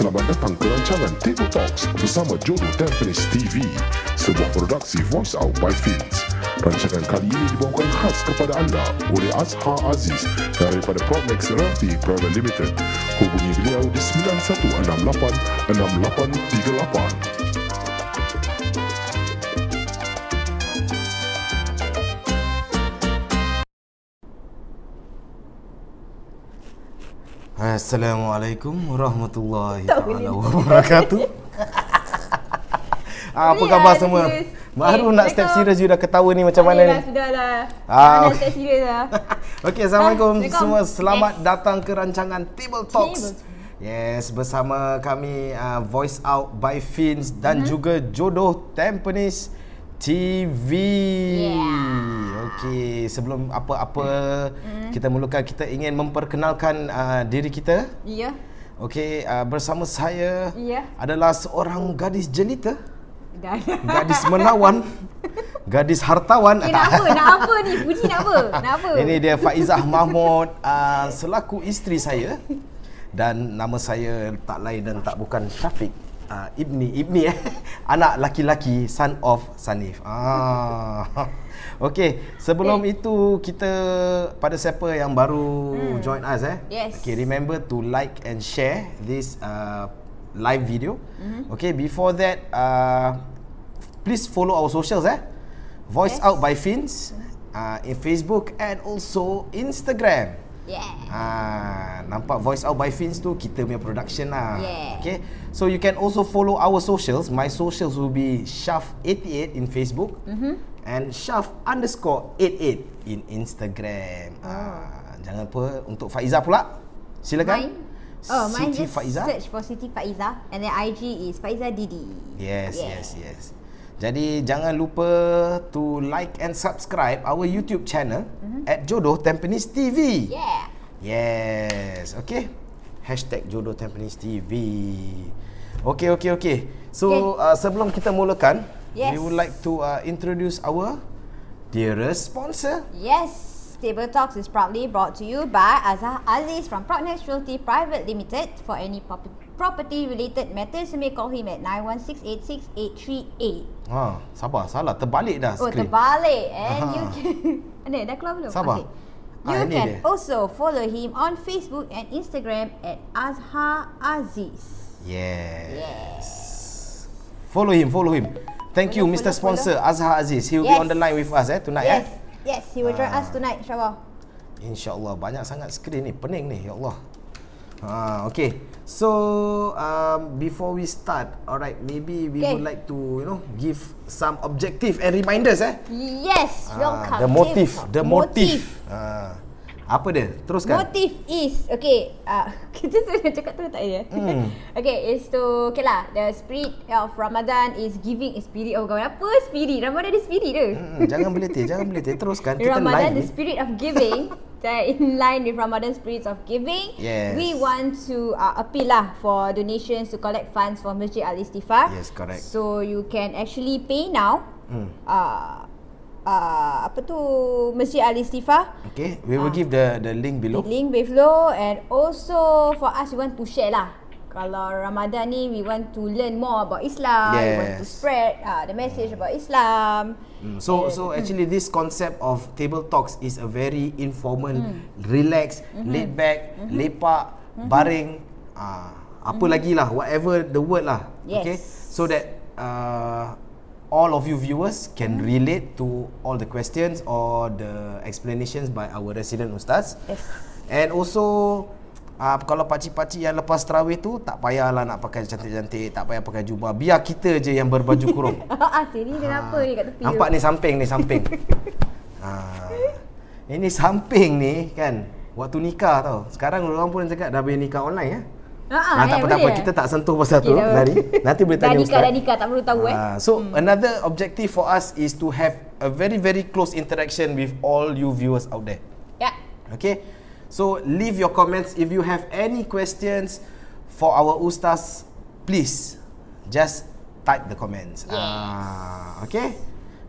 Selamat datang ke rancangan Table Talks bersama Jodoh Tampines TV, sebuah produksi voice out by Fins. Rancangan kali ini dibawakan khas kepada anda oleh Azhar Aziz daripada Promax Realty Private Limited. Hubungi beliau di 9168 6838. Assalamualaikum warahmatullahi taala wabarakatuh. Ah, apa Boleh khabar lah, semua? Baru Eh, nak step serius you dah ketawa ni macam mana Dah, ni? Sudah lah. Ah, Ah, okay. serius lah. Okey, Assalamualaikum Assalamualaikum. semua. Selamat Yes. datang ke rancangan Table Talks. Table Yes, bersama kami uh, Voice Out by Fins dan Mhm. juga Jodoh Tampines TV. Yeah. Okey, sebelum apa-apa Mhm. kita mulakan kita ingin memperkenalkan uh, diri kita. Ya. Okey, uh, bersama saya Ya. adalah seorang gadis jelita, gadis menawan, gadis hartawan. Okay, nak apa? Nak apa ni? Puji nak apa? Nak apa? Ini dia Faizah Mahmud uh, selaku isteri saya dan nama saya tak lain dan tak bukan Syafiq uh, Ibni Ibni eh anak laki-laki son of Sanif. Ah. Okey, sebelum Okay. itu kita pada siapa yang baru hmm. join us eh. Yes. Okay, remember to like and share this uh, live video. Mhm. Mm-hmm. Okay, before that uh, please follow our socials eh. Voice Yes. out by Fins uh, in Facebook and also Instagram. Yeah. Ah, nampak voice out by Fins tu kita punya production lah. Yeah. Okay. So you can also follow our socials. My socials will be Shaf88 in Facebook mm-hmm. and Shaf underscore 88 in Instagram. Oh. Ah, jangan lupa untuk Faiza pula. Silakan. Mine? Oh, mine Siti just Faiza. search for Siti Faiza and then IG is Faiza Didi. Yes, Yeah. yes, yes. Jadi jangan lupa to like and subscribe our YouTube channel mm-hmm. at Jodoh Tampines TV. Yeah. Yes, okay. Hashtag Jodoh Tampines TV. Okay, okay, okay. So Okay. uh, sebelum kita mulakan, Yes. we would like to uh, introduce our dearest sponsor. Yes. Table Talks is proudly brought to you by Azhar Aziz from Prognex Realty Private Limited. For any property related matters, you may call him at 916-86838. Ha, sabar, salah terbalik dah Oh, skrin. terbalik. And Aha. you can... Mana, dah keluar belum? Sabar. You Ah, ini can dia. also follow him on Facebook and Instagram at Azhar Aziz. Yes. Yes. Follow him, follow him. Thank you, Follow, Mr. follow, Sponsor Azhar Aziz. He will Yes. be on the line with us eh tonight Yes. eh. Yes, he will join Ah. us tonight, insyaAllah. InsyaAllah banyak sangat skrin ni Pening ni Ya Allah ha, Okay So um, Before we start Alright Maybe we Okay. would like to You know Give some objective And reminders eh Yes, Ah, welcome. The motive The Talk. motive ha. Apa dia Teruskan Motive is okay. Uh, kita tu dah cakap tu tak ya. Hmm. okay, is to okay lah. The spirit of Ramadan is giving a spirit of God. Apa spirit? Ramadan ada spirit ke? hmm, Jangan beletih Jangan beletih Teruskan Kita Ramadan, the spirit of giving. that in line with Ramadan spirits of giving, Yes. we want to uh, appeal lah for donations to collect funds for Masjid Al Istifar. Yes, correct. So you can actually pay now. Hmm. Uh, uh, apa tu Masjid Al Istifar. Okay We will give the the link below The link below and also for us we want to share lah. Kalau Ramadan ni we want to learn more about Islam, we want to Yes. spread uh, the message about Islam. Mm, So so actually this concept of table talks is a very informal, relaxed, laid back, lepak, baring, ah apa lagi lah whatever the word lah. Okay? Yes. So that uh, all of you viewers can relate to all the questions or the explanations by our resident ustaz. Yes. And also uh, kalau pakcik-pakcik yang lepas terawih tu tak payahlah nak pakai cantik-cantik, tak payah pakai jubah. Biar kita je yang berbaju kurung. ah, sini kenapa ni kat tepi Nampak tu? ni samping ni samping. ha. Ini samping ni kan waktu nikah tau. Sekarang orang pun cakap dah boleh nikah online ya. Ah, ah, Nah, tak eh, apa tak apa boleh kita eh? tak sentuh pasal tu Okay, dah. nanti. Nanti boleh tanya ustaz. dah nikah, tak perlu tahu, eh. Ah, So another objective for us is to have a very very close interaction with all you viewers out there. Ya. Okay. So leave your comments if you have any questions for our ustaz. Please just type the comments. Yes. Ah, okay.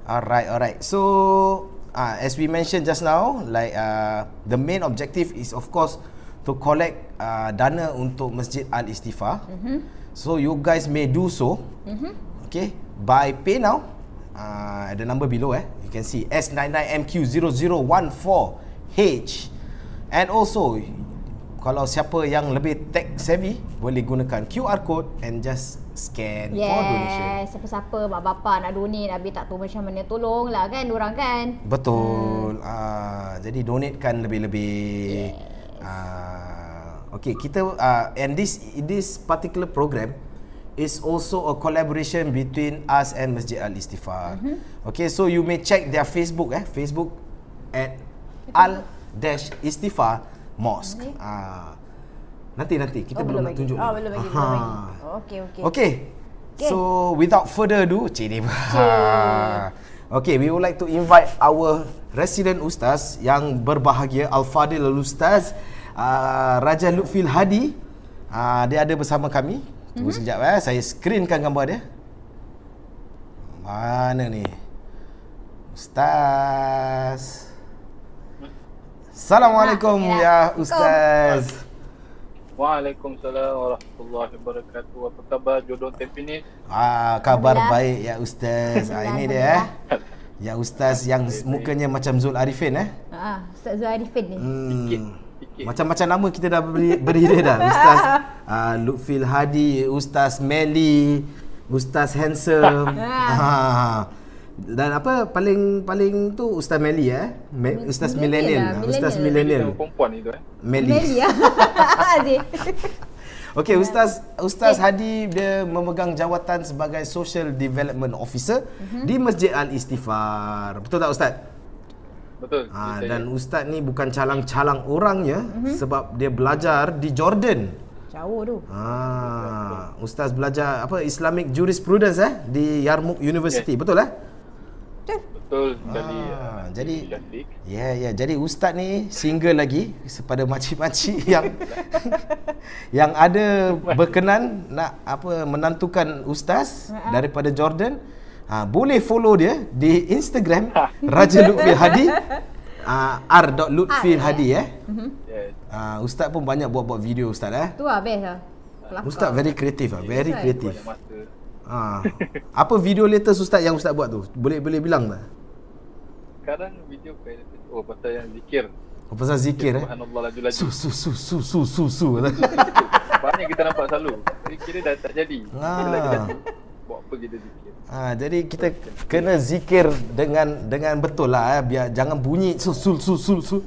Alright, alright. So uh, as we mentioned just now, like uh, the main objective is of course to collect uh, dana untuk Masjid Al Istighfar. Mm-hmm. So you guys may do so. Mm-hmm. Okay, by pay now. Uh, at the number below eh. You can see S99MQ0014H. And also kalau siapa yang lebih tech savvy boleh gunakan QR code and just scan for donation. Yes, siapa-siapa mak bapak nak donate habis tak tahu macam mana tolong lah kan orang kan. Betul. Hmm. Uh, jadi donatekan lebih-lebih. Yes. Uh, okay, kita uh, and this this particular program is also a collaboration between us and Masjid Al Istighfar. Mm-hmm. Okay, so you may check their Facebook eh, Facebook at Al Dash Istighfar Mosque. Okay. Uh, nanti nanti kita oh, belum, nak tunjuk. Oh, belum lagi. Belum lagi. Okey, okey. Okay. Okay. So without further ado, cik ni. okay, we would like to invite our resident ustaz yang berbahagia Al-Fadil Al-Ustaz uh, Raja Lutfil Hadi. Uh, dia ada bersama kami. Tunggu mm-hmm. sekejap eh. Saya screenkan gambar dia. Mana ni? Ustaz. Assalamualaikum ya, ya Ustaz. Waalaikumsalam warahmatullahi wabarakatuh. Apa khabar jodoh Tampines? Ah, kabar baik ya Ustaz. ah, ini dia eh. Ya Ustaz yang mukanya macam Zul Arifin eh. Ah, Ustaz Zul Arifin ni. Hmm. Macam-macam nama kita dah beri, beri dia dah. Ustaz uh, Lutfil Hadi, Ustaz Meli, Ustaz Handsome. ha. Dan apa paling paling tu Ustaz Meli eh? Me, Ustaz Millennial. Ustaz Millennial. Perempuan itu eh. Meli. Meli ya. Okey Ustaz Ustaz okay. Hadi dia memegang jawatan sebagai Social Development Officer uh-huh. di Masjid Al Istighfar. Betul tak Ustaz? Betul. Ha, dan Ustaz ni bukan calang-calang orangnya uh-huh. sebab dia belajar di Jordan. Jauh tu. Ha, Ustaz belajar apa Islamic Jurisprudence eh di Yarmouk University. Yes. Betul eh? betul sekali. Ah, jadi ya yeah, ya yeah. jadi ustaz ni single lagi kepada makcik-makcik yang yang ada berkenan nak apa menantukan ustaz uh-huh. daripada Jordan. Ha, boleh follow dia di Instagram Raja Lutfi Hadi. Uh, r.lutfi Hadi eh. Uh-huh. Uh, ustaz pun banyak buat-buat video ustaz eh. Tu lah best lah. Ustaz very kreatif ah, very kreatif. Ha. Apa video latest ustaz yang ustaz buat tu? Boleh boleh bilang tak? sekarang video oh pasal yang zikir. Oh pasal zikir eh. Subhanallah laju-laju. Su su su su su su su. Banyak kita nampak selalu. Kira dah tak jadi. Ha. Buat apa kita zikir? Ha, jadi kita kena zikir dengan dengan betul lah eh. biar jangan bunyi su su su su su.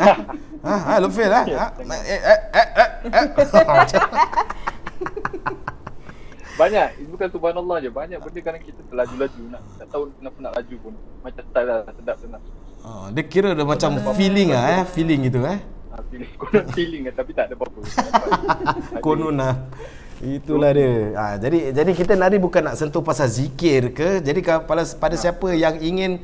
Ha? Ha, ha, eh. Ha? Eh, eh, eh, eh, eh. banyak. Itu bukan subhanallah je. Banyak benda kadang kita terlaju-laju. Nak tak tahu kenapa nak laju pun. Macam style lah sedap senang oh, dia kira dah macam feeling ah eh. Feeling gitu eh. Ha, feeling. Konon feeling lah, tapi tak ada apa-apa. Konon lah Itulah dia. Ha, jadi jadi kita nari bukan nak sentuh pasal zikir ke. Jadi pada pada siapa yang ingin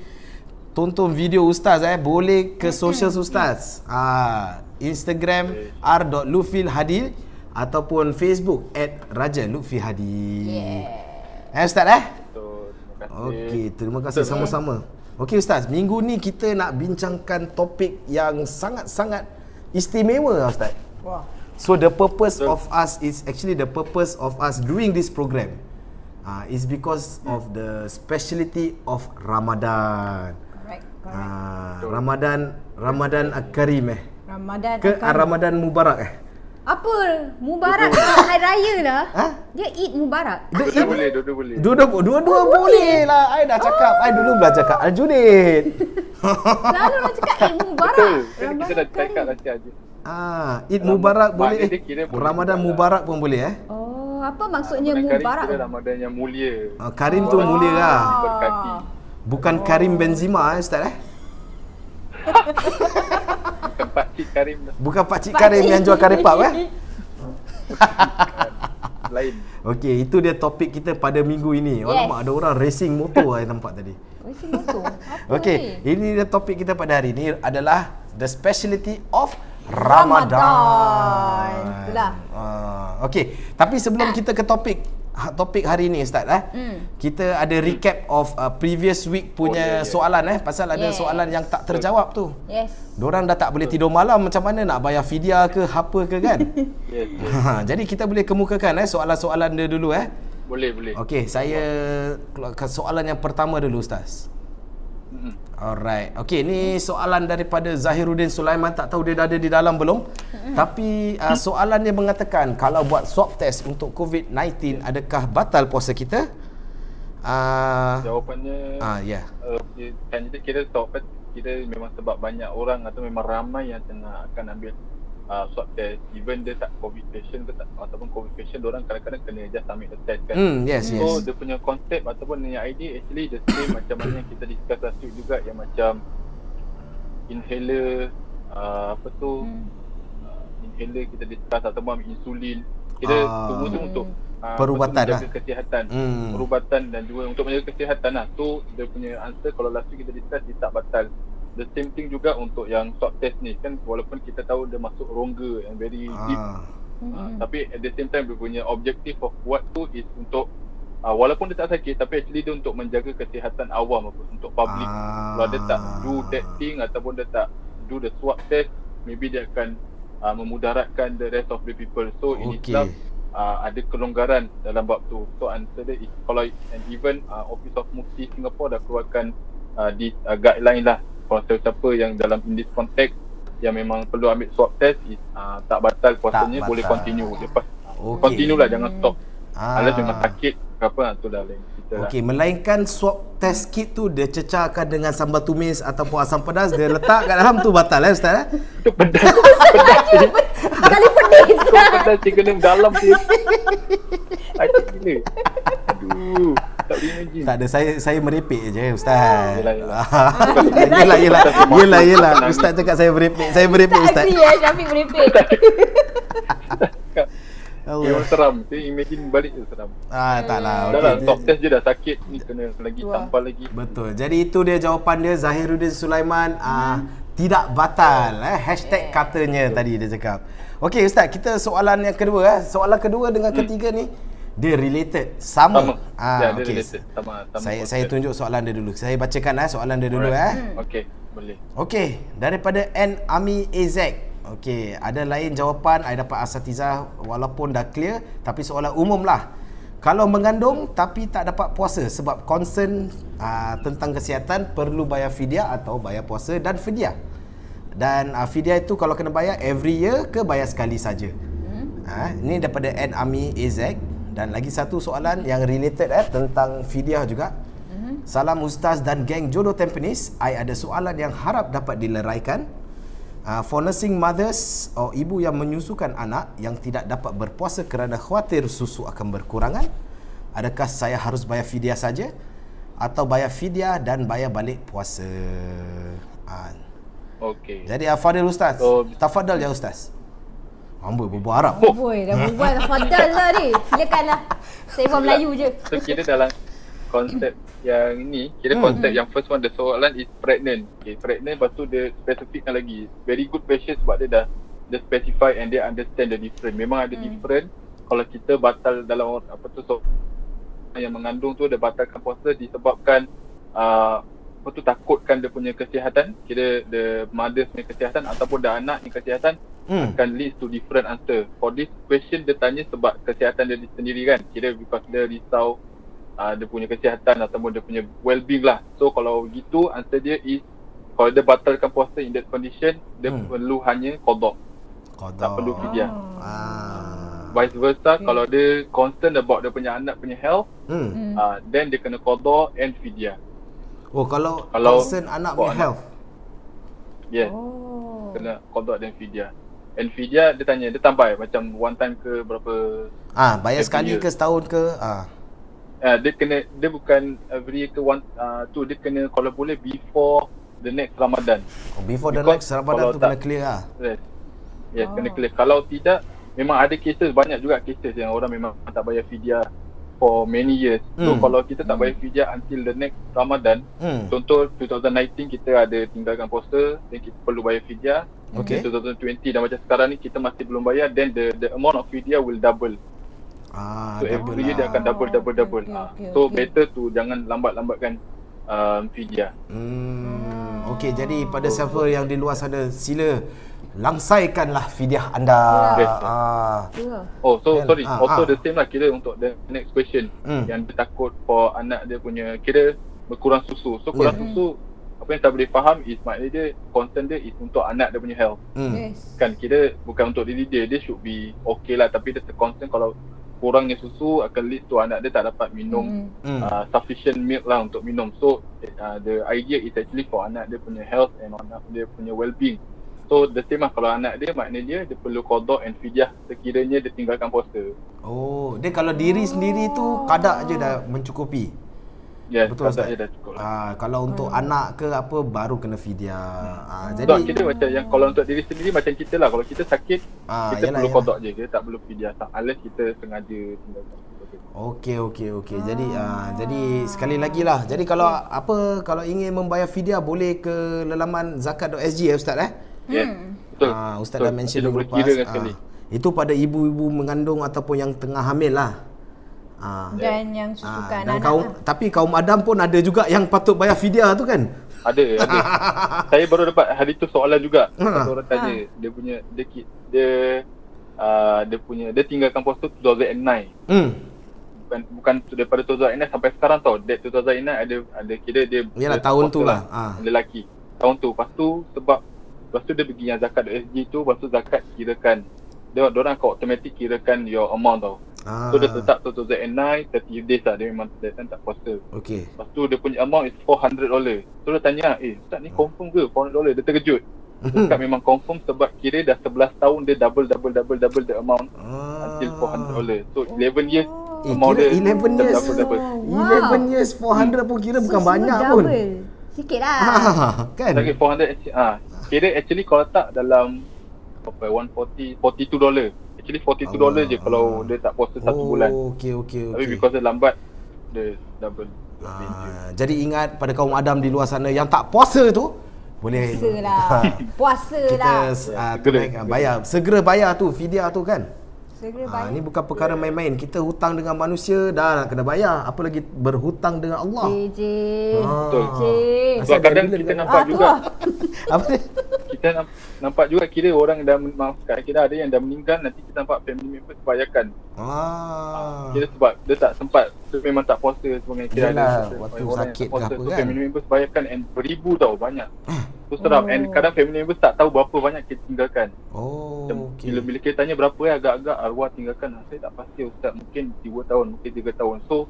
tonton video ustaz eh boleh ke social ustaz. Ha, Instagram r.lufilhadil ataupun Facebook at Raja Lutfi Hadi. Yeah. Eh Ustaz eh? Betul. Terima kasih. Okey, terima kasih Betul. sama-sama. Okey Ustaz, minggu ni kita nak bincangkan topik yang sangat-sangat istimewa Ustaz. Wah. So the purpose of us is actually the purpose of us doing this program. Uh, is because hmm. of the speciality of Ramadan. Correct. Correct. Uh, Ramadan Ramadan Karim eh. Ramadan Ke Ramadan Mubarak eh. Apa? Mubarak hari raya lah. Ha? Dia Eid Mubarak. Dua ah, boleh, dua-dua boleh. Dua-dua oh, dua-dua boleh lah. I dah cakap. Oh. I dulu belajar kat Aljunid. Selalu nak cakap Eid Mubarak. Betul. Kita dah cakap nanti aja. Ah, Eid Mubarak boleh. Ramadan Mubarak pun boleh eh. Oh, apa maksudnya Ramadan Mubarak? Karim Ramadan yang mulia. Ah, Karim tu mulia lah. Berkati. Bukan Karim Benzema eh, Ustaz eh? Bukan Pak Cik Karim Bukan Pak Cik Karim yang jual kari pap eh? Lain Okey, itu dia topik kita pada minggu ini yes. Alamak, ada orang racing motor saya nampak tadi Racing motor? Okey, ini dia topik kita pada hari ini adalah The speciality of Ramadan. Itulah uh, Okey, tapi sebelum kita ke topik ha- topik hari ni Ustaz eh. Hmm. Kita ada recap of uh, previous week punya Oh, ya, ya. soalan eh pasal ada Yes. soalan yang tak terjawab tu. Yes. Diorang dah tak boleh tidur malam macam mana nak bayar fidyah ke apa ke kan? Yes, yes. Ha, jadi kita boleh kemukakan eh soalan-soalan dia dulu eh. Boleh, boleh. Okey, saya keluarkan soalan yang pertama dulu Ustaz. Mm-mm. Alright. Okey, ni soalan daripada Zahiruddin Sulaiman. Tak tahu dia dah ada di dalam belum. Tapi uh, soalan dia mengatakan kalau buat swab test untuk COVID-19 adakah batal puasa kita? Uh, Jawapannya ah ya. uh, kan kita kira kan kita memang sebab banyak orang atau memang ramai yang tengah akan ambil uh, swab test even dia tak covid patient ke tak ataupun covid patient orang kadang-kadang kena just submit the test kan Hmm, yes, yes. so dia punya konsep ataupun punya idea actually the same macam mana yang kita discuss last week juga yang macam inhaler uh, apa tu Hmm. uh, inhaler kita discuss ataupun ambil insulin kita Ah. semua tu untuk uh, Perubatan untuk menjaga lah. kesihatan Hmm. perubatan dan juga untuk menjaga kesihatan lah so dia punya answer kalau last week kita discuss dia tak batal the same thing juga untuk yang swab test ni. Kan walaupun kita tahu dia masuk rongga yang very deep. Ah. uh, tapi at the same time dia punya objective of buat tu is untuk uh, walaupun dia tak sakit tapi actually dia untuk menjaga kesihatan awam apa untuk public. Ah. kalau dia tak do that thing ataupun dia tak do the swab test maybe dia akan uh, memudaratkan the rest of the people. So in Okey. Islam uh, ada kelonggaran dalam bab tu. So answer dia is kalau and even uh, Office of Mufti Singapore dah keluarkan uh, di uh, guideline lah kalau siapa yang dalam in this context yang memang perlu ambil swab test is uh, tak batal puasanya batal. boleh continue lepas Okey. continue lah jangan stop Ah. unless memang sakit ke apa tu dah lain lah Okey, melainkan swab test kit tu dia cecarkan dengan sambal tumis ataupun asam pedas dia letak kat dalam tu batal eh ustaz eh? tu pedas Kali pedis. tu pedas chicken yang dalam tu sakit gila aduh tak boleh imagine Tak ada saya saya merepek je ustaz. Yelah, yelah. yelah yelah. Yelah yelah. Ustaz cakap saya merepek. Saya merepek Tak ustaz. agree eh Syafiq merepek. Allah. Memang seram tu imagine balik tu seram Ah taklah. dah lah swab test je dah sakit ni kena lagi Wah. tampal lagi Betul. Jadi itu dia jawapan dia Zahiruddin Sulaiman ah tidak batal eh hashtag katanya tadi dia cakap. Okey ustaz, kita soalan yang kedua eh. Soalan kedua dengan ketiga ni dia related sama. sama Ah ya, dia okey. related sama sama Saya saya tunjuk soalan dia dulu. Saya bacakan eh soalan dia dulu Alright. eh. okey boleh Okey, daripada N Ami AZ. Okey, ada lain jawapan I dapat asatizah walaupun dah clear tapi soalan umum lah. Kalau mengandung tapi tak dapat puasa sebab concern uh, tentang kesihatan perlu bayar fidyah atau bayar puasa dan fidyah. Dan uh, fidyah itu kalau kena bayar every year ke bayar sekali saja. Ha, ini daripada N Ami AZ dan lagi satu soalan yang related eh tentang fidyah juga. Salam Ustaz dan geng Jodoh Tampines. I ada soalan yang harap dapat dileraikan. Uh, for nursing mothers atau ibu yang menyusukan anak yang tidak dapat berpuasa kerana khawatir susu akan berkurangan, adakah saya harus bayar fidyah saja atau bayar fidyah dan bayar balik puasa? Uh, okey jadi uh, Fadil Ustaz. So- Tafadhal ya Ustaz. Hamba berbual Arab. Boy dah berbual dah fadal lah ni. Silakanlah. Saya buat Melayu je. So kira dalam konsep yang ni, kira Hmm. konsep yang first one the soalan is pregnant. Okay, pregnant lepas tu dia specifickan lagi. Very good question sebab dia dah dia specify and dia understand the different. Memang ada different kalau kita batal dalam apa tu so yang mengandung tu dia batalkan puasa disebabkan uh, apa tu takutkan dia punya kesihatan kira the mother punya kesihatan ataupun the anak punya kesihatan Hmm. akan lead to different answer. For this question dia tanya sebab kesihatan dia sendiri kan. Kira because dia risau uh, dia punya kesihatan ataupun dia punya well-being lah. So kalau gitu answer dia is kalau dia batalkan puasa in that condition dia Hmm. perlu hanya qada. Qada. Tak perlu fidyah. Ah. Vice versa kalau dia concern about dia punya anak punya health Hmm. Hmm. uh, then dia kena qada and fidyah. Oh kalau, Kalau- concern anak punya anak. health. Yes. Oh. Kena qada dan fidyah. And fidyah dia tanya dia tambah macam one time ke berapa Ah, bayar sekali year. ke setahun ke? Ah. Uh, dia kena dia bukan every year ke one uh, tu dia kena kalau boleh before the next Ramadan. Oh, before the Because next Ramadan tu tak- kena clear ah. Yes. Yes, Oh. kena clear. Kalau tidak memang ada cases banyak juga cases yang orang memang tak bayar fidyah for many years. So Hmm. kalau kita tak bayar fidyah until the next Ramadan, Hmm. contoh 2019 kita ada tinggalkan puasa, then kita perlu bayar fidyah. Okey. 2020 dan macam sekarang ni kita masih belum bayar then the the amount of fidyah will double. Ah, So double every year dia lah. akan double double double. okay, Ah, okay, so okay. better tu jangan lambat-lambatkan um, fidyah. Hmm. Okey, jadi pada siapa yang di luar sana sila langsaikanlah fidyah anda. Yes. Ah. Ya. Oh so sorry Ah, also ah. the same lah kira untuk the next question Hmm. yang dia takut for anak dia punya kira berkurang susu. So kurang Yeah. susu apa yang saya boleh faham is maknanya dia concern dia is untuk anak dia punya health. Hmm. Yes. Kan kira bukan untuk diri dia dia should be okay lah tapi dia terconcern kalau kurangnya susu akan lead to anak dia tak dapat minum Mm. Hmm. uh, sufficient milk lah untuk minum. So uh, the idea is actually for anak dia punya health and anak dia punya well-being. So the same lah kalau anak dia maknanya dia dia perlu qada and fidyah sekiranya dia tinggalkan puasa. Oh, dia kalau diri sendiri tu kadar je dah mencukupi. Yes, Betul, Betul Ustaz? dah cukup lah. Ah, kalau untuk anak ke apa baru kena fidyah. Ah, Jadi, jadi kita macam yang kalau untuk diri sendiri macam kita lah Kalau kita sakit Ah, Kita yalah, perlu yalah. kodok je Kita tak perlu fidyah tak Unless kita sengaja tinggalkan Okey okey okey. Jadi ah jadi sekali lagi lah. Jadi kalau apa kalau ingin membayar fidyah boleh ke lelaman zakat.sg ya ustaz eh? Yes Betul Ah ustaz Betul. dah mention dulu boleh kira dengan Ah, Itu pada ibu-ibu mengandung ataupun yang tengah hamil lah. Ah. Dan yang Ah, susukan dan anak kaum lah. tapi kaum Adam pun ada juga yang patut bayar fidyah tu kan? Ada ada Saya baru dapat hari tu soalan juga Ha. Satu orang tanya Dia punya Dia dia uh, dia punya dia tinggalkan puasa 2009 Hmm. bukan bukan daripada 2009 sampai sekarang tau that 2009 ada ada kira dia Yalah, dia tahun tu lah. Ah. lelaki tahun tu lepas tu sebab lepas tu dia pergi yang zakat SG tu lepas tu zakat kirakan dia orang akan automatic kirakan your amount tau Ah. so dia tetap 2009 30 days lah dia memang that time tak puasa Okey. lepas tu dia punya amount is 400 dollar so dia tanya eh ustaz ni confirm ke 400 dollar dia terkejut dia cakap memang confirm sebab kira dah 11 tahun dia double double double double the amount Ah. until 400 dollar so 11 years Eh, amount kira dia 11 years. double double Wow. 11 years 400 pun kira bukan So, banyak pun. double. Sikit lah. Ah, kan? Lagi 400 actually, ah kira actually kalau tak dalam apa 140 42 dollar. Actually 42 dollar je kalau dia tak puasa satu bulan. Oh, okey okey Tapi okey. because dia lambat dia double. Ah, jadi ingat pada kaum Adam di luar sana yang tak puasa tu boleh Puasa lah. Puasa kita lah. uh, Segera. bayar segera bayar tu fidyah tu kan. Segera Ah, bayar. ni bukan perkara main-main. Kita hutang dengan manusia dah nak kena bayar. Apa lagi berhutang dengan Allah. JJ. Ah. Betul. Sebab kadang kita nampak Ah, tu juga lah. Apa dia? kita nam- nampak juga kira orang dah men- maaf kat kira ada yang dah meninggal nanti kita nampak family members bayarkan. Ah. Kira sebab dia tak sempat dia memang tak puasa sebenarnya kira Yelah, ada waktu sakit ke apa so kan? family members bayarkan and beribu tau banyak. Tu seram Oh. and kadang family members tak tahu berapa banyak kita tinggalkan. Oh, Macam okey. bila bila kita tanya berapa ya agak-agak arwah tinggalkan ah, saya tak pasti ustaz mungkin 3 tahun mungkin 3 tahun so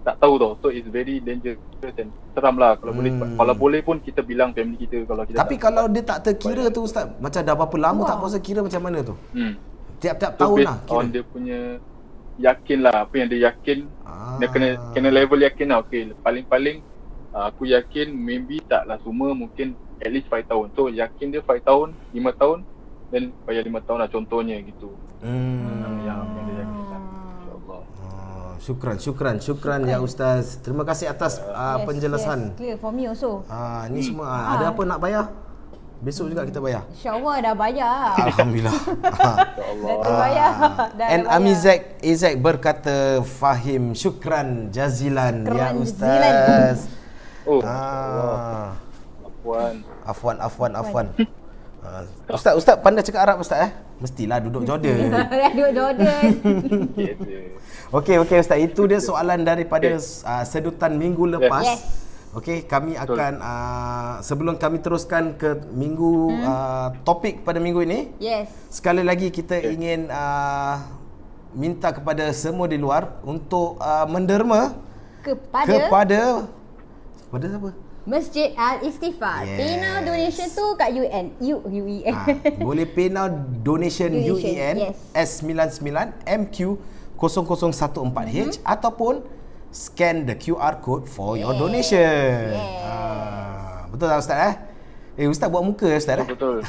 tak tahu tau so it's very dangerous and seram lah kalau boleh Hmm. kalau boleh pun kita bilang family kita kalau kita Tapi tak, kalau dia tak terkira tu ustaz, macam dah berapa lama tak Wah. puasa kira macam mana tu? hmm. Tiap-tiap so tahun lah on kira. dia punya yakin lah apa yang dia yakin Ah. dia kena kena level yakin lah okay paling-paling uh, aku yakin maybe taklah semua mungkin at least 5 tahun so yakin dia 5 tahun 5 tahun then bayar 5 tahun lah contohnya gitu Hmm. yang, yang dia yakin lah insyaAllah Ah, syukran, syukran, syukran ya ustaz. Terima kasih atas uh, Yes, penjelasan. Yes, clear for me also. Ah, ni semua ah, ada apa nak bayar? Besok juga kita bayar. InsyaAllah dah bayar. Alhamdulillah. Ah. insyaAllah Dah terbayar. Dah And bayar. Amizek Izek berkata Fahim syukran jazilan ya Syukran ustaz. oh Ah. Puan Afwan afwan afwan. Ah, ustaz ustaz pandai cakap Arab ustaz eh? Mestilah duduk Jordan. Dah duduk Jordan. Okey okey ustaz itu dia soalan daripada uh, sedutan minggu lepas. Yes. Okey kami akan uh, sebelum kami teruskan ke minggu Hmm. uh, topik pada minggu ini yes. sekali lagi kita ingin uh, minta kepada semua di luar untuk uh, menderma Kepada, kepada kepada siapa? Masjid Al-Istighfar. Yes. PayNow donation tu kat UN. U, UEN. Ha, boleh pay now donation, Donation, UEN yes. S99 MQ 0014H ataupun scan the QR code for your Yes. donation. Yes. Ha, betul tak Ustaz eh? Eh Ustaz buat muka ya Ustaz eh? betul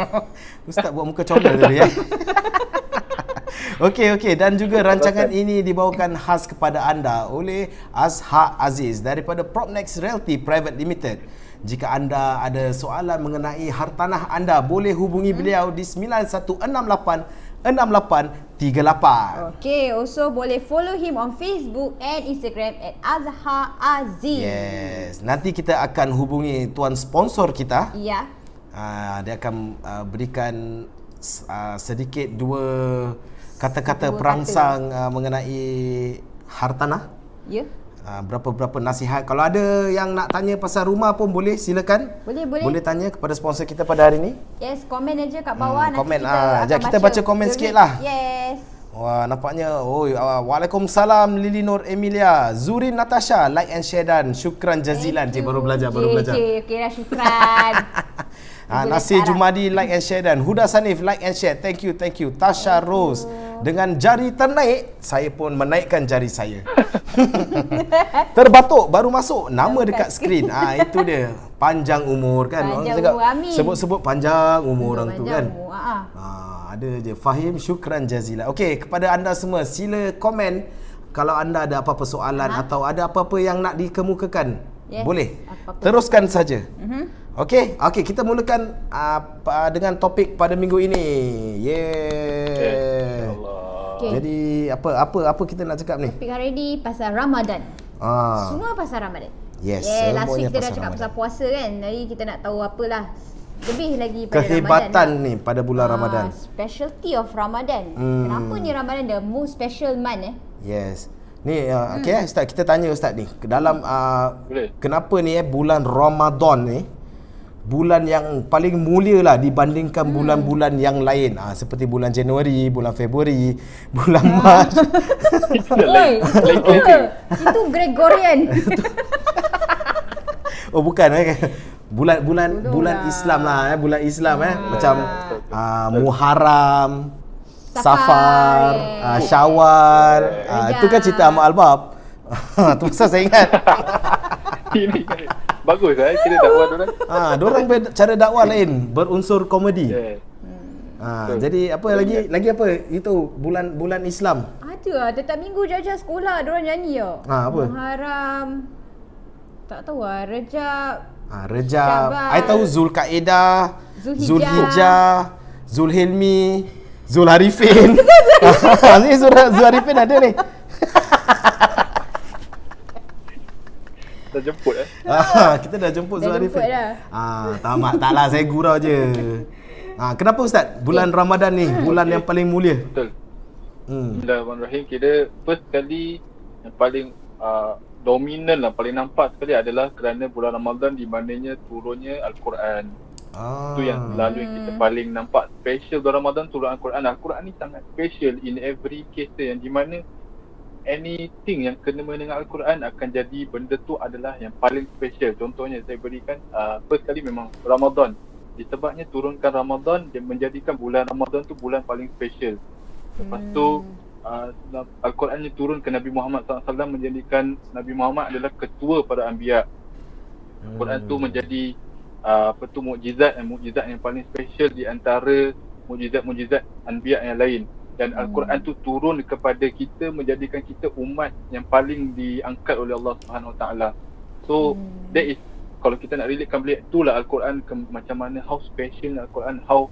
Ustaz buat muka comel tadi ya. Okey okey dan juga rancangan ini dibawakan khas kepada anda oleh Azhar Aziz daripada Propnex Realty Private Limited. Jika anda ada soalan mengenai hartanah anda boleh hubungi beliau di 9168 6838. Okay, also boleh follow him on Facebook and Instagram at Azhar Aziz. Yes. Nanti kita akan hubungi tuan sponsor kita. Ya. Uh, dia akan uh, berikan uh, sedikit dua kata-kata perangsang uh, mengenai hartanah. Ya. Uh, berapa-berapa nasihat. Kalau ada yang nak tanya pasal rumah pun boleh silakan. Boleh, boleh. Boleh tanya kepada sponsor kita pada hari ini. Yes, komen aja kat bawah Hmm, nanti komen, kita ah. akan kita baca komen The sikit lah. Yes. Wah, nampaknya. Oh, uh, Waalaikumsalam Lili Nur Emilia. Zurin Natasha, like and share dan syukran jazilan. Cik baru belajar, baru belajar. Cik, okey dah syukran. Ah, Boleh Nasir sekarang. Jumadi like and share dan Huda Sanif like and share. Thank you, thank you. Tasha Rose dengan jari ternaik, saya pun menaikkan jari saya. Terbatuk baru masuk nama dekat skrin. Ah itu dia. Panjang umur kan. Panjang cakap sebut-sebut panjang umur orang tu Panjang kan. umur, ah, ah. Ah, ada je Fahim syukran jazila. Okey, kepada anda semua sila komen kalau anda ada apa-apa soalan Ha? atau ada apa-apa yang nak dikemukakan. Yes, Boleh. apa-apa. Teruskan saja. Mhm. Okey, okey kita mulakan uh, pa- dengan topik pada minggu ini. Yeah. Allah. Okey. Jadi apa apa apa kita nak cakap ni? Topik hari ni pasal Ramadan. Ah. Semua pasal Ramadan. Yes, Yeah, last week kita dah cakap Ramadan. pasal puasa kan. Jadi kita nak tahu apalah lebih lagi pada Kehebatan Ramadan. ni pada bulan Ah, Ramadan. Specialty of Ramadan. Hmm. Kenapa ni Ramadan the most special month eh? Yes. Ni uh, okey eh ustaz kita tanya ustaz ni dalam uh, Boleh. kenapa ni eh bulan Ramadan ni bulan yang paling mulia lah dibandingkan Hmm. bulan-bulan yang lain ah seperti bulan Januari, bulan Februari, bulan Ah. Mac. Itu Oi, Gregorian. Oh bukan eh. Bulan bulan Bodoh bulan lah. Islam lah eh, bulan Islam eh. Ah. Macam uh, Muharram, Safar, Safar, uh, Syawal. Uh, itu kan cerita Ahmad Albab. tu pasal saya ingat. Bagus eh kira dakwah orang. Ah, dorang ber- cara dakwah lain, berunsur komedi. Yeah. Ah, Betul. jadi apa lagi lagi apa? Itu bulan bulan Islam. Ada lah, tetap minggu jajah sekolah diorang nyanyi tau. Ah, apa? Muharram. Tak tahu lah, Rejab. Ah, Rejab. Syawal. I tahu Zulkaidah, Zulhijjah. Zulhijjah, Zulhilmi, Zulharifin. ni Zul Zulharifin ada ni. Dah jemput eh. Ah, kita dah jemput Zulharifin. jemput dah. Ah, tamak taklah saya gurau je. Ah, kenapa ustaz? Bulan Ramadan ni bulan yang paling mulia. Betul. Hmm. Bismillahirrahmanirrahim. Kira first kali yang paling uh, dominan lah, paling nampak sekali adalah kerana bulan Ramadan di mananya turunnya Al-Quran. Ah. Itu yang selalu yang kita paling nampak special bulan Ramadan turun Al-Quran. Al-Quran ni sangat special in every case yang di mana anything yang kena dengan Al-Quran akan jadi benda tu adalah yang paling special. Contohnya saya berikan uh, first kali memang Ramadan. Disebabnya turunkan Ramadan dia menjadikan bulan Ramadan tu bulan paling special. Lepas tu uh, Al-Quran ni turun ke Nabi Muhammad SAW menjadikan Nabi Muhammad adalah ketua para anbiya. Quran tu menjadi uh, apa tu mukjizat dan mukjizat yang paling special di antara mukjizat-mukjizat anbiya yang lain dan Hmm. Al-Quran tu turun kepada kita menjadikan kita umat yang paling diangkat oleh Allah Subhanahu Wa Taala. So Hmm. that is kalau kita nak relatekan balik itulah Al-Quran ke, macam mana how special Al-Quran how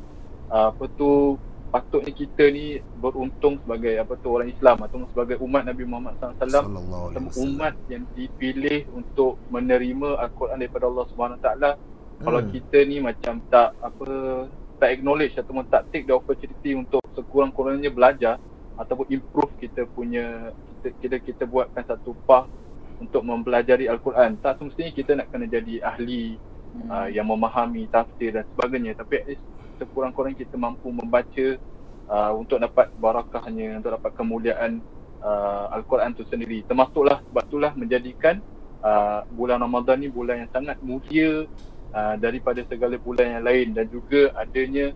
uh, apa tu patutnya kita ni beruntung sebagai apa tu orang Islam atau sebagai umat Nabi Muhammad SAW Sallallahu alaihi sama wasallam. umat yang dipilih untuk menerima Al-Quran daripada Allah Subhanahu Taala. Kalau Hmm. kita ni macam tak apa tak acknowledge ataupun tak take the opportunity untuk sekurang-kurangnya belajar ataupun improve kita punya kita kita, kita buatkan satu path untuk mempelajari Al-Quran. Tak semestinya kita nak kena jadi ahli Hmm. uh, yang memahami tafsir dan sebagainya tapi at least sekurang-kurangnya kita mampu membaca uh, untuk dapat barakahnya untuk dapat kemuliaan uh, Al-Quran tu sendiri termasuklah sebab itulah menjadikan uh, bulan Ramadan ni bulan yang sangat mulia uh, daripada segala bulan yang lain dan juga adanya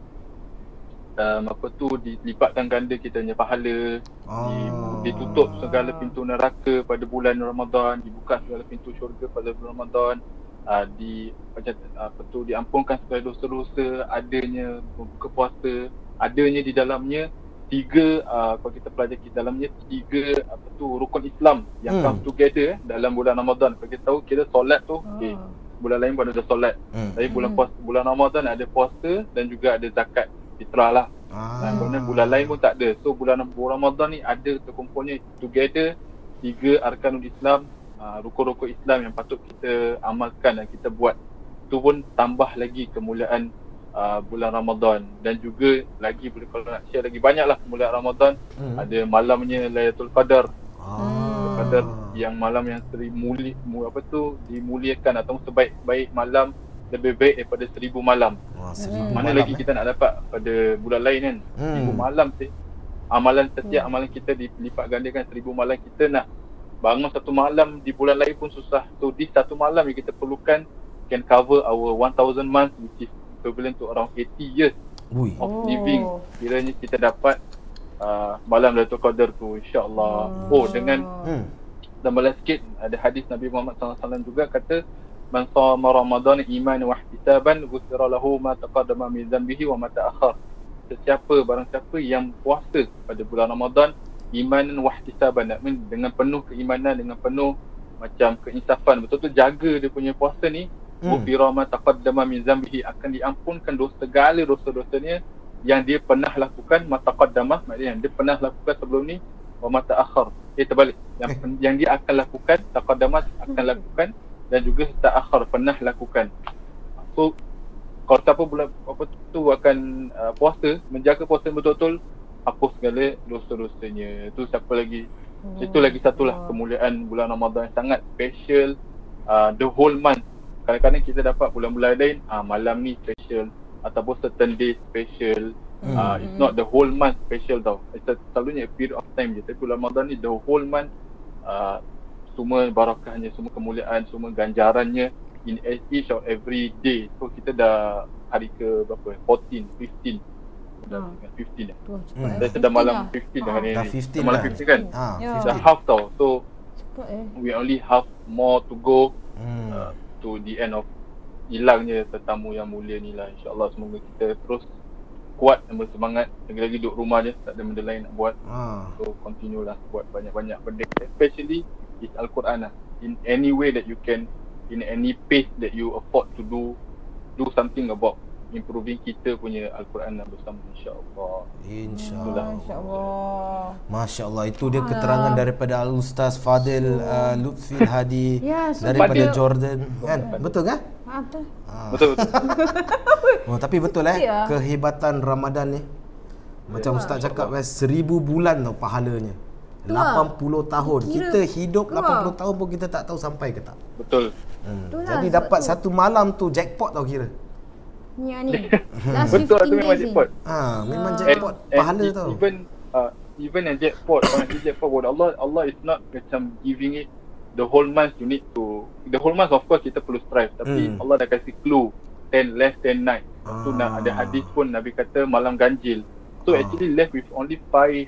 um, apa tu dilipatkan ganda kita punya pahala Ah. di, ditutup segala pintu neraka pada bulan Ramadan dibuka segala pintu syurga pada bulan Ramadan uh, di macam apa tu diampunkan segala dosa-dosa adanya buka puasa adanya di dalamnya tiga uh, kalau kita pelajari di dalamnya tiga apa tu rukun Islam yang Hmm. come together eh, dalam bulan Ramadan kalau kita tahu kita solat tu okay, Oh. Bulan lain pun ada solat Hmm. tapi bulan Hmm. puasa bulan Ramadan ada puasa dan juga ada zakat fitrah lah Ah. Dan kemudian bulan lain pun tak ada. So bulan bulan Ramadan ni ada terkumpulnya together tiga arkanul Islam, uh, rukun-rukun Islam yang patut kita amalkan dan kita buat. Tu pun tambah lagi kemuliaan uh, bulan Ramadan dan juga lagi boleh kalau nak share lagi banyaklah kemuliaan Ramadan. Hmm. Ada malamnya Lailatul Qadar. Ah. Qadar yang malam yang seri muli, mu, apa tu dimuliakan atau sebaik-baik malam lebih baik daripada seribu malam. Wah, seribu Mana malam, lagi eh. kita nak dapat pada bulan lain kan Hmm. Seribu malam sih Amalan setiap amalan kita dilipat gandakan seribu malam Kita nak bangun satu malam di bulan lain pun susah So di satu malam yang kita perlukan Can cover our 1000 months which is equivalent to around 80 years Ui. of Oh. living Kiranya kita dapat uh, malam Lailatul Qadar tu insyaAllah Oh dengan Hmm. Tambahan sikit ada hadis Nabi Muhammad SAW juga kata man sama Ramadan iman wa ihtisaban ghufira lahu ma taqaddama min dhanbihi wa ma ta'akhkhar. Sesiapa barang siapa yang puasa pada bulan Ramadan iman wa ihtisaban dengan penuh keimanan dengan penuh macam keinsafan betul-betul jaga dia punya puasa ni Hmm. ghufira ma taqaddama min dhanbihi akan diampunkan dosa segala dosa-dosanya yang dia pernah lakukan ma taqaddama maknanya yang dia pernah lakukan sebelum ni wa ma ta'akhkhar. Eh terbalik. Yang Eh. yang dia akan lakukan taqaddamat akan lakukan dan juga ta'akhkhar pernah lakukan. So kalau siapa bulan apa tu akan uh, puasa, menjaga puasa betul-betul hapus segala dosa-dosanya. Itu siapa lagi? Itu lagi satulah kemuliaan bulan Ramadan yang sangat special uh, the whole month. Kadang-kadang kita dapat bulan-bulan lain uh, malam ni special ataupun certain day special. Hmm. Uh, it's not the whole month special tau. It's a, selalunya a period of time je. Tapi bulan Ramadan ni the whole month uh, semua barakahnya, semua kemuliaan, semua ganjarannya in each of every day. So kita dah hari ke berapa? 14, 15. Dah Hmm. 15 dah. Cepat Hmm. Dah malam dah. 15 dah Ah. hari ni. Dah 15 malam dah. 15 kan? Ha, Ya. Dah 15. half tau. So Cepat eh. we only have more to go Hmm. uh, to the end of hilangnya tetamu yang mulia ni lah. insyaAllah semoga kita terus kuat dan bersemangat. Lagi-lagi duduk rumah je tak ada benda lain nak buat. Ah. so continue lah buat banyak-banyak benda. Especially is Al-Quran lah. In any way that you can in any pace that you afford to do do something about improving kita punya Al-Quran lah bersama insyaAllah InsyaAllah. InsyaAllah. Masya Allah itu dia keterangan daripada Al Ustaz Fadil uh, Lutfi Hadi Ya, so daripada Fadil. Jordan kan betul kan? Ha, betul. betul betul Oh tapi betul eh Ya. kehebatan Ramadan ni. Macam Ustaz cakap eh seribu bulan tau pahalanya. Tu lah. 80 tahun. Kira- Kita hidup tu lah. 80 tahun pun kita tak tahu sampai ke tak. betul Hmm. Tu lah, Jadi dapat tu. satu malam tu jackpot tau kira. Ni ni. Last betul 15 tu memang jackpot Ha, memang Ah. jackpot pahala e- tau. Even uh, even yang jackpot, orang yang jackpot pun Allah Allah is not macam giving it the whole month you need to the whole month of course kita perlu strive tapi Hmm. Allah dah kasih clue 10 less than night. Tu Ah. nak ada hadis pun Nabi kata malam ganjil. So Ah. actually left with only five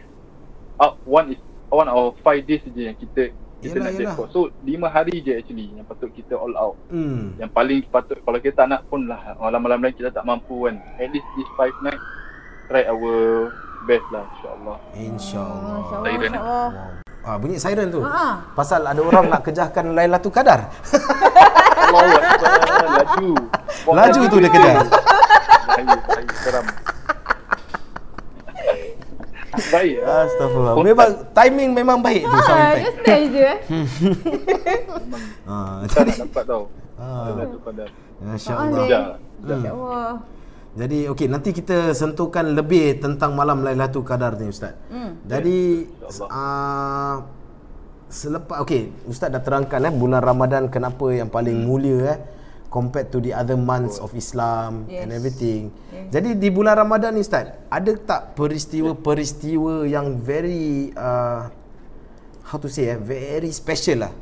uh, one is one or five days je yang kita kita Yelah, nak yelah. jackpot. So lima hari je actually yang patut kita all out. Hmm. Yang paling patut kalau kita tak nak pun lah malam-malam lain kita tak mampu kan. At least this five night try our best lah insyaAllah. InsyaAllah. InsyaAllah. Siren, eh? InsyaAllah. Ah bunyi siren tu. Ha. Pasal ada orang nak kejarkan Lailatul Qadar. Allahu Akbar. Laju. Laju tu dia kejar. Bahaya, bahaya, seram. Baik. ah. Astagfirullah. Memang timing memang baik tu sound Ha, effect. just stay je eh. Ah, kita nak dapat tau. Ah. Pada. Masya-Allah. Ah. InsyaAllah. Jadi okey nanti kita sentuhkan lebih tentang malam Lailatul Qadar ni ustaz. Hmm. Jadi uh, selepas okey ustaz dah terangkan eh bulan Ramadan kenapa yang paling Hmm. mulia eh compared to the other months of Islam Yes. and everything. Yes. Jadi di bulan Ramadan ni ustaz, ada tak peristiwa-peristiwa yang very uh, how to say eh very special lah.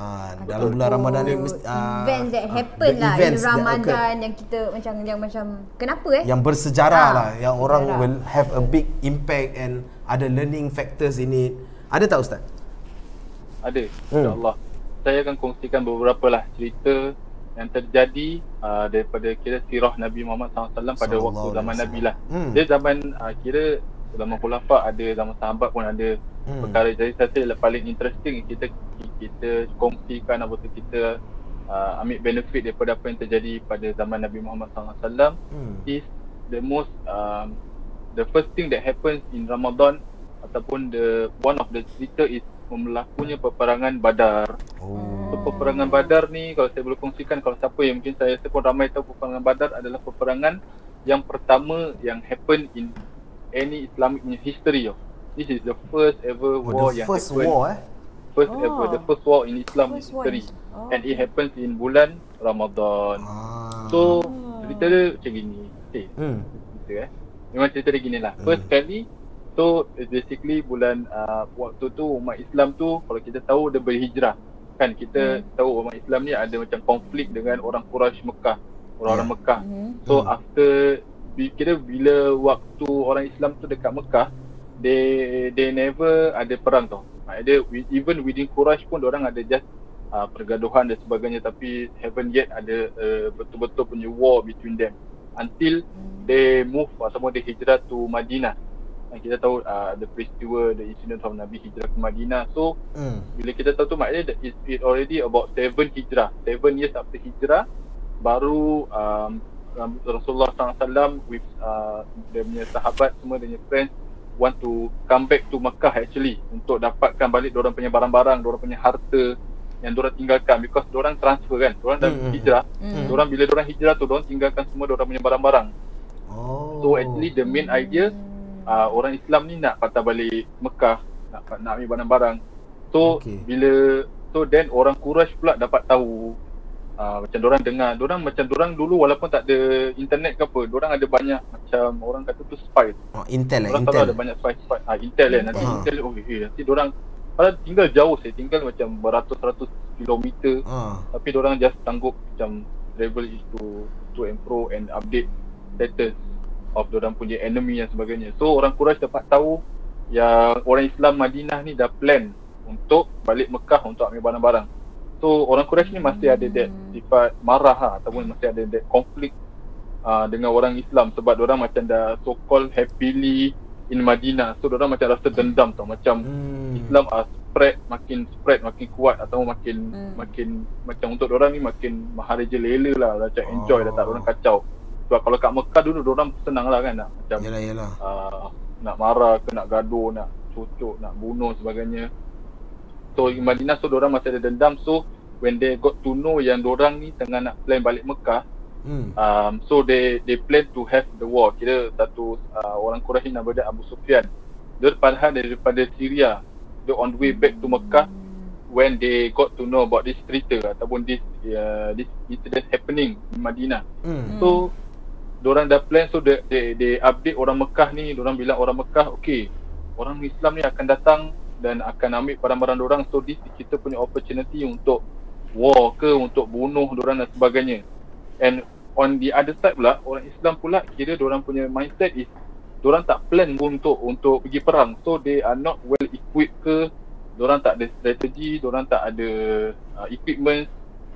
Uh, dalam bulan Ramadan ni mesti uh, events that ah, happen the lah in that occur Ramadan yang kita macam yang macam kenapa eh? yang bersejarah Ah, lah yang orang will have a big impact and ada learning factors in it ada tak ustaz Ada. Hmm. InsyaAllah. Saya akan kongsikan beberapa lah cerita yang terjadi uh, daripada kira sirah Nabi Muhammad SAW pada Sallallahu waktu zaman Nabi lah. Hmm. Dia zaman uh, kira zaman khulafa ada, zaman sahabat pun ada Hmm. perkara. Jadi saya rasa paling interesting kita kita kongsikan apa tu kita uh, ambil benefit daripada apa yang terjadi pada zaman Nabi Muhammad SAW hmm. is the most um, the first thing that happens in Ramadan ataupun the one of the cerita is berlakunya peperangan Badar. Oh. So peperangan Badar ni kalau saya boleh kongsikan kalau siapa yang mungkin saya rasa pun ramai tahu peperangan Badar adalah peperangan yang pertama yang happen in any Islamic history. Oh. This is the first ever Oh, war the yang first happen. war eh. First Oh. ever, the first war in Islam First history. is- oh, And it happens in bulan Ramadan. Ah. So cerita dia macam gini. Okay, hmm. cerita eh. Memang cerita dia gini lah. First Hmm. kali So it's basically bulan uh, waktu tu umat Islam tu kalau kita tahu dia berhijrah. Kan kita Hmm. tahu umat Islam ni ada macam konflik dengan orang Quraisy Mekah. Orang-orang Ya. Mekah. Mhm. So Hmm. after kira bila waktu orang Islam tu dekat Mekah they they never ada perang tau. Ada even within Quraisy pun orang ada just uh, pergaduhan dan sebagainya tapi haven't yet ada uh, betul-betul punya war between them until they move ataupun they hijrah to Madinah. Dan kita tahu uh, the peristiwa the incident of Nabi hijrah ke Madinah. So Hmm. bila kita tahu tu maknanya that it, it already about seven hijrah. Seven years after hijrah baru um, Rasulullah SAW with uh, dia punya sahabat semua dia punya friends want to come back to Makkah actually untuk dapatkan balik orang punya barang-barang, orang punya harta yang orang tinggalkan because orang transfer kan. Orang dah Hmm, hmm, hijrah. Hmm. Orang bila orang hijrah tu orang tinggalkan semua orang punya barang-barang. Oh. So actually the main idea uh, orang Islam ni nak patah balik Mekah, nak nak ambil barang-barang. So Okay. okay. bila so then orang Quraisy pula dapat tahu uh, macam orang dengar, orang macam orang dulu walaupun tak ada internet ke apa, orang ada banyak macam orang kata tu spy. Oh, Intel lah, Intel. ada banyak spy spy. Ah intel kan nanti Ha. intel oh eh nanti orang Padahal tinggal jauh saya tinggal macam beratus-ratus kilometer Ah. tapi orang just sanggup macam travel to to and fro and update status of orang punya enemy dan sebagainya. So orang Quraisy dapat tahu yang orang Islam Madinah ni dah plan untuk balik Mekah untuk ambil barang-barang. So orang Quraisy ni masih ada that sifat marah ha, ataupun masih ada that konflik uh, dengan orang Islam sebab orang macam dah so called happily in Madinah. So orang macam rasa dendam tau macam Hmm. Islam uh, spread makin spread makin kuat atau makin Hmm. makin macam untuk orang ni makin maharaja lela lah macam enjoy dah tak Oh. orang kacau. Sebab kalau kat Mekah dulu orang senang lah kan nak macam Yalah, yalah. uh, nak marah ke nak gaduh, nak cucuk, nak bunuh sebagainya. So in Madinah so orang masih ada dendam so when they got to know yang orang ni tengah nak plan balik Mekah Hmm. um, so they they plan to have the war kira satu uh, orang Quraisy nama dia Abu Sufyan dia padahal daripada Syria dia on the way back to Mekah when they got to know about this cerita ataupun this uh, this incident happening in Madinah Hmm. so orang dah plan so they, they they update orang Mekah ni orang bilang orang Mekah okay orang Islam ni akan datang dan akan ambil barang-barang orang so this kita punya opportunity untuk war ke untuk bunuh orang dan sebagainya. And on the other side pula orang Islam pula kira orang punya mindset is orang tak plan untuk untuk pergi perang. So they are not well equipped ke orang tak ada strategi orang tak ada uh, equipment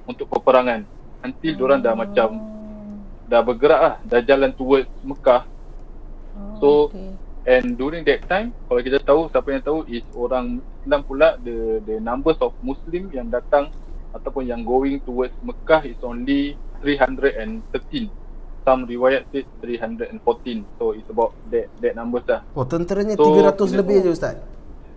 untuk peperangan. Until orang dah macam dah bergerak lah dah jalan towards Mekah So, okay. And during that time, kalau kita tahu, siapa yang tahu is orang Islam pula the the numbers of Muslim yang datang ataupun yang going towards Mekah is only 313. Some riwayat say 314. So it's about that that numbers lah. Oh, tenteranya So, 300 bila- lebih je Ustaz.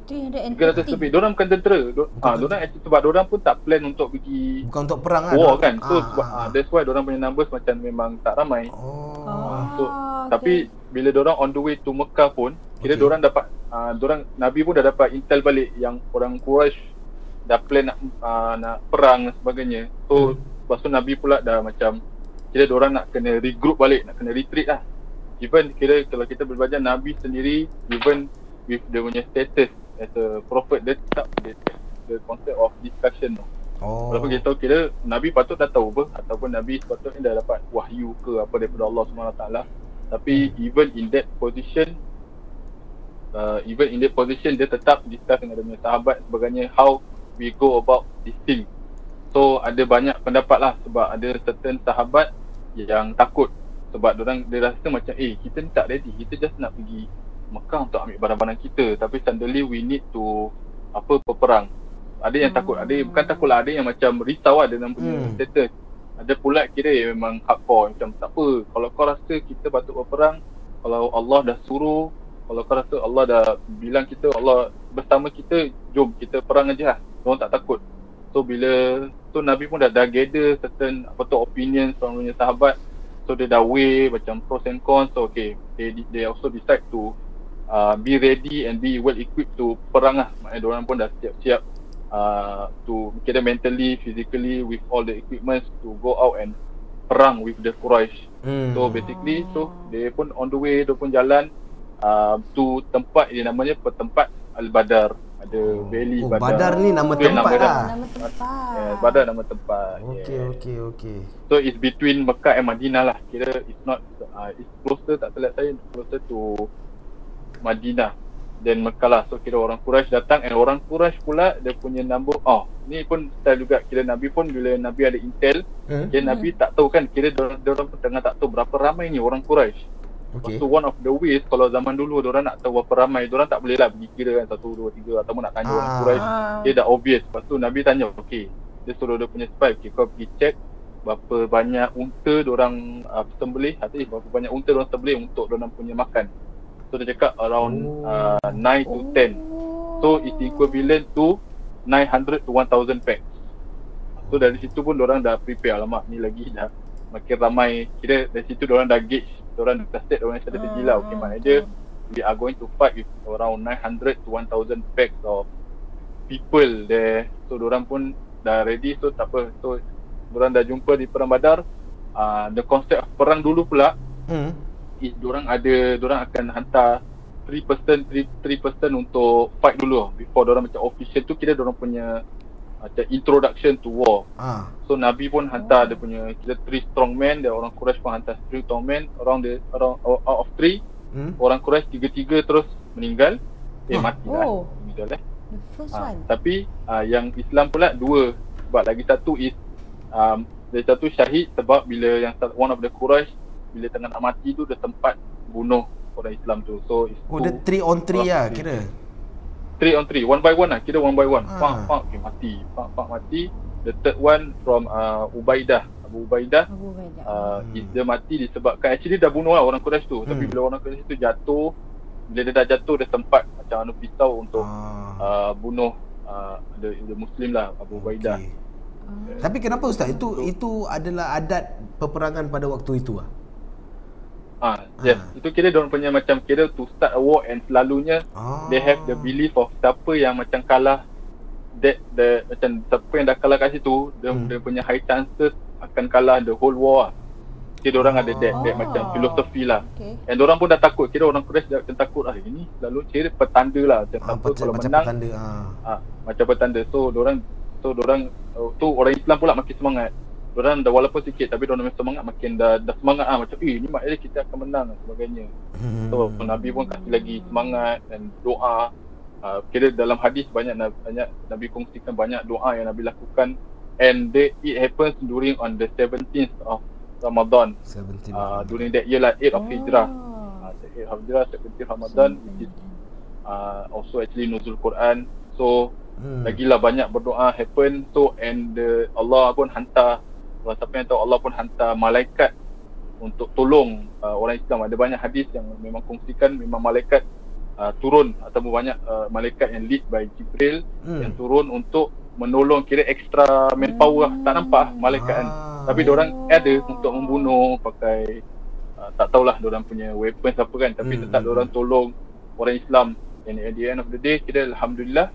300 lebih. Diorang bukan tentera. Bukan ah, tentera. diorang actually sebab diorang pun tak plan untuk pergi Bukan untuk perang kan? war kan. So Ah, sebab ah, ah, ah. that's why diorang punya numbers macam memang tak ramai. Oh. Ah, so, okay. Tapi bila orang on the way to Mekah pun, kira Okay. okay. orang dapat uh, orang Nabi pun dah dapat intel balik yang orang Quraisy dah plan nak uh, nak perang dan sebagainya. So Hmm. lepas tu Nabi pula dah macam kira orang nak kena regroup balik, nak kena retreat lah. Even kira kalau kita berbelajar Nabi sendiri even with dia punya status as a prophet dia tetap the, the concept of discussion tu. Oh. Walaupun kita tahu kira Nabi patut dah tahu apa ataupun Nabi sepatutnya dah dapat wahyu ke apa daripada Allah SWT tapi even in that position uh, even in that position dia tetap discuss dengan dia sahabat sebagainya how we go about this thing. So ada banyak pendapat lah sebab ada certain sahabat yang takut. Sebab orang dia rasa macam eh kita ni tak ready. Kita just nak pergi Mekah untuk ambil barang-barang kita. Tapi suddenly we need to apa berperang. Ada yang takut ada yang bukan takut lah. Ada yang macam risau lah dengan punya Hmm. status. Ada pula kira yang memang hardcore. Macam tak apa kalau kau rasa kita patut berperang kalau Allah dah suruh kalau kau rasa Allah dah bilang kita Allah bersama kita jom kita perang aja lah. Orang tak takut. So bila so Nabi pun dah dah gather certain apa tu opinions from punya sahabat. So dia dah weigh macam pros and cons. So okay they they also decide to uh, be ready and be well equipped to perang lah maknanya orang pun dah siap-siap uh, to kira mentally physically with all the equipment to go out and perang with the Quraisy Hmm. So basically so dia pun on the way dia pun jalan uh, to tempat dia namanya tempat Al Badar. Ada valley Oh, Badar. Badar ni nama yang tempat nama dia. lah. Nama tempat. Yeah, Badar nama tempat. Okey, yeah. okey, okey. So it's between Mekah and Madinah lah. Kira it's not uh, it's closer tak terlihat saya closer to Madinah dan Mekah lah. So kira orang Quraisy datang and orang Quraisy pula dia punya number oh ni pun style juga kira Nabi pun bila Nabi ada intel Hmm? kira Nabi tak tahu kan kira dia orang pun tengah tak tahu berapa ramai ni orang Quraisy. Okey. Okay. So one of the ways kalau zaman dulu orang nak tahu berapa ramai, orang tak boleh lah pergi kira kan satu dua tiga ataupun nak tanya orang Ah. Quraisy. Dia dah obvious. Lepas tu Nabi tanya, okey. Dia suruh dia punya spy, okay, kau pergi check berapa banyak unta orang uh, sembelih, hati berapa banyak unta orang sembelih untuk orang punya makan. So dia cakap around Oh. uh, 9 to 10. So it's equivalent to 900 to 1000 packs. So dari situ pun orang dah prepare. Alamak ni lagi dah makin ramai. Kira dari situ orang dah gauge. Orang dah set orang strategi lah. Okay mana dia? We are going to fight with around 900 to 1000 packs of people there. So orang pun dah ready. So tak apa. So orang dah jumpa di perang badar. Uh, the concept of perang dulu pula. Hmm. Is orang ada orang akan hantar 3% 3, 3% untuk fight dulu before orang macam official tu kira orang punya macam introduction to war Ah. So Nabi pun hantar dia punya kita three strong men dan orang Quraisy pun hantar three strong men around the around out of three Hmm. orang Quraisy tiga-tiga terus meninggal eh Huh. mati lah Oh. meninggal eh The first ha, one. tapi uh, yang Islam pula dua sebab lagi satu is um, dia satu syahid sebab bila yang one of the Quraisy bila tengah nak mati tu dia tempat bunuh orang Islam tu so it's Oh, two- dia 3 on 3 lah kira. three on three one by one lah kira one by one Ah. pak pak okay, mati pak pak mati the third one from uh, Ubaidah Abu Ubaidah Abu Ubaidah. uh, Hmm. hmm. dia mati disebabkan actually dah bunuh lah orang Quraisy tu hmm. tapi bila orang Quraisy tu jatuh bila dia dah jatuh dia sempat macam anu pisau untuk Ah. uh, bunuh uh, the, the muslim lah Abu Ubaidah Okey. Ah. Tapi kenapa ustaz itu itu adalah adat peperangan pada waktu itu ah? Ah yes Ah. itu kira dia orang punya macam kira to start a war and selalunya Ah. they have the belief of siapa yang macam kalah that the macam siapa yang dah kalah kat situ dia, Hmm. dia punya high chances akan kalah the whole war lah. Kira orang ada that, that Oh. macam filosofi lah Okay. And orang pun dah takut Kira orang Quraisy dah macam takut ah ini selalu kira petanda lah macam Ah, macam, kalau macam menang petanda ah. ah, macam petanda so orang so orang uh, tu orang Islam pula makin semangat orang dah walaupun sikit tapi orang makin semangat makin dah dah semangat ah macam eh ni maknanya kita akan menang dan sebagainya. Hmm. so Nabi pun kasih lagi semangat dan doa. Uh, kira dalam hadis banyak banyak Nabi kongsikan banyak doa yang Nabi lakukan. And they, it happens during on the 17th of Ramadan. 17 uh, during that year lah 8 of Hijrah. Oh. uh, 8 of Hijrah 17 Ramadan which is uh, also actually nuzul Quran. So Hmm. lagilah banyak berdoa happen. So and the Allah pun hantar kalau siapa yang tahu Allah pun hantar malaikat untuk tolong uh, orang Islam. Ada banyak hadis yang memang kongsikan memang malaikat uh, turun ataupun banyak uh, malaikat yang lead by Jibril Hmm. yang turun untuk menolong. Kira extra manpower lah. tak nampak malaikat kan. Ah. tapi orang ada untuk membunuh pakai uh, tak tahulah orang punya weapons apa kan. Tapi Hmm, tetap hmm, orang tolong orang Islam. And at the end of the day kira alhamdulillah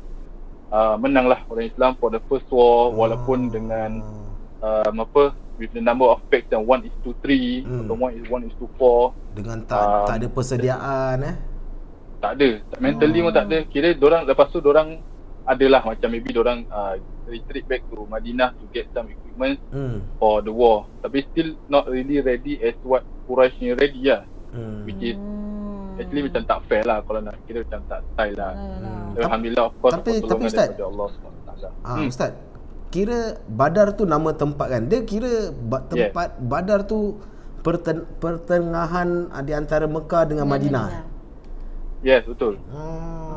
uh, menanglah orang Islam for the first war. Walaupun dengan um, apa with the number of packs yang 1 is to 3 Hmm. atau 1 is 1 is to 4 dengan tak um, tak ada persediaan eh. tak ada tak mentally pun tak ada kira orang lepas tu orang adalah macam maybe orang uh, retreat back to Madinah to get some equipment Hmm. for the war tapi still not really ready as what Quraisy ni ready lah Hmm. which is Hmm. actually macam tak fair lah kalau nak kira macam tak style lah Alah. Hmm. Alhamdulillah of course Tapi- tapi Ustaz- Allah SWT Ah, hmm. ustaz. Kira Badar tu nama tempat kan? Dia kira ba- tempat Badar tu perten- pertengahan ah, di antara Mekah dengan Madinah. yes betul Hmm.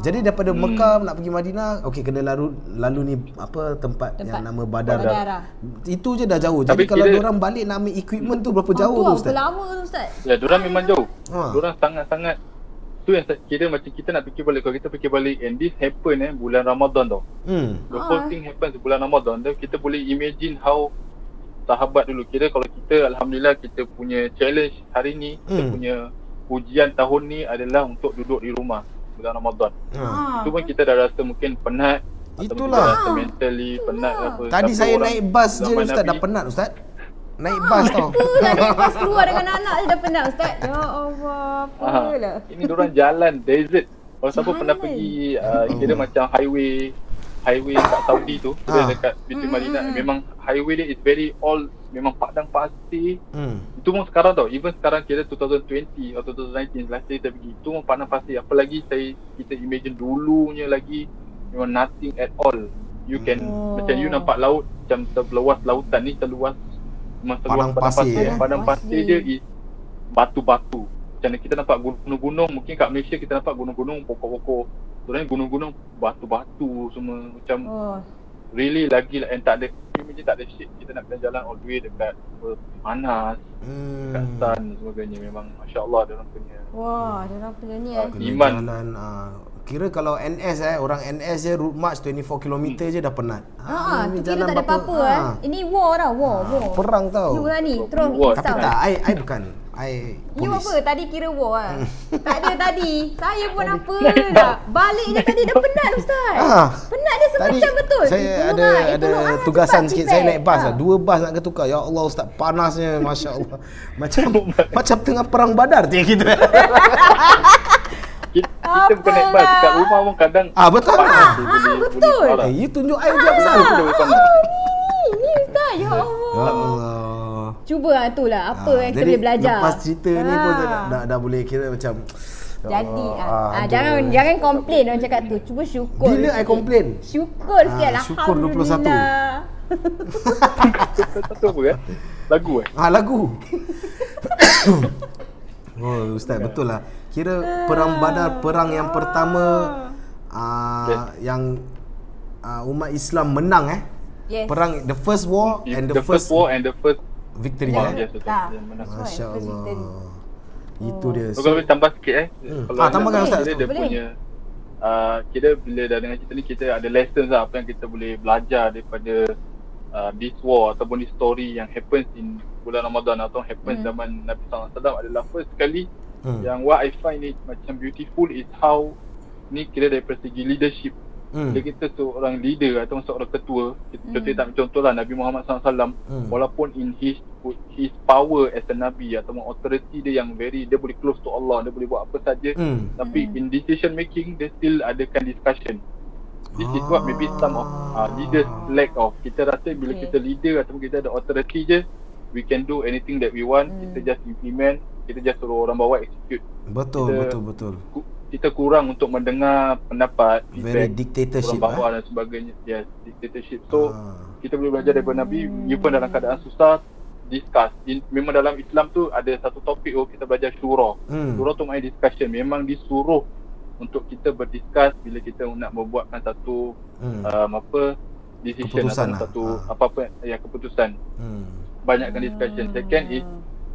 Jadi daripada Mekah nak pergi Madinah, okey kena lalu lalu ni apa tempat, Tempat yang nama Badar. Badar lah. Itu je dah jauh. Jadi Tapi kalau kira- orang balik nak ambil equipment tu berapa Ah, jauh tu Ustaz? lama tu Ustaz? Ya, diorang memang jauh. Ha. Diorang sangat-sangat tu yang kira macam kita nak fikir balik kalau kita fikir balik and this happen eh bulan Ramadan tau. Hmm. The Ah. whole thing happens bulan Ramadan. Dan kita boleh imagine how sahabat dulu kira kalau kita alhamdulillah kita punya challenge hari ni, kita Hmm. punya ujian tahun ni adalah untuk duduk di rumah bulan Ramadan. Ah. Itu pun kita dah rasa mungkin penat Itulah. kita rasa mentally penat apa. Tadi Tapi saya naik bas je Ustaz dah Nabi- penat Ustaz. Naik bas tau. Apa nak naik bas keluar dengan anak je dah penat Ustaz? Ya Allah, Ah, apalah. ini orang jalan desert. Kalau siapa pernah pergi uh, kira macam highway highway kat Saudi tu, kira Ah. dekat between Mm, Madinah, mm, mm. memang highway dia is very all memang padang pasir. Hmm. Itu pun sekarang tau, even sekarang kira 2020 atau 2019 last year kita pergi, itu pun padang pasir. Apalagi saya kita imagine dulunya lagi memang nothing at all. You can Oh. macam you nampak laut macam seluas lautan ni seluas memang seluas Padang pasir, eh? eh. Padang Pasir. pasir je is batu-batu. Macam mana kita nampak gunung-gunung, mungkin kat Malaysia kita nampak gunung-gunung, pokok-pokok. Sebenarnya gunung-gunung batu-batu semua macam Oh. really lagi lah and tak ada imagine tak ada shit kita nak kena jalan all the way dekat panas dekat Hmm. sun dan sebagainya memang masya-Allah dia orang punya Wah, dia orang punya ni eh. Ah, Iman. jalan ah. Kira kalau NS eh Orang NS je route march 24 km je dah penat Ha, ni tu kira jalan tak ada apa-apa eh. ah. Ini war tau, war, Ah, war. Perang tau You lah ni, terus War. Tapi tak I, I bukan I You polis apa? Tadi kira war lah. tak ada tadi. Saya pun apa dah. Balik je tadi dah penat Ustaz. Ah. Penat dia Tadi semacam betul. saya Tolong ada ah, eh, ada ah, tugasan cepat sikit saya naik bas Ah. lah. Dua bas nak ketukar. Ya Allah Ustaz panasnya masya-Allah. Macam macam tengah perang badar tu kita. Kita, kita bukan naik bas dekat rumah pun kadang Ah, betul. Ah, dia boleh, betul. boleh eh, you tunjuk I je pasal. Panas. Ni, ni Ustaz. Ya Ya Allah. Allah. Cuba lah tu lah. Apa Ah, yang kita jadi boleh belajar. Lepas cerita ni pun Ah. dah, dah, dah boleh kira macam ya Jadi Allah, ah, ah, aduh. jangan jangan komplain orang cakap tu. Cuba syukur. Bila I sikit. komplain? Syukur sikit Ah, lah. syukur 21. Satu apa eh? Lagu eh? Ah lagu. oh ustaz betul lah. Kira perang Badar perang yang pertama ah yang ah, umat Islam menang eh. Yes. Perang the first war and the, the first war and the first victory war. eh. Ah. Dia. That's right, Masya first Allah. victory. Itu dia. So, kalau boleh tambah sikit eh. Hmm. Kalau Ah, tambahkan, Ustaz. Dia Boleh. punya uh, kira bila dah dengan cerita ni kita ada lessons lah apa yang kita boleh belajar daripada uh, this war ataupun this story yang happens in bulan Ramadan atau happens Hmm. zaman Nabi SAW adalah first sekali Hmm. yang what I find it macam beautiful is how ni kira daripada segi leadership Hmm. bila kita seorang leader atau seorang ketua kita Hmm. contoh tak contohlah Nabi Muhammad SAW Hmm. walaupun in his his power as a nabi atau authority dia yang very dia boleh close to Allah dia boleh buat apa saja Hmm. tapi Hmm. in decision making dia still adakan discussion this is what maybe some of uh, leaders lack of kita rasa bila Okay. kita leader ataupun kita ada authority je we can do anything that we want Hmm. kita just implement kita just suruh orang bawah execute Betul Kita- betul betul. Ku- kita kurang untuk mendengar pendapat Very feedback dictatorship orang bawah eh. dan sebagainya yes dictatorship so Ah. kita boleh belajar daripada Nabi even dalam keadaan susah discuss In, memang dalam Islam tu ada satu topik oh kita belajar syura Hmm. syura tu maknanya discussion memang disuruh untuk kita berdiskus bila kita nak membuatkan satu Hmm. um, apa decision Keputusan atau lah. satu Ah. apa-apa yang keputusan Hmm. banyakkan discussion second is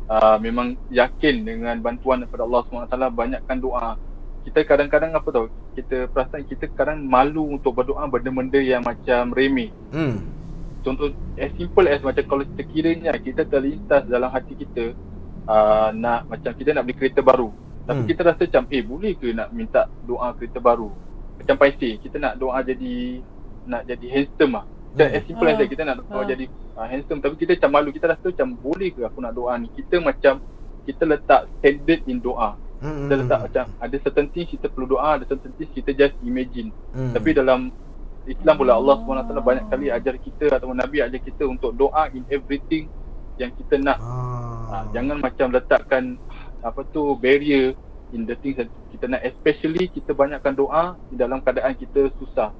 uh, memang yakin dengan bantuan daripada Allah SWT banyakkan doa. Kita kadang-kadang apa tau kita perasan kita kadang malu untuk berdoa benda-benda yang macam remeh. Hmm. contoh as simple as macam kalau sekiranya kita terlintas dalam hati kita uh, nak macam kita nak beli kereta baru. Tapi Hmm. kita rasa macam eh boleh ke nak minta doa kereta baru? Macam paisi kita nak doa jadi nak jadi handsome lah macam Hmm. as simple as Ah. that kita nak Ah. jadi uh, handsome tapi kita macam malu kita rasa macam boleh ke aku nak doa ni kita macam kita letak standard in doa Hmm. kita letak macam ada certain things kita perlu doa ada certain things kita just imagine Hmm. tapi dalam Islam pula Allah SWT banyak kali ajar kita ataupun Nabi ajar kita untuk doa in everything yang kita nak. ah. Ha, jangan macam letakkan apa tu barrier in the things that kita nak especially kita banyakkan doa di dalam keadaan kita susah.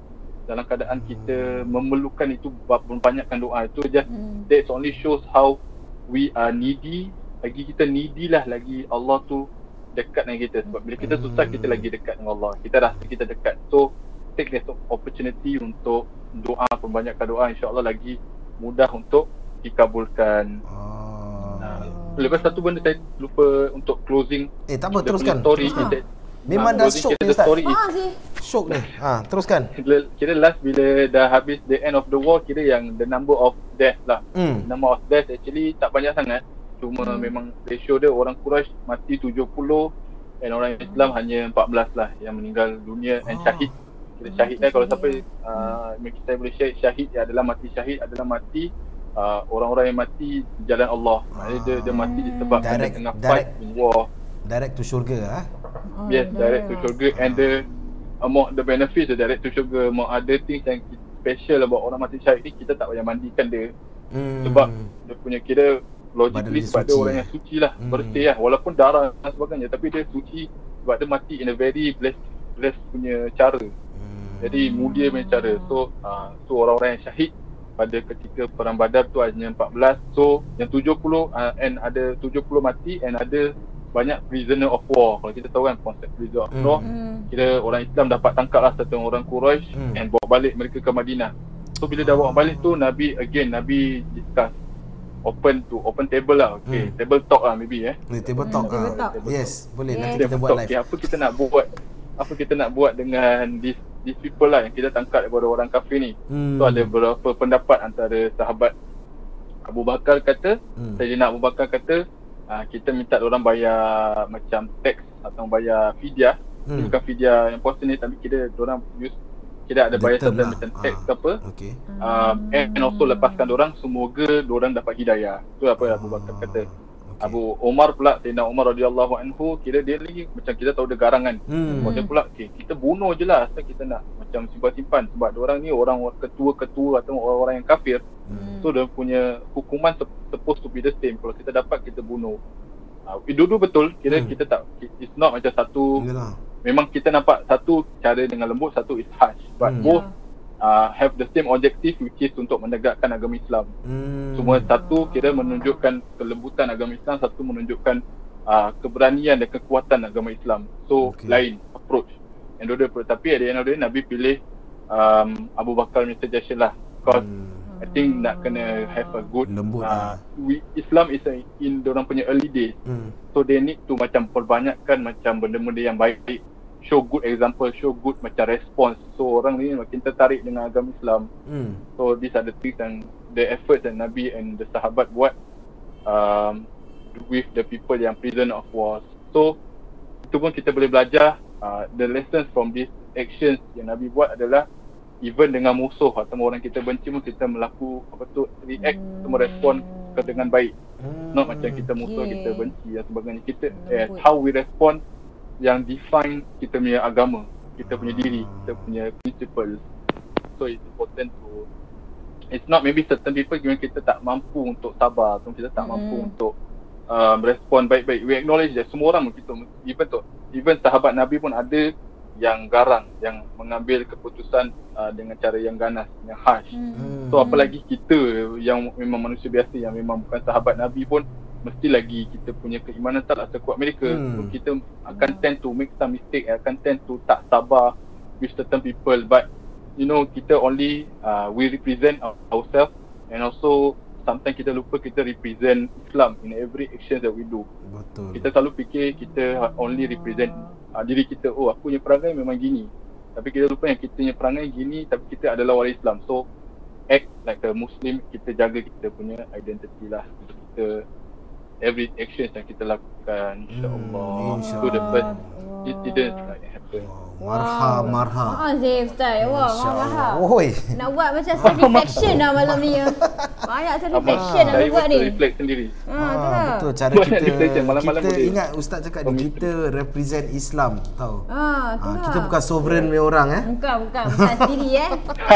Dalam keadaan kita memerlukan itu membanyakkan doa itu just Hmm. that only shows how we are needy. Lagi kita needy lah lagi Allah tu dekat dengan kita sebab bila kita susah kita lagi dekat dengan Allah. Kita rasa kita dekat. So take this opportunity untuk doa perbanyakkan doa insya-Allah lagi mudah untuk dikabulkan. Ah. Lepas satu benda saya lupa untuk closing Eh tak apa teruskan. story Teruskan. kita. Memang Ah, dah syok kita ni Ustaz. Ah sih. Syok ni. Ha, teruskan. kira, kira last bila dah habis the end of the war kira yang the number of death lah Hmm. number of death actually tak banyak sangat cuma hmm. memang ratio dia orang Quraisy mati 70 dan orang Islam hanya 14 lah yang meninggal dunia and Oh. syahid kira syahid lah kalau siapa uh, kita boleh syahid syahid dia adalah mati syahid adalah mati uh, orang-orang yang mati di jalan Allah maknanya dia, dia mati disebabkan dia Direct- tengah direct. fight in war Direct to syurga ah. Oh, Yes, direct to syurga and the among the benefits the direct to syurga among other things yang special about orang mati syahid ni kita tak payah mandikan dia Hmm. sebab dia punya kira logically dia sebab dia suci, orang yang suci lah Hmm. bersih lah walaupun darah dan sebagainya tapi dia suci sebab dia mati in a very blessed blessed punya cara Hmm. jadi mulia punya cara so uh, so orang-orang yang syahid pada ketika perang badar tu hanya 14 so yang 70 uh, and ada 70 mati and ada banyak prisoner of war kalau kita tahu kan konsep prisoner of war Hmm. kira orang Islam dapat tangkap lah satu orang Quraisy Hmm. and bawa balik mereka ke Madinah. So bila dah bawa balik tu Nabi again Nabi discuss open to open table lah. Okay, Hmm. table talk lah maybe eh. Ni table Hmm, talk. table ah. talk. Yes, boleh Yes. nanti Table kita buat talk. live. Okay, apa kita nak buat? Apa kita nak buat dengan these these people lah yang kita tangkap daripada orang kafir ni. Hmm. So ada beberapa pendapat antara sahabat Abu Bakar kata, Hmm. Sayyidina Abu Bakar kata uh, kita minta orang bayar macam tax atau bayar fidyah Hmm. bukan fidyah yang portion ni tapi kita orang use kita ada bayar certain lah. macam tax Ah. ke apa Okey. um, and also lepaskan orang semoga orang dapat hidayah tu apa Abu Bakar kata Okey. Abu Umar pula Sayyidina Umar radhiyallahu anhu kira dia lagi macam kita tahu dia garang kan Hmm. Macam pula okay, kita bunuh je lah asal kita nak macam simpan-simpan sebab orang ni orang ketua-ketua atau orang-orang yang kafir Hmm. So dia punya hukuman supposed to be the same Kalau kita dapat kita bunuh uh, Dua-dua betul Kira Hmm. kita tak It's not macam satu Yalah. Memang kita nampak Satu cara dengan lembut Satu is harsh But Hmm. both uh, Have the same objective Which is untuk menegakkan agama Islam Hmm. Semua satu kira menunjukkan Kelembutan agama Islam Satu menunjukkan uh, Keberanian dan kekuatan agama Islam So Okay. lain approach And dua-dua approach Tapi at the end of the day Nabi pilih um, Abu Bakar punya suggestion lah Because Hmm. I think nak kena have a good Lembut uh, lah. we, Islam is a, in orang punya early days Hmm. so they need to macam perbanyakkan macam benda-benda yang baik show good example show good macam response so orang ni makin tertarik dengan agama Islam Hmm. so these are the things and the efforts that Nabi and the sahabat buat um, with the people yang prisoner of war so itu pun kita boleh belajar uh, the lessons from these actions yang Nabi buat adalah even dengan musuh atau orang kita benci pun kita melaku apa tu react hmm. semua respon ke dengan baik Hmm. not macam kita musuh Okay. kita benci dan sebagainya kita Lembut. eh, how we respond yang define kita punya agama kita punya diri kita punya principle so it's important to it's not maybe certain people yang kita tak mampu untuk sabar atau kita tak Mm. mampu untuk um, respond baik-baik we acknowledge that semua orang kita even tu even sahabat Nabi pun ada yang garang yang mengambil keputusan uh, dengan cara yang ganas yang harsh Hmm. So apalagi kita yang memang manusia biasa yang memang bukan sahabat Nabi pun mesti lagi kita punya keimanan taklah sekuat mereka. Hmm. So kita akan tend to make some mistake, akan tend to tak sabar with certain people but you know kita only uh, we represent our, ourselves and also sometimes kita lupa kita represent Islam in every action that we do. Betul. Kita selalu fikir kita only represent uh, diri kita. Oh aku punya perangai memang gini. Tapi kita lupa yang kita punya perangai gini tapi kita adalah orang Islam. So act like a Muslim, kita jaga kita punya identity lah. Kita every action yang kita lakukan insya-Allah. Hmm, So the first incident like happen. Wow. Marha, marha. Ah, Zif Ustaz. Wah, marah-marah. Oi. Nak buat macam self-reflection lah malam ni. ya. Banyak self-reflection nak saya buat ni. reflect sendiri. Ah, tu Ah, lah. betul cara kita kita ingat ustaz cakap ni kita represent Islam tahu. Ah, tu Ah, lah. kita bukan sovereign punya orang eh. Bukan, bukan. Bukan sendiri eh.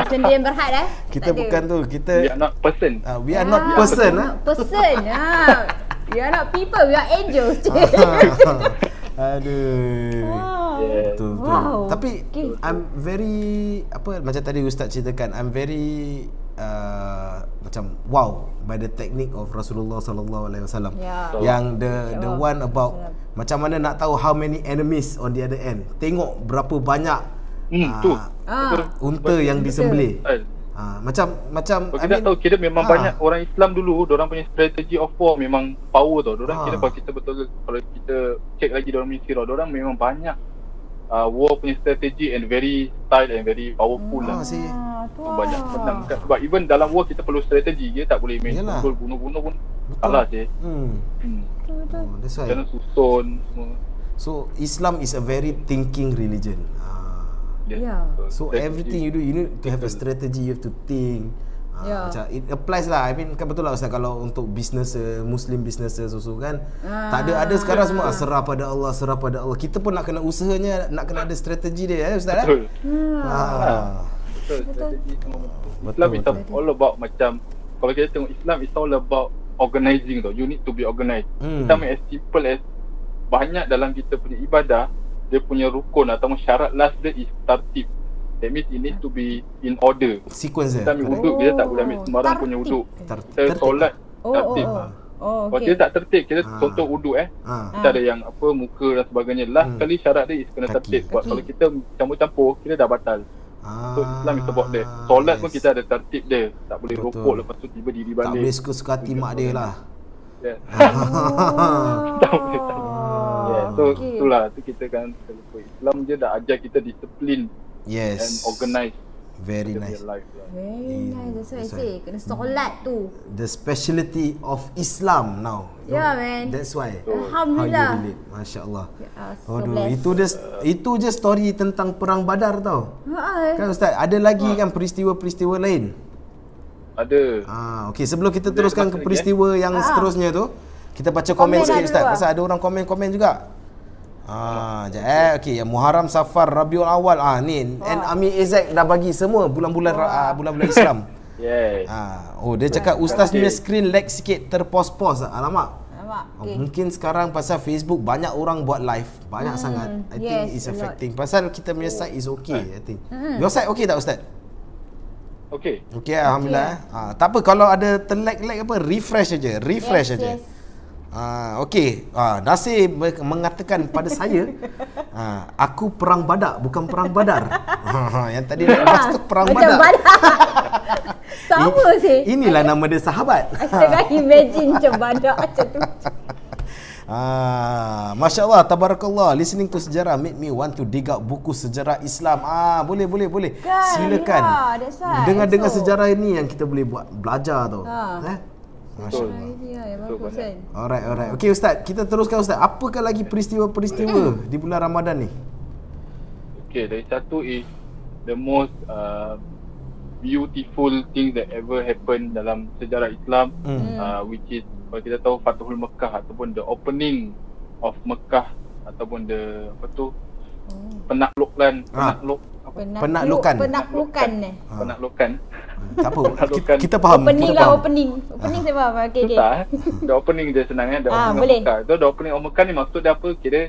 Sendirian berhad eh. Kita Tak ada. bukan tu, kita We are not person. uh, we are not Ah, person not ah. Person. ah. We are not people, we are angels. Aduh. Wow. Yeah. Betul, betul. Wow. Tapi Okay. I'm very apa macam tadi ustaz ceritakan I'm very uh, macam wow by the technique of Rasulullah sallallahu alaihi wasallam. Ya. Yang the the Ya. one about macam mana nak tahu how many enemies on the other end. Tengok berapa banyak Hmm, tu. Ah. Betul. Unta yang disembelih. Ah, macam macam Kalau I kita mean- tahu kira memang Ah. banyak orang Islam dulu orang punya strategi of war memang power tau. Orang Ah. kira kalau kita betul kalau kita check lagi orang punya sirah, orang memang banyak uh, war punya strategi and very style and very powerful Ah, lah. si. Ah, tu Banyak lah. menang kan. Sebab even dalam war kita perlu strategi je tak boleh main Yalah. pukul bunuh-bunuh pun Betul. kalah je. Hmm. Hmm. Betul, betul. Oh, that's why. Kena susun semua. So Islam is a very thinking religion. Ah. Yeah. So Strategi. everything you do, you need to have a strategy. You have to think. Ah, Yeah. Macam it applies lah. I mean kan betul lah Ustaz kalau untuk business Muslim businesses also kan. Ah. Tak ada ada sekarang semua ah, serah pada Allah, serah pada Allah. Kita pun nak kena usahanya, nak kena ada strategi dia ya Ustaz. Betul. Eh? Ah. Betul. Betul. Betul, Islam is betul. all about macam kalau kita tengok Islam is all about organizing tau. You need to be organized. Hmm. Kita ambil as simple as banyak dalam kita punya ibadah dia punya rukun atau syarat last dia is tertib. That means it needs to be in order. Sequence dia. Kita ambil wuduk, kita tak boleh ambil Oh, sembarang punya wuduk. Kita tertib. solat Oh, oh, tertib. oh. Oh, Kalau okay. kita tak tertib, kita Ah. contoh wuduk eh. Ah. Kita ada yang apa muka dan sebagainya. Last Hmm. kali syarat dia is kena Kaki. tertib. Sebab kalau kita campur-campur, kita dah batal. Ah. So Islam is about that. Solat pun yes. kita ada tertib dia. Tak boleh Betul. rokok lepas tu tiba diri tak boleh balik. suka-suka hati mak dia lah. Yeah. Oh. Tak boleh, tak Yeah, so okay. itulah tu kita kan terlupa. Islam je dah ajar kita disiplin and Yes. organize Very nice. life lah. Very nice. That's what I say. Kena solat tu. The speciality of Islam now. Yeah, man. That's why. Betul. How you Alhamdulillah. relate. Masya Allah. Yeah, so Aduh, blessed. itu je itu je story tentang perang Badar tau. Ha, Kan Ustaz, ada lagi kan peristiwa-peristiwa lain? Ada. Ah, okey sebelum kita Ada teruskan ke masa lagi, peristiwa yang Ah. seterusnya tu, kita baca Komen komen sikit Ustaz. Pasal ada orang komen-komen juga. Ah, jap eh. Okey, yang Muharram, Safar, Rabiul Awal. Ah, ni and Amir Ezek dah bagi semua bulan-bulan ah, bulan-bulan Islam. Yes. Ah, oh dia cakap ustaz punya screen lag sikit terpos-pos. Alamak. Nampak? Oh, Okay. Mungkin sekarang pasal Facebook banyak orang buat live, banyak sangat. I think yes, it's a lot. affecting. Pasal kita punya side is okay, I think. Your side okay tak ustaz? Okay. Okay, alhamdulillah. eh. Ah, tak apa kalau ada terlag-lag apa, refresh aja, refresh yes, aja. Yes. Ah, okey. Ah, Nasir me- mengatakan pada saya, ah, aku perang badak bukan perang badar. Ah, yang tadi nak bahas tu perang Macam badak. badak. Sama sih. Inilah nama dia sahabat. I tengah imagine macam badak macam tu. Ah, Masya Allah, Tabarakallah Listening to sejarah Made me want to dig out buku sejarah Islam Ah, boleh, boleh, boleh Kan, Silakan yeah, why. Dengar-dengar So- sejarah ini Yang kita boleh buat Belajar tau Ha. eh? Masya. Allah banyak. kan. Alright, alright Okey Ustaz, kita teruskan Ustaz Apakah lagi peristiwa-peristiwa Di bulan Ramadan ni? Okay, dari satu is the most uh, beautiful thing that ever happened dalam sejarah Islam Hmm. uh, which is kalau kita tahu Fathul Mekah ataupun the opening of Mekah ataupun the apa tu penaklukan Ah. penakluk apa Penakluk, Penaklukan. Penaklukan penaklukan Tak apa, Penaklukan. kita, faham Opening kita lah faham. opening. Opening saya faham. Okay, okay. susah eh. the opening dia senang eh the Ah, opening boleh. of Mekah tu the opening of Mekah ni maksud dia apa kira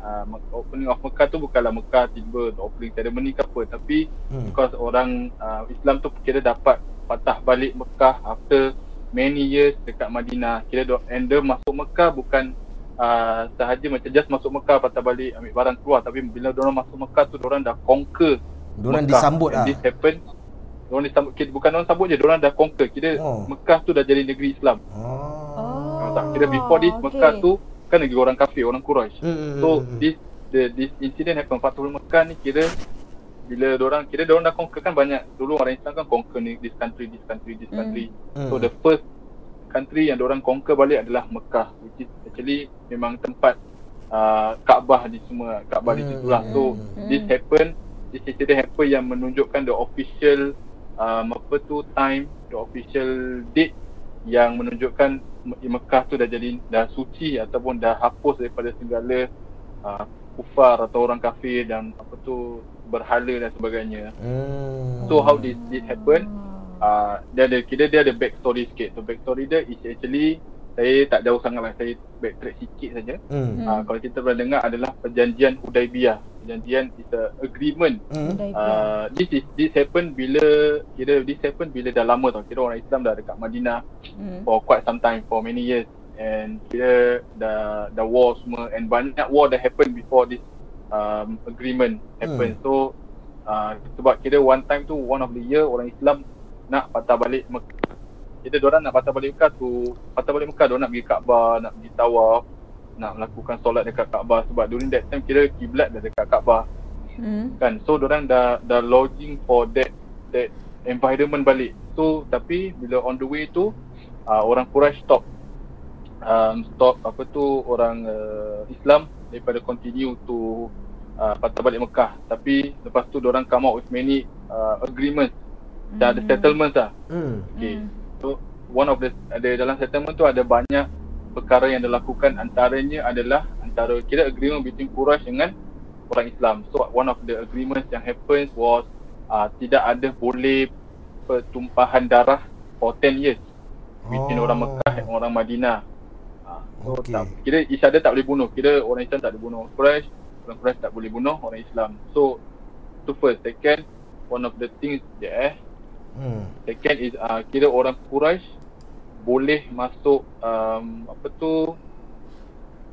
uh, opening of Mekah tu bukanlah Mekah tiba the opening ceremony ke apa tapi Hmm. because orang uh, Islam tu kira dapat patah balik Mekah after many years dekat Madinah kira do, and dia masuk Mekah bukan uh, sahaja macam just masuk Mekah patah balik ambil barang keluar tapi bila orang masuk Mekah tu orang dah conquer Diorang Mekah. disambut And lah. this happen orang disambut kira, bukan orang sambut je orang dah conquer kira Oh. Mekah tu dah jadi negeri Islam Oh. oh. tak kira before this Mekah tu kan negeri orang kafir orang Quraisy Hmm, So hmm, hmm. this the this incident happen Fathul Mekah ni kira bila orang kira orang dah conquer kan banyak dulu orang Islam kan conquer ni this country this country this Hmm. country. Hmm. So the first country yang orang conquer balik adalah Mekah which is actually memang tempat uh, Kaabah di semua Kaabah di Hmm, situ lah. So hmm. this happen this incident happen yang menunjukkan the official um, apa tu time the official date yang menunjukkan Me- Mekah tu dah jadi dah suci ataupun dah hapus daripada segala uh, kufar atau orang kafir dan apa tu berhala dan sebagainya. Hmm. So how did this happen? Uh, dia ada kira dia ada backstory sikit. So backstory dia is actually saya tak jauh sangat lah saya backtrack sikit saja. Hmm. Uh, kalau kita pernah dengar adalah perjanjian Hudaibiyah. Perjanjian is a agreement Hmm. Uh, this is this happen bila kira this happen bila dah lama tau kira orang Islam dah dekat Madinah Hmm. for quite some time for many years and kira dah dah war semua and banyak war dah happen before this um, agreement happen Hmm. so uh, sebab kira one time tu one of the year orang Islam nak patah balik Mekah. Kita orang nak patah balik Mekah tu, patah balik Mekah dia nak pergi Kaabah, nak pergi tawaf, nak melakukan solat dekat Kaabah sebab during that time kira kiblat dah dekat Kaabah. Hmm. Kan. So orang dah dah lodging for that that environment balik. So tapi bila on the way tu uh, orang Quraisy stop um, stop apa tu orang uh, Islam daripada continue to uh, patah balik Mekah tapi lepas tu orang come out with many uh, agreements dah ada Hmm. settlements lah Hmm. okay Hmm. so one of the ada dalam settlement tu ada banyak perkara yang dilakukan antaranya adalah antara kira agreement between Quraisy dengan orang Islam so one of the agreements yang happens was uh, tidak ada boleh pertumpahan darah for 10 years between Oh. orang Mekah dan orang Madinah Ah, so Okey. tak, kira each other tak boleh bunuh. Kira orang Islam tak boleh bunuh orang Quraisy, orang Quraisy tak boleh bunuh orang Islam. So tu first, second one of the things there Hmm. second is uh, kira orang Quraisy boleh masuk um, apa tu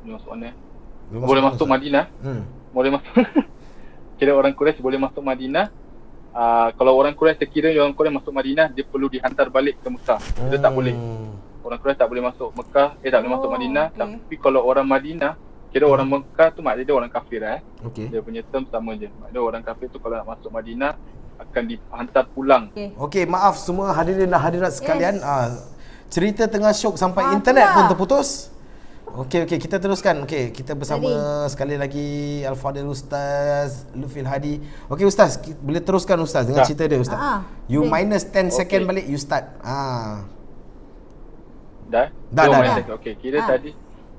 ni masuk mana? Dia Boleh masuk Madinah, Hmm. boleh masuk kira orang Quraisy boleh masuk Madinah. Uh, kalau orang Quraisy terkira orang Quraisy masuk Madinah, dia perlu dihantar balik ke Mekah. Dia tak boleh Hmm. orang Quraisy tak boleh masuk Mekah, eh tak boleh masuk Oh, Madinah, okay. tapi kalau orang Madinah, kira orang Mekah tu maknanya dia orang kafir eh. Okey. Dia punya term sama je. Maknanya orang kafir tu kalau nak masuk Madinah akan dihantar pulang. Okay. Okey, maaf semua hadirin dan hadirat sekalian. Yes. Ah, cerita tengah syok sampai Ah, internet pula. pun terputus. Okey, okey, kita teruskan. Okey, kita bersama Ready. sekali lagi Al-Fadil Ustaz Lufil Hadi. Okey Ustaz, boleh teruskan Ustaz dengan Ya. cerita dia Ustaz. Ah, ah. You Boleh. minus 10 second Okey. balik, you start. Ah. Dah? Dah, So, dah, dah. Okey, kira Ah. tadi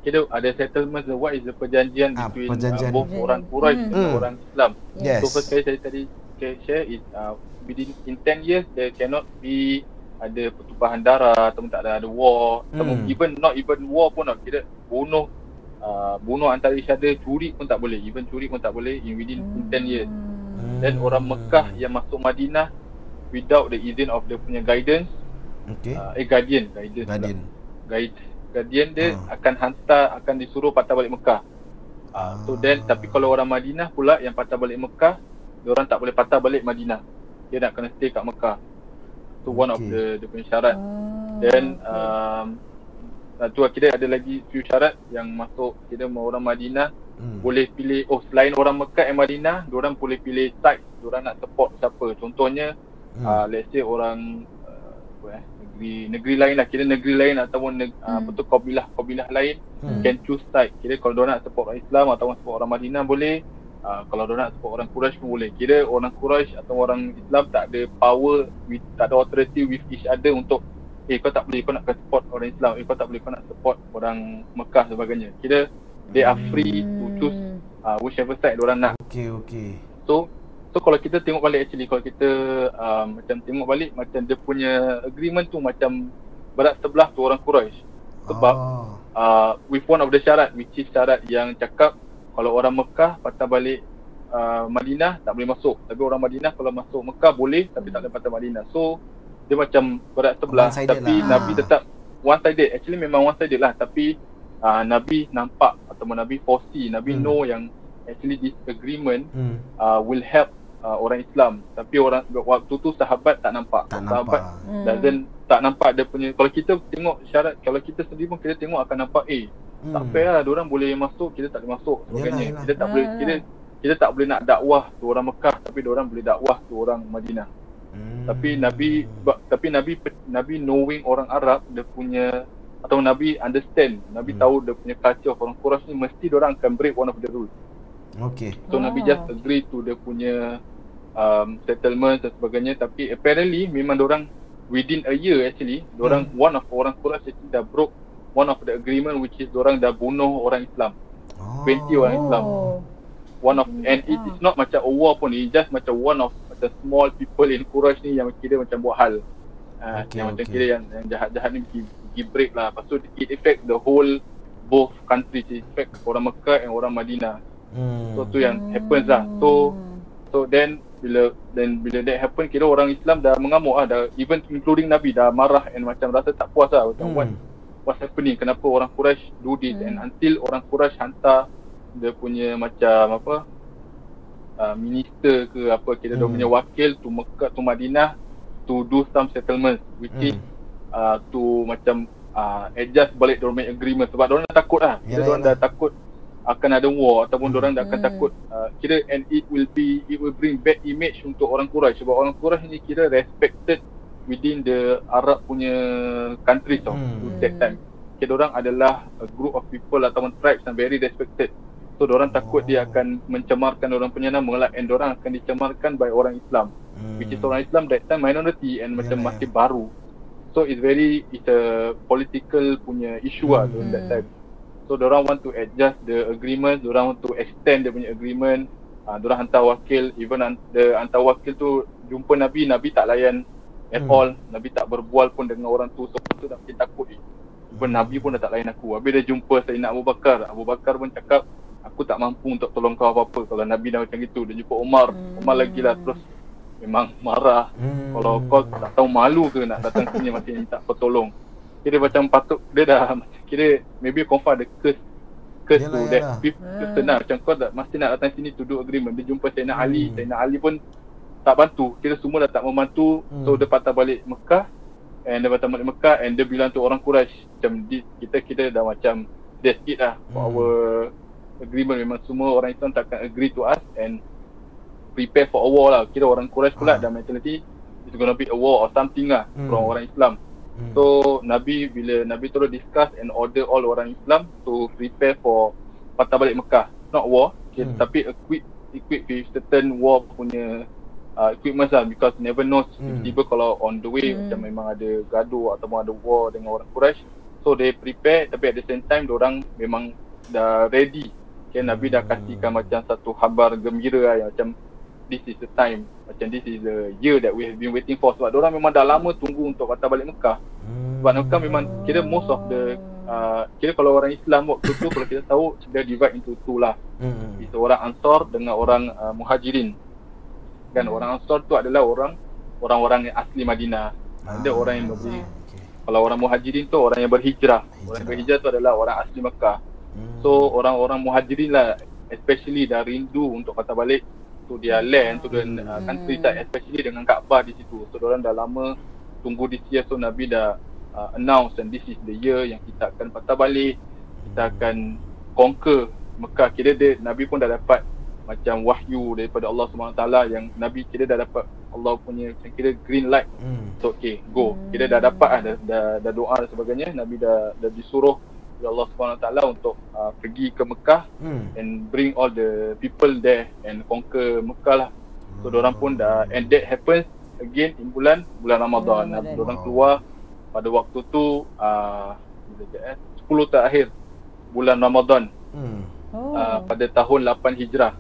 kira ada settlement what is the perjanjian Ah, between perjanjian. Uh, both orang Quraisy Hmm. dengan Hmm. orang Islam. Yes. So first kali saya tadi saya share is uh, within in 10 years there cannot be ada pertumpahan darah ataupun tak ada ada war Hmm. even not even war pun nak kira bunuh uh, bunuh antara each other curi pun tak boleh even curi pun tak boleh in within in 10 years Hmm. dan orang Mekah yang masuk Madinah without the izin of the punya guidance Okey. uh, eh guardian guidance pula. Guardian. guide guardian dia Ah. akan hantar akan disuruh patah balik Mekah. Uh, so then tapi kalau orang Madinah pula yang patah balik Mekah, dia orang tak boleh patah balik Madinah. Dia nak kena stay kat Mekah. So one of Okay. the dia punya syarat. Oh, Then okay. um uh, tu kira ada lagi few syarat yang masuk kira orang Madinah Hmm. boleh pilih oh selain orang Mekah and Madinah, dia orang boleh pilih side, dia orang nak support siapa. Contohnya Hmm. uh, let's say orang uh, apa eh negeri negeri lain lah kira negeri lain ataupun neg, uh, Hmm. apa tu kabilah kabilah lain Hmm. can choose side kira kalau dia nak support orang Islam ataupun support orang Madinah boleh uh, kalau dia nak support orang Quraisy pun boleh kira orang Quraisy atau orang Islam tak ada power with, tak ada authority with each other untuk eh kau tak boleh kau nak support orang Islam eh kau tak boleh kau nak support orang Mekah sebagainya kira they are free to choose Hmm. uh, whichever side dia orang nak Okey, okey. So so kalau kita tengok balik actually kalau kita um, macam tengok balik macam dia punya agreement tu macam berat sebelah tu orang Quraisy. Sebab Ah. uh, with one of the syarat which is syarat yang cakap kalau orang Mekah patah balik uh, Madinah tak boleh masuk. Tapi orang Madinah kalau masuk Mekah boleh tapi tak boleh patah Madinah. So dia macam berat sebelah tapi lah. Nabi tetap one sided. Actually memang one sided lah tapi uh, Nabi nampak ataupun Nabi foresee, Nabi Hmm. know yang actually this agreement Hmm. uh, will help uh, orang Islam tapi orang waktu tu sahabat tak nampak Tak sahabat nampak. Hmm. doesn't tak nampak dia punya kalau kita tengok syarat kalau kita sendiri pun kita tengok akan nampak eh Hmm. tak fair lah orang boleh masuk kita tak boleh masuk sebagainya Yalah, kita tak boleh Yalah. kita kita tak boleh nak dakwah tu orang Mekah tapi orang boleh dakwah tu orang Madinah Hmm. tapi Nabi tapi Nabi Nabi knowing orang Arab dia punya atau Nabi understand Nabi Hmm. tahu dia punya culture orang Quraisy ni mesti orang akan break one of the rules Okey. So oh. Nabi just agree to dia punya um, settlement dan sebagainya tapi apparently memang orang within a year actually orang Hmm. one of orang Quraisy actually dah broke one of the agreement which is orang dah bunuh orang Islam Oh. 20 orang Islam Oh. one of and it is not macam a war pun it just macam one of the small people in Quraisy ni yang kira macam buat hal uh, Okay, yang macam okay. kira yang, yang jahat-jahat ni pergi, pergi break lah lepas tu it affect the whole both countries it affect orang Mekah and orang Madinah Hmm. So tu yang happens lah. So so then bila then bila that happen kira orang Islam dah mengamuk lah dah even including Nabi dah marah and macam rasa tak puas lah macam Hmm. what what's happening kenapa orang Quraisy do this Hmm. and until orang Quraisy hantar dia punya macam apa uh, minister ke apa kira hmm. Hmm. punya wakil to Mekah to Madinah to do some settlements which Hmm. is uh, to macam uh, adjust balik punya agreement sebab dorang dah takut lah Yalah, dorang yalah. dah takut akan ada war ataupun Hmm. dorang dah akan Hmm. takut uh, kira and it will be it will bring bad image untuk orang Quraisy sebab orang Quraisy ni kira respected within the Arab punya countries tau Hmm. that time kira orang adalah a group of people ataupun tribes yang very respected so orang takut Oh. dia akan mencemarkan orang punya nama lah and orang akan dicemarkan by orang Islam Hmm. which is orang Islam that time minority and macam Yalah, masih baru so it's very it's a political punya issue lah Hmm. during that time so orang want to adjust the agreement orang want to extend dia punya agreement. Uh, orang hantar wakil. Even the hantar wakil tu jumpa Nabi Nabi tak layan at Hmm. all. Nabi tak berbual pun dengan orang tu. So tu dah makin takut eh. Even Nabi pun dah tak layan aku. Habis dia jumpa Sayyidina Abu Bakar. Abu Bakar pun cakap Aku tak mampu untuk tolong kau apa-apa. Kalau Nabi dah macam gitu Dia jumpa Umar Umar lagi lah. Terus Memang marah. Hmm. Kalau kau tak tahu malu ke nak datang sini masih minta kau tolong. Kira macam patut Dia dah Kira maybe confirm ada curse Curse Yalah, to that yalah. people Hmm. Senang macam kau tak Mesti nak datang sini to do agreement Dia jumpa Sayyidina Ali Hmm. Sayyidina Ali pun tak bantu Kira semua dah tak membantu Hmm. So dia patah balik Mekah And dia patah balik Mekah And dia bilang tu orang Quraisy Macam di, kita kita dah macam That's it lah For Hmm. our agreement Memang semua orang Islam takkan agree to us And prepare for a war lah Kira orang Quraisy pula Ah. dah mentality It's gonna be a war or something lah Hmm. From orang Islam Hmm. So Nabi bila Nabi terus discuss and order all orang Islam to prepare for patah balik Mekah. Not war, okay, Hmm. tapi equip equip with certain war punya uh, equipment lah because never knows Hmm. tiba-tiba kalau on the way Hmm. macam memang ada gaduh ataupun ada war dengan orang Quraisy. So they prepare tapi at the same time orang memang dah ready. Okay, Nabi dah Hmm. kasihkan macam satu khabar gembira lah yang macam this is the time macam this is the year that we have been waiting for sebab orang memang dah lama tunggu untuk patah balik Mekah Hmm. sebab Mekah memang kira most of the uh, kira kalau orang Islam waktu tu kalau kita tahu dia divide into two lah Hmm. itu orang Ansar dengan orang uh, Muhajirin kan Hmm. orang Ansar tu adalah orang orang-orang yang asli Madinah ada Ah, orang yang berberi okey. kalau orang Muhajirin tu orang yang berhijrah orang yang Hijrah. berhijrah tu adalah orang asli Mekah Hmm. So orang-orang muhajirin lah especially dah rindu untuk patah balik to their land, to the uh, Hmm. countryside especially dengan Kaabah di situ. So orang dah lama tunggu this year so Nabi dah uh, announce and this is the year yang kita akan patah balik, kita akan conquer Mekah. Kira dia Nabi pun dah dapat macam wahyu daripada Allah SWT yang Nabi kira dah dapat Allah punya kira green light Hmm. So okay, go. Kita dah dapat lah, dah, dah, dah doa dan sebagainya. Nabi dah, dah disuruh oleh Allah SWT untuk uh, pergi ke Mekah Hmm. and bring all the people there and conquer Mekah lah. So Hmm. orang pun dah and that happens again in bulan bulan Ramadan. Bulan Bulan Ramadan. orang keluar pada waktu tu uh, bila sekejap eh 10 terakhir bulan Ramadan Hmm. Oh. uh, pada tahun 8 Hijrah.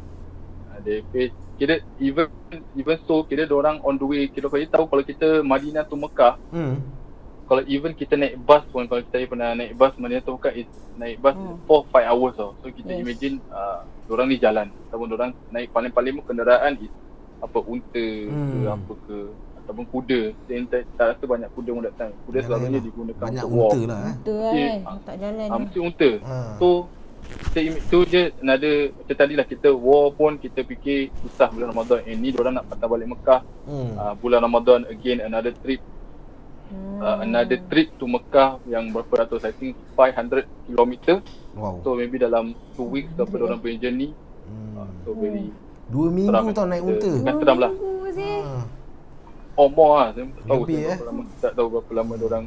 Uh, they face kira even even so kira orang on the way kira kau tahu kalau kita Madinah tu Mekah Hmm. Kalau even kita naik bus pun kalau saya pernah naik bus Madinah tu is naik bus Hmm. 4 5 hours tau. So kita Yes. imagine uh, orang ni jalan ataupun orang naik paling-paling pun kenderaan is apa unta Hmm. ke apa ke ataupun kuda. Saya tak, tak rasa banyak kuda pun datang. Kuda Yalah, selalunya yalah. digunakan Banyak untuk walk. unta lah eh. Betul kan? Eh, Tak jalan. Ah, mesti unta. Ha. So kita tu je ada macam tadi lah kita war pun kita fikir susah bulan Ramadan. Eh ni orang nak patah balik Mekah. Hmm. Uh, bulan Ramadan again another trip Hmm. uh, another trip to Mekah yang berapa ratus I think 500 km Wow. so maybe dalam 2 weeks ke apa orang punya journey uh, Hmm. so very Dua minggu seram, tau naik unta. Seram lah Minggu sih. Ha. oh more lah saya tak tahu Lebih, saya eh? berapa lama tak tahu berapa lama orang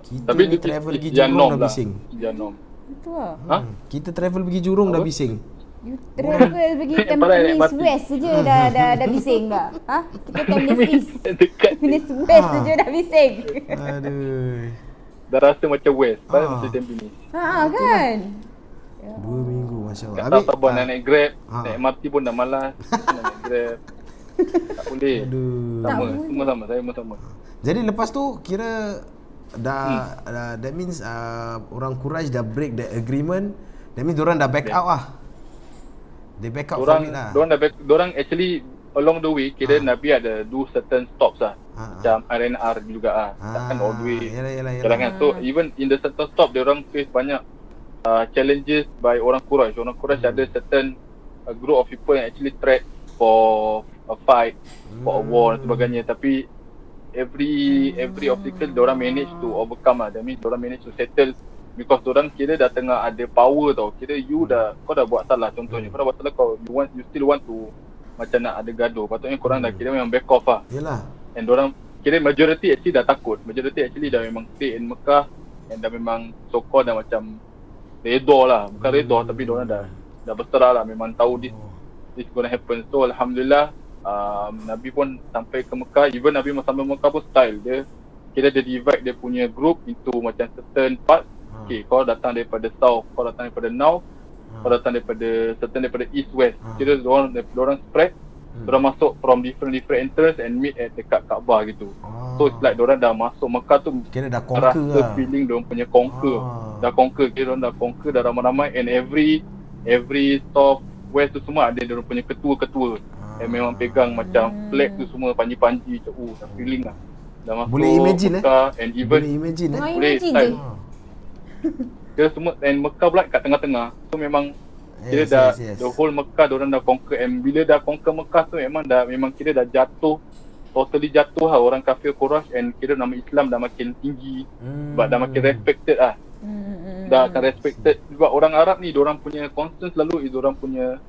Kita tapi ni travel pergi Jurong norm dah lah bising. yang norm Itu lah. Ha? Hmm. Kita travel pergi Jurong dah bising. You travel pergi naik Tampines. West je dah, dah, dah bising dah. Ha? Kita Tampines East. Tampines West Ah. je dah bising. Aduh. dah rasa macam west Ah. ah. macam Tampines Ha kan? Dua minggu Masya Allah. kat tahu nak naik grab Ah. naik MRT pun dah malas nak naik grab tak boleh Aduh. sama Tak semua sama saya pun sama Jadi lepas tu kira dah, Hmm. dah that means uh, orang Quraisy dah break that agreement. That means orang dah back Yeah. out lah. They back out Dorang, from it lah. dorang dah back, dorang actually along the way kira Ah. Nabi ada do certain stops lah. Ah, ah. Macam RNR juga ah. Takkan all the way. Yalah, yalah, yalah. Kan. So even in the certain stop dia orang face banyak uh, challenges by orang Quraisy. Orang Quraisy Hmm. ada certain a group of people yang actually threat for a fight, for a war dan sebagainya. Tapi every every obstacle orang manage to overcome lah. That means orang manage to settle because orang kira dah tengah ada power tau. Kira you dah kau dah buat salah contohnya. Kau dah buat salah kau you want you still want to macam nak ada gaduh. Patutnya korang dah kira memang back off lah. Yalah. And orang kira majority actually dah takut. Majority actually dah memang stay in Mekah and dah memang so called dah macam redha lah. Bukan redha tapi orang dah dah berserah lah memang tahu this this gonna happen. So alhamdulillah um, Nabi pun sampai ke Mekah. Even Nabi sampai Mekah pun style dia kira dia divide dia punya group into macam certain part. Okay, kau datang daripada south, kau datang daripada north, kau datang daripada certain daripada east west. Kira orang orang spread Diorang masuk from different different entrance and meet at dekat Kaabah gitu. So it's like diorang dah masuk Mekah tu Kira dah conquer rasa lah. feeling diorang punya conquer. Ah. Dah conquer, kira diorang dah conquer dah ramai-ramai and every every south west tu semua ada diorang punya ketua-ketua. Ah. Yang memang pegang macam flag tu semua panji-panji macam oh dah feeling lah. Dah masuk Boleh imagine, eh? Mekah and even Boleh imagine eh. Boleh, imagine style. Kira semua and Mekah pula kat tengah-tengah. So memang kira Yes, dah yes, yes. the whole Mekah orang dah conquer and bila dah conquer Mekah tu memang dah memang kira dah jatuh totally jatuh lah orang kafir Quraisy and kira nama Islam dah makin tinggi Hmm. sebab dah makin respected lah Hmm. dah akan respected sebab orang Arab ni orang punya concern selalu is orang punya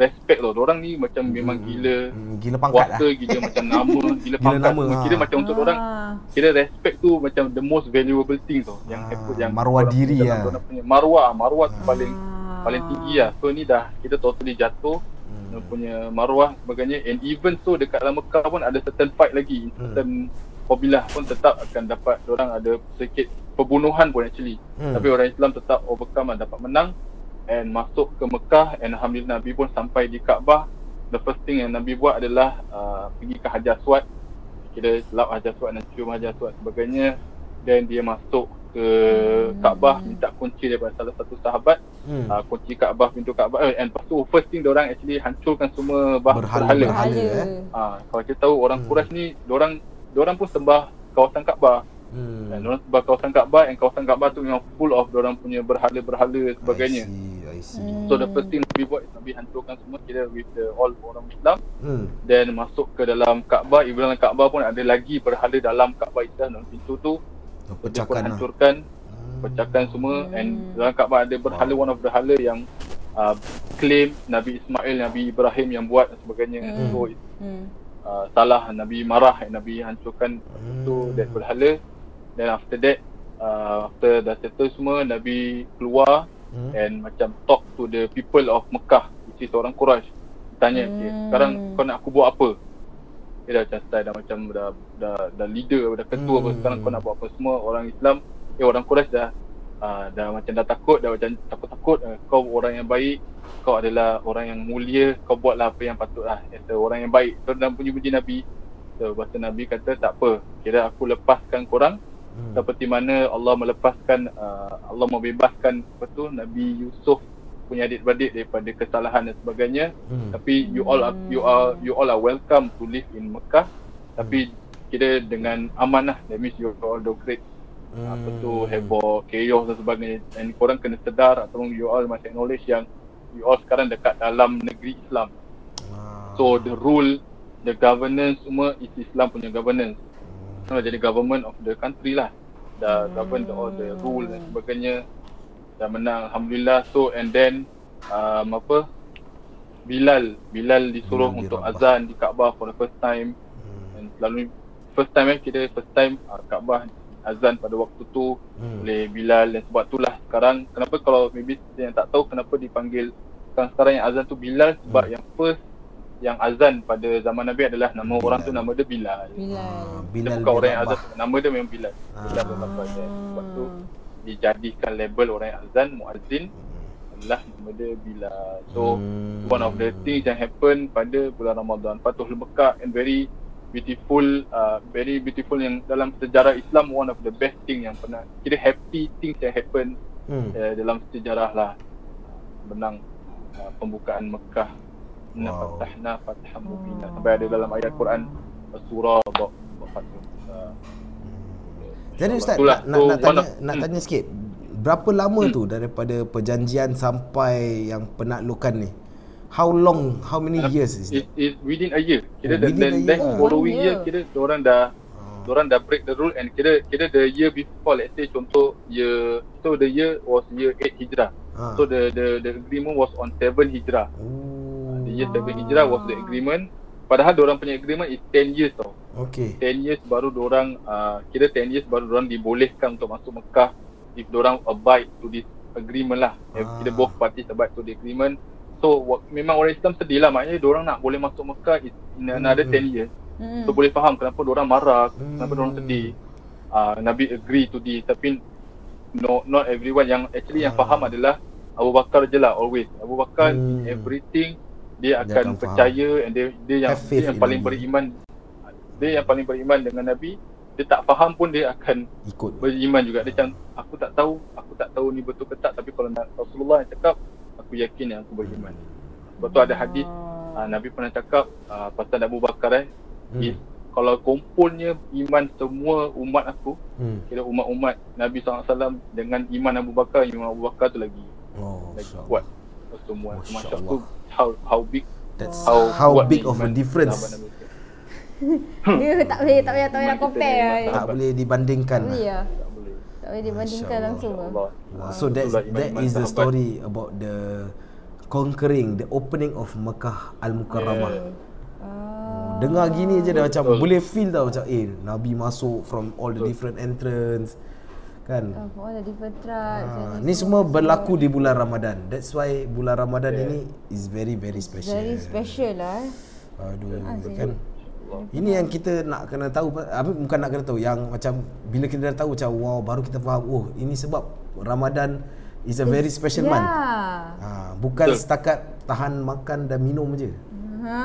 respect tau orang ni macam memang gila Hmm, gila pangkat kuasa lah. gila macam nama gila Gila pangkat nama, kira ah. macam untuk orang Ah. kira respect tu macam the most valuable thing tau yang Ah, happen yang maruah diri lah. punya maruah maruah tu paling Ah. paling tinggi lah so ni dah kita totally jatuh Hmm. dia punya maruah sebagainya and even so dekat dalam Mekah pun ada certain fight lagi Hmm. certain kabilah pun tetap akan dapat orang ada sedikit perbunuhan pun actually Hmm. tapi orang Islam tetap overcome dan dapat menang and masuk ke Mekah and Alhamdulillah Nabi pun sampai di Kaabah the first thing yang Nabi buat adalah uh, pergi ke Hajar Aswad kira lap Hajar Aswad dan cium Hajar Aswad sebagainya dan dia masuk ke Kaabah minta kunci daripada salah satu sahabat Hmm. uh, kunci Kaabah pintu Kaabah eh, and lepas tu first thing orang actually hancurkan semua bah Berhala, berhala. eh. Ah, kalau kita tahu orang Hmm. Quraisy ni orang orang pun sembah kawasan Kaabah. Hmm. Dan orang sembah kawasan Kaabah and kawasan Kaabah tu memang full of orang punya berhala-berhala sebagainya. I see, I see. Hmm. So the first thing Nabi buat is Nabi hancurkan semua kira with the all orang Islam Hmm. then masuk ke dalam Kaabah, even dalam Kaabah pun ada lagi berhala dalam Kaabah Islam dalam pintu tu. Oh, Dia pun Pecahkan lah. hancurkan Hmm. pecahkan semua and dalam Kaabah ada berhala one of the hala yang uh, claim Nabi Ismail, Nabi Ibrahim yang buat dan sebagainya. Hmm. So it, Hmm. uh, salah Nabi marah and Nabi hancurkan Hmm. tu that berhala. Then after that uh, after dah settle semua Nabi keluar Hmm. and macam talk to the people of Mekah which is orang Quraisy. Tanya, Hmm. okay, sekarang kau nak aku buat apa? Dia dah macam style dah macam dah dah, dah leader, dah ketua apa Hmm. sekarang kau nak buat apa semua orang Islam eh orang Quraisy dah uh, dah macam dah takut dah macam takut-takut uh, kau orang yang baik kau adalah orang yang mulia kau buatlah apa yang patut lah as a orang yang baik so dalam puji-puji Nabi so bahasa Nabi kata tak apa kira aku lepaskan korang Hmm. seperti mana Allah melepaskan uh, Allah membebaskan apa tu Nabi Yusuf punya adik-beradik daripada kesalahan dan sebagainya Hmm. tapi you all are, you are you all are welcome to live in Mekah tapi kira dengan aman lah that means you all don't create Hmm. apa tu heboh chaos dan sebagainya and korang kena sedar ataupun you all must acknowledge yang you all sekarang dekat dalam negeri Islam Ah. so the rule the governance semua is Islam punya governance so jadi government of the country lah. Dah govern the, all the rule dan sebagainya. Dah menang Alhamdulillah. So and then um, apa? Bilal. Bilal disuruh Bilal untuk azan di Kaabah for the first time. Hmm. dan selalu first time eh kira first time uh, Kaabah azan pada waktu tu Hmm. oleh Bilal. Dan sebab itulah sekarang kenapa kalau maybe yang tak tahu kenapa dipanggil sekarang sekarang yang azan tu Bilal sebab Hmm. yang first yang azan pada zaman Nabi adalah nama Bilal. orang tu nama dia Bilal. Ah, Bilal. Dia Bilal bukan orang yang azan nama dia memang Bilal. Bilal bin Ah. Rabah dia. Sebab tu dijadikan label orang yang azan muazzin adalah nama dia Bilal. So Hmm. one of the things yang happen pada bulan Ramadan Fathul Mekah and very beautiful uh, very beautiful yang dalam sejarah Islam one of the best thing yang pernah kira happy things yang happen Hmm. uh, dalam sejarah lah menang uh, pembukaan Mekah Inna Wow. fatahna fathan mubina sampai ada dalam ayat Quran surah bab Fathul uh, Jadi Ustaz Itulah. nak, nak, So, nak one tanya of- nak hmm. tanya sikit. Berapa lama tu daripada perjanjian sampai yang penaklukan ni? How long? How many years is It that? is within a year. Kira Oh, the within a then, year. then Oh, following year, year. kira orang dah orang dah break the rule and kira kira the year before let's say contoh year so the year was year 8 hijrah. Ah. So the the the agreement was on 7 hijrah. Oh. The year 7 hijrah was the agreement. Padahal orang punya agreement is 10 years tau. Okay. 10 years baru orang uh, kira 10 years baru orang dibolehkan untuk masuk Mekah if orang abide to this agreement lah. Ah. Ah. Kira both parties abide to the agreement. So wa- memang orang Islam sedih lah maknanya orang nak boleh masuk Mekah is in another Hmm. 10 years. Hmm. So boleh faham kenapa orang marah, Hmm. kenapa orang sedih. Uh, Nabi agree to this tapi no not everyone yang actually yang Ah. faham adalah Abu Bakar je lah always. Abu Bakar Hmm. in everything dia Dia akan faham. percaya and dia dia yang dia yang in paling Nabi. beriman dia yang paling beriman dengan Nabi dia tak faham pun dia akan Ikut. beriman juga dia macam aku tak tahu aku tak tahu ni betul ke tak tapi kalau nak Rasulullah yang cakap aku yakin yang aku beriman sebab tu ada hadis uh, Nabi pernah cakap uh, pasal Abu Bakar eh Hmm. is, kalau kumpulnya iman semua umat aku Hmm. kira umat-umat Nabi SAW dengan iman Abu Bakar iman Abu Bakar tu lagi Oh, lagi kuat semua Masya Allah. tu how how big That's how, how big of a difference. SAW. Dia tak boleh tak boleh tak kita compare. lah. Tak boleh dibandingkan. Lah. lah. tak boleh dibandingkan langsung lah. Allah. Wow. So that's that iman-iman is the story about the conquering, the opening of Mekah Al Mukarramah. Ah. Dengar gini je dah macam boleh feel tau macam eh Nabi masuk from all the different entrance kan. Oh, all the different tribes. Ah, and ni semua berlaku di bulan Ramadan. That's why bulan Ramadan ini is very very special. Very special lah. eh. Aduh Aziz. kan. Ini yang kita nak kena tahu apa bukan nak kena tahu yang macam bila kita dah tahu macam wow baru kita faham oh ini sebab Ramadan is a very special yeah. month. Ha, bukan Betul. setakat tahan makan dan minum je. Ha,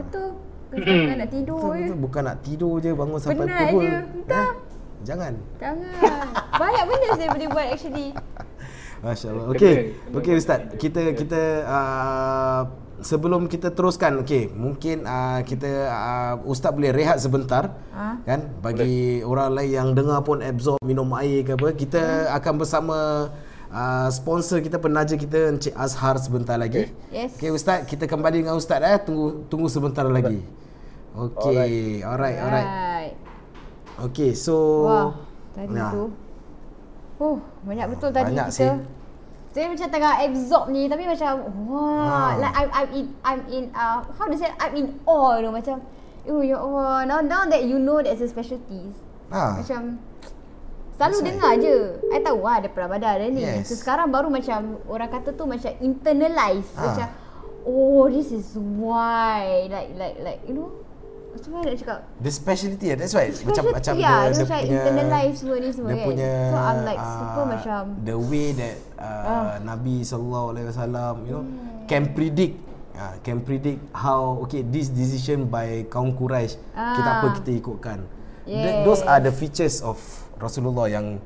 betul. Bukan nak tidur Betul, je. betul. Bukan nak tidur je bangun sampai Penat pukul. je. Betul. Eh? Jangan. Jangan. Banyak benda saya boleh buat actually. Masya-Allah. Okey. Okey ustaz. Kita kita uh, sebelum kita teruskan okey, mungkin uh, kita uh, ustaz boleh rehat sebentar. Ha? Kan? Bagi orang lain yang dengar pun absorb minum air ke apa, kita akan bersama uh, sponsor kita penaja kita Encik Azhar sebentar lagi. Yes. Okey ustaz, kita kembali dengan ustaz eh. Tunggu tunggu sebentar lagi. Okey. Alright, alright. Right. Okey, so Wah, tadi Nah. tu. Oh, banyak betul tadi Banyak kita. sih. Saya macam tengah absorb ni tapi macam wah, Ha. like I'm I'm in I'm in uh how to say I'm in awe tu macam oh ya Allah now now that you know that's a specialty ha. macam selalu That's dengar je I tahu lah ada Ramadan ada ni Yes. so sekarang baru macam orang kata tu macam internalize Ah. macam oh this is why like like like you know macam mana nak cakap The speciality that's why macam Specialty macam lah, dia, dia dia macam punya internalize semua ni semua dia kan. punya So, I'm like super ah, macam, the way that uh, Ah. Nabi sallallahu alaihi wasallam you know Hmm. can predict uh, can predict how okay this decision by kaum Quraisy kita Ah. apa kita ikutkan Th- those are the features of Rasulullah yang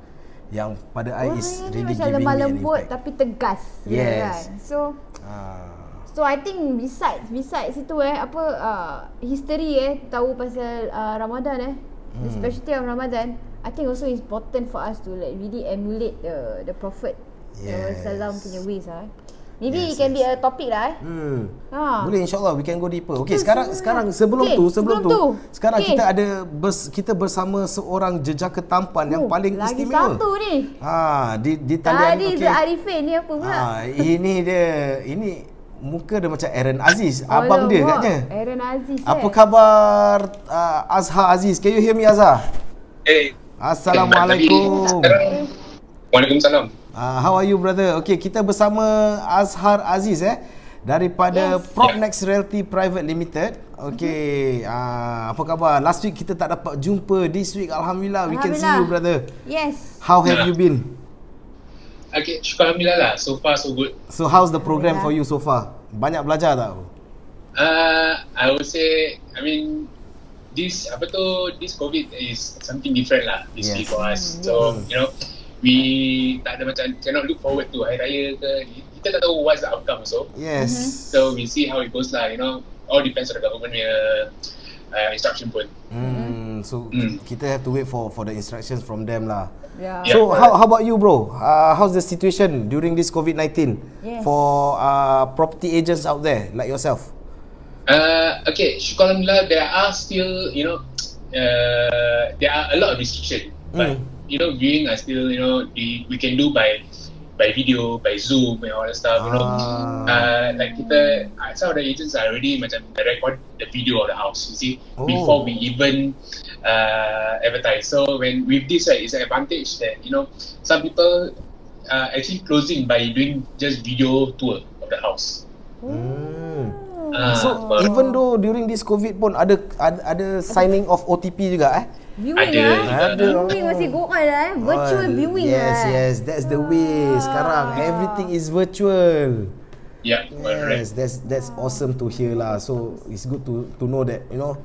yang pada I is really macam giving lemah lembut tapi tegas Yes. kan. So Ah. So I think besides besides itu eh apa uh, history eh tahu pasal uh, Ramadan eh the Hmm. specialty of Ramadan I think also important for us to like really emulate the the prophet Yes. Sallam punya ways ah. eh. Maybe Yes, it can yes. be a topic lah eh. Hmm. Ha. Boleh insyaAllah we can go deeper. Betul, sekarang sekarang sebelum Okey, tu, sebelum, sebelum tu, tu. sekarang Okey. kita ada bers, kita bersama seorang jejaka tampan yang Oh, paling lagi istimewa. satu ni. Ha, di di talian Tadi. Zul Arifin ni apa pula? Ha, ini dia, ini muka dia macam Aaron Aziz, abang dia katnya. Aaron Aziz Apa eh. khabar uh, Azhar Aziz? Can you hear me Azhar? Hey. Assalamualaikum. Waalaikumsalam. Uh, how are you brother? Okay, kita bersama Azhar Aziz eh daripada Yes. Propnex Realty Private Limited. Okay, uh, apa khabar? Last week kita tak dapat jumpa. This week alhamdulillah, we can see you brother. Yes. How have you been? Okay, syukur Alhamdulillah lah. So far, so good. So how's the program Alhamdulillah. for you so far? Banyak belajar tak? Uh, I would say, I mean, this, apa tu, this COVID is something different lah, basically Yes. for us. So, you know, we tak ada macam, cannot look forward to Hari Raya ke, kita tak tahu what's the outcome so. Yes. So, we see how it goes lah, you know, all depends on the government punya uh, instruction pun. Hmm, so Mm. kita have to wait for for the instructions from them lah. Yeah. Yeah. So how how about you bro? Uh, how's the situation during this COVID-19 Yes. for uh, property agents out there like yourself? Uh, okay, syukur Alhamdulillah, there are still, you know, uh, there are a lot of restriction. But, Mm. you know, viewing are still, you know, we, we can do by by video, by Zoom and all that stuff, you know. Ah. Uh, like kita, uh, some of the agents are already macam they record the video of the house, you see, Oh. before we even uh, advertise. So when with this, right, it's an advantage that, you know, some people uh, actually closing by doing just video tour of the house. Hmm. Uh, So but- even though during this COVID pun ada ada, ada signing of OTP juga eh? Viewing Ada ah. juga. Ada. Viewing masih go on lah eh. Virtual Oh, viewing Yes, lah. yes, that's the way sekarang. Everything is virtual. Yeah, correct. Yes, that's that's awesome to hear lah. So it's good to to know that you know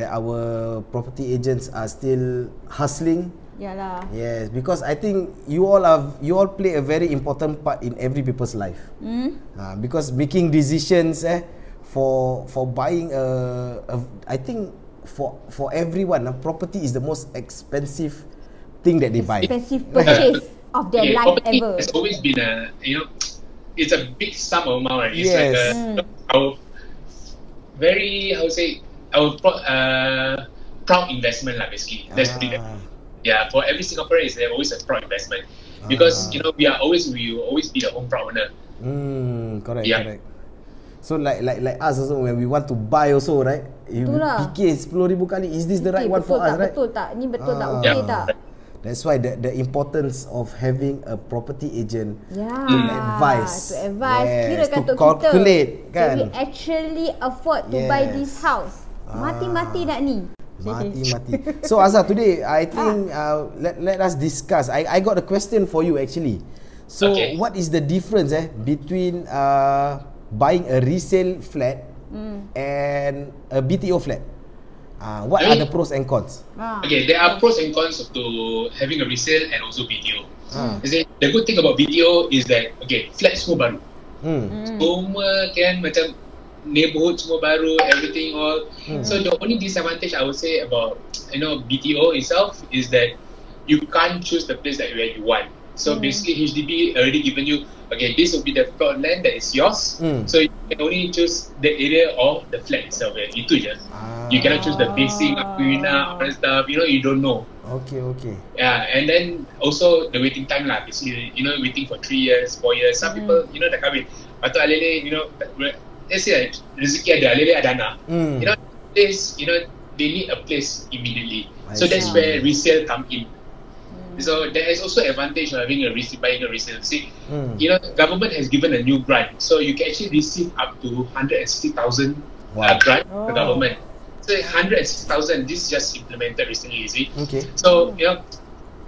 that our property agents are still hustling. Yalah. Yes, because I think you all have you all play a very important part in every people's life. Hmm. Uh, because making decisions eh for for buying a, a I think for for everyone a property is the most expensive thing that they buy. Expensive purchase of their Okay, life property ever. has always been a you know it's a big sum of amount right? it's like Yes. a, our very I would say our pro, uh, proud investment lah basically that's the Ah. yeah for every Singaporean is there always a proud investment because Ah. you know we are always we will always be the home proud owner Hmm, correct, Yeah. correct. So like like like us also when we want to buy also right, you Itulah. fikir 10,000 kali is this the right Okay, one betul for us tak? right? Betul tak? Ni betul tak? Ah. Okay Yeah. tak? That's why the the importance of having a property agent Yeah. to advise. To advise. Yes, Kira to kata calculate, kita. kan? Can we actually afford to buy Yes. this house? Mati-mati nak ni. Mati mati. So Azhar today I think uh, let let us discuss. I I got a question for you actually. So Okay. what is the difference eh between uh, buying a resale flat and a BTO flat? Uh, what are the pros and cons? Ah. okay there are pros and cons to having a resale and also BTO Ah. you see the good thing about BTO is that okay flat semua baru Hmm. semua kan macam neighborhood semua baru everything all Hmm. so the only disadvantage I would say about you know BTO itself is that you can't choose the place that where you want so basically HDB already given you okay this will be the plot land that is yours Hmm. so you can only choose the area of the flat itself eh. itu je Ah. you cannot choose the facing all that stuff you know you don't know Okay okay. Yeah, and then also the waiting time lah. Basically, you know, waiting for three years, four years. Some people, you know, dah kahwin. Tu alele, you know, let's say rezeki ada, alele ada anak. Hmm. You know, place, you know, they need a place immediately. I so that's where resale come in. So there is also advantage of having a resale, buying a resale. See, Hmm. you know, government has given a new grant, so you can actually receive up to hundred and sixty thousand Wow. uh, grant Oh. from government. So hundred and sixty thousand, this is just implemented recently. You see, Okay. so you know,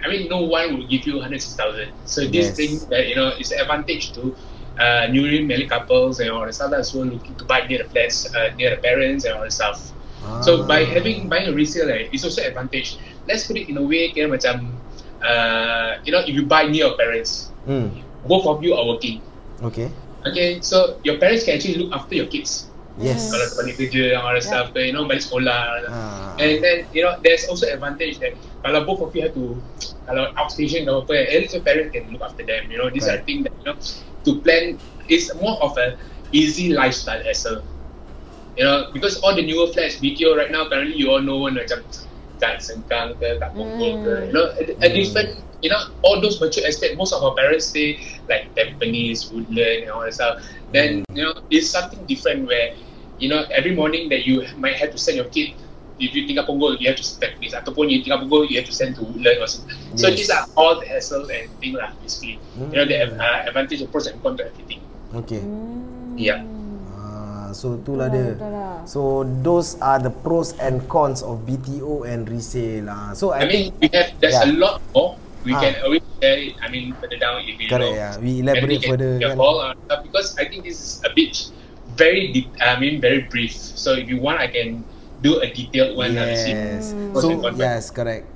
I mean, no one will give you hundred six thousand. So Yes. this thing that you know is advantage to uh, newly married couples and all the stuff that's who are looking to buy near the flats, uh, near the parents and all the stuff. So by Ah. having buying a resale, right, it's also advantage. Let's put it in a way, kira macam, uh, you know, if you buy near your parents, Hmm. both of you are working. Okay. Okay, so your parents can actually look after your kids. Yes. Kalau balik kerja and all that stuff, you know, balik sekolah. Ah. And then you know there's also advantage that kalau both of you have to kalau outstation atau apa at least your parents can look after them you know these Right. I think that you know to plan is more of a easy lifestyle as a you know because all the newer flats BTO right now currently you all know one macam kat Sengkang ke kat Punggol ke you know a, a Mm. different you know all those mature estate most of our parents stay like Tampines Woodland and all that stuff. Then you know it's something different where you know every morning that you might have to send your kid if you tinggal Punggol you have to send Tampines. Ataupun you tinggal Punggol you have to send to Woodland or something. So Yes. these are all the hassle and thing lah basically. You know the Mm. uh, advantage and pros and cons to everything. Okay. yeah. Ah, so itulah Betul dia. lah. So those are the pros and cons of BTO and resale. Ah, so I, I think mean we have there's yeah. a lot more we Ah. can always share it I mean further down if you correct know yeah. We and we elaborate can further give kan. a call or stuff because I think this is a bit very deep I mean very brief so if you want I can do a detailed one lah, see. Yes. Pros So and yes, correct.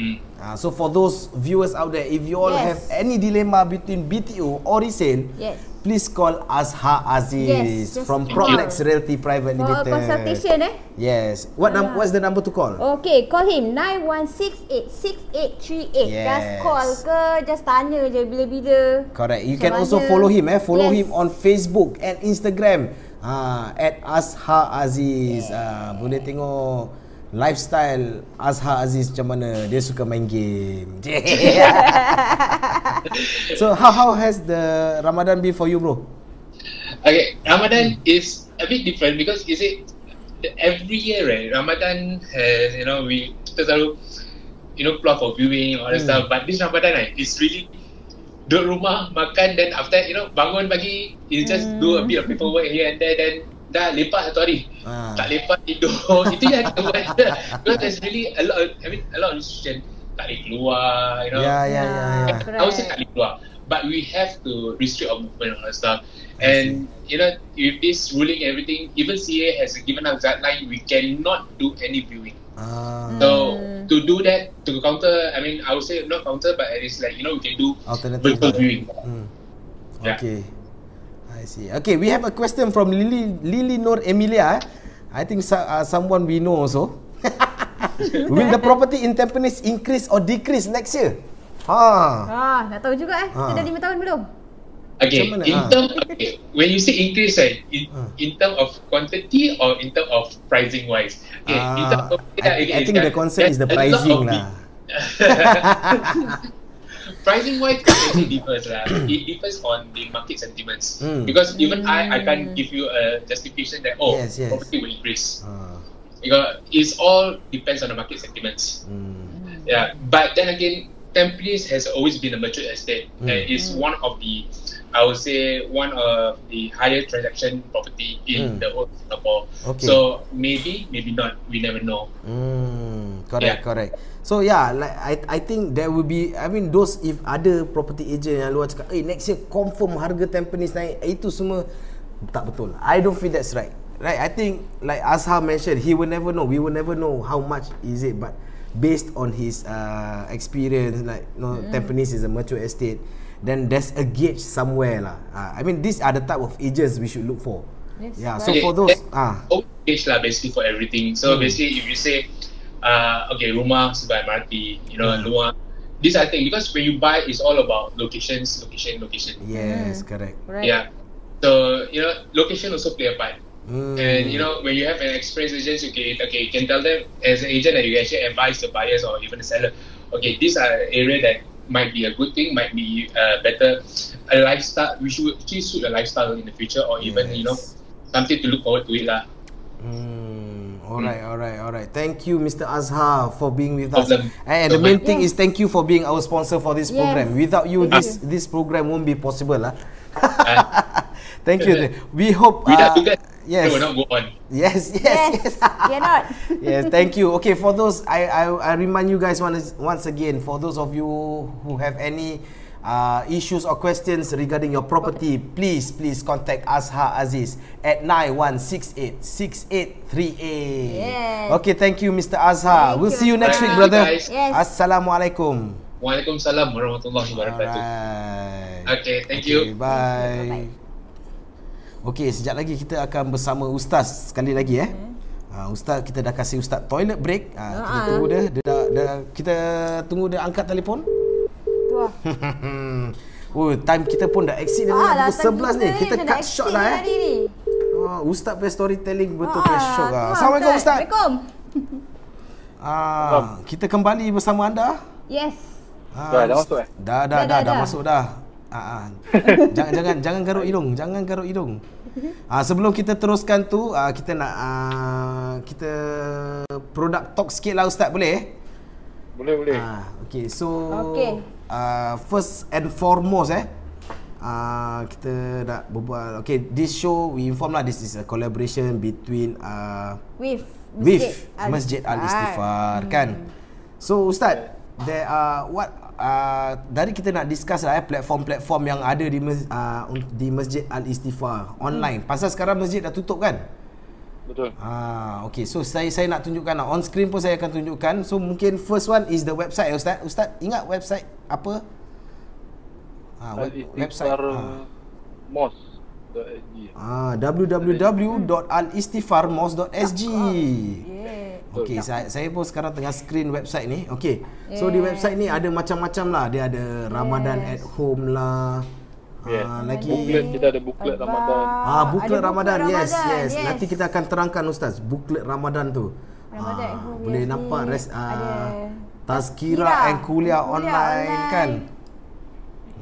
Mm. Ah, so for those viewers out there, if you all Yes. have any dilemma between BTO or resale, Yes. Please call Azhar Aziz Yes, from call. Propnex Realty Private For Limited. consultation eh. Yes. What num- Ah. what's the number to call? Okay, call him 91686838. Yes. Just call ke, just tanya je bila-bila. Correct. You Macam can also mana. follow him eh. Follow Yes. him on Facebook and Instagram. Ah, at Azhar Aziz. Ah, boleh tengok lifestyle Azhar Aziz macam mana. Dia suka main game. so how how has the Ramadan been for you, bro? Okay, Ramadan is a bit different because is it every year, right? Ramadan has you know we kita selalu you know plan for viewing or Hmm. stuff. But this Ramadan, right, it's really duduk rumah makan then after that, you know bangun pagi you just do a bit of paperwork here and there then dah lepas satu hari Ah. tak lepas tidur itu je kita buat because there's really a lot of, I mean a lot of restriction tak boleh keluar you know Ya, ya, ya, ya. Correct. I would say tak boleh keluar but we have to restrict our movement and all that stuff and you know with this ruling and everything even CA has given us guideline we cannot do any viewing Ah, so Hmm. to do that to counter I mean I would say not counter but at least like you know we can do alternative. virtual viewing Hmm. Yeah. I see. Okay, we have a question from Lily Lily Nur Emilia. eh. I think so, uh, someone we know also. Will the property in Tampines increase or decrease next year? Ha. Ah, nak tahu juga eh. Kita Ah. dah 5 tahun belum? Okay, mana? in Ah. term okay, when you say increase, right, in, Ah. in term of quantity or in term of pricing wise? Okay, in term Ah, of I, I think the concept is the pricing lah. pricing wise, it actually differs lah. It differs on the market sentiments. Mm. Because even I, I can't give you a justification that oh, Yes, yes. property will increase. Ah. Because it's all depends on the market sentiments. Hmm. Yeah, but then again, Tampines has always been a mature estate Mm. and it's one of the, I would say, one of the higher transaction property in Mm. the whole Singapore. Okay. So maybe, maybe not. We never know. Hmm, correct, Yeah. correct. So yeah, like I I think there will be I mean those if other property agent yang luar cakap, eh next year confirm harga Tampines naik, eh, itu semua tak betul. I don't feel that's right. Right, I think like Azhar mentioned, he will never know. We will never know how much is it, but based on his uh, experience, like you know, Tampines is a mature estate, then there's a gauge somewhere lah. Uh, I mean, these are the type of agents we should look for. Yes, yeah. So right. for those, ah, Oh, page lah basically for everything. So Hmm. basically, if you say, uh, okay, rumah sebelah MRT, you know, Hmm. luar, these are things because when you buy, it's all about locations, location, location. yes, correct. Right. Yeah. So you know, location also play a part. Hmm. And you know, when you have an experienced agent, okay, okay, you can tell them as an agent that you actually advise the buyers or even the seller, okay, these are area that might be a good thing, might be uh, better, a lifestyle. We should actually suit a lifestyle in the future, or even you know, something to look forward to it lah. Hmm. Alright, alright, alright. Thank you, Mr. Azhar, for being with us. Problem. And the main thing is thank you for being our sponsor for this Yes. program. Without you, Thank this this program won't be possible, lah. Uh, thank you. We hope. without uh, you guys, yes, will not go on. yes, yes, Yes. yes. Cannot. yes, thank you. Okay, for those, I, I, I remind you guys once, once again, for those of you who have any uh, issues or questions regarding your property, please, please contact Azhar Aziz at 9168-6838. Yes. Okay, thank you, Mr. Azhar. Thank we'll you, see you next Thank week, brother. Yes. Assalamualaikum. Waalaikumsalam warahmatullahi wabarakatuh. Okay, thank Okay, you. bye. Bye-bye. Okey, sekejap lagi kita akan bersama Ustaz sekali lagi eh. Ha, Ustaz kita dah kasih Ustaz toilet break. Ha, kita Ah. tunggu dia, dia dah, dah kita tunggu dia angkat telefon. Tu lah. oh, time kita pun dah exceed dah Ah, pukul 11 ni. Kita dah cut exit short lah eh. ni. Oh, Ustaz punya storytelling betul Ah, punya shock tu lah. lah, Assalamualaikum Ustaz. Assalamualaikum. Ah, kita kembali bersama anda. Yes. Ah, Dah, dah masuk eh? Dah, dah, Dah, dah, dah, dah, dah. masuk dah. Ah, ah. jangan jangan jangan garuk hidung, jangan garuk hidung. Ah, sebelum kita teruskan tu, ah, kita nak ah, kita produk talk sikit lah Ustaz boleh? Boleh, boleh. Ah, okay, so Okey. ah, first and foremost eh ah, kita nak berbual okay this show we inform lah this is a collaboration between ah, With with Masjid Al Istighfar Hmm. kan. So ustaz, there are what uh, dari kita nak discuss lah eh platform-platform yang ada di mas, uh, di Masjid Al Istighfar online. Hmm. Pasal sekarang masjid dah tutup kan? Betul. Ah, okay. So saya saya nak tunjukkan lah. on screen pun saya akan tunjukkan. So mungkin first one is the website ya ustaz. Ustaz ingat website apa? Ah, web, website. Ah. www.alistifarmos.sg Ah, www.alistifarmos.sg. Yeah. Okey, saya saya pun sekarang tengah screen website ni. Okey. So di website ni ada macam-macam lah. Dia ada Ramadan at home lah. Yes. Ah, lagi Booklet kita ada booklet Adab. Ramadan. Ah, buklet Ada Ramadan. Yes, Ramadan, yes, Nanti kita akan terangkan ustaz buklet Ramadan tu. Ramadan at Ah, home, boleh yes, nampak res ada ah, Tazkirah, tazkirah and kuliah kuliah online, online. kan.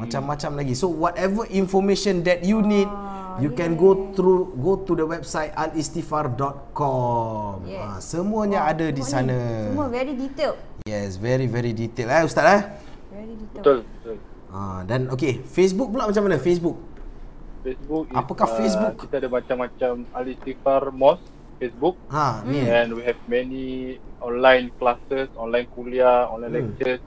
Macam-macam lagi. So whatever information that you need Ah, you can go through go to the website alistifar.com. Yes. Ah, semuanya ada di Semua ni, sana. Semua very detailed. Yes, very very detail eh ustaz eh. Very detailed. Betul, betul. Ah, dan okey, Facebook pula macam mana? Facebook. Facebook is, Apakah uh, Facebook? Kita ada macam-macam Alistifar Mos Facebook Ha, ni. Hmm. and we have many online classes, online kuliah, online Hmm. lectures,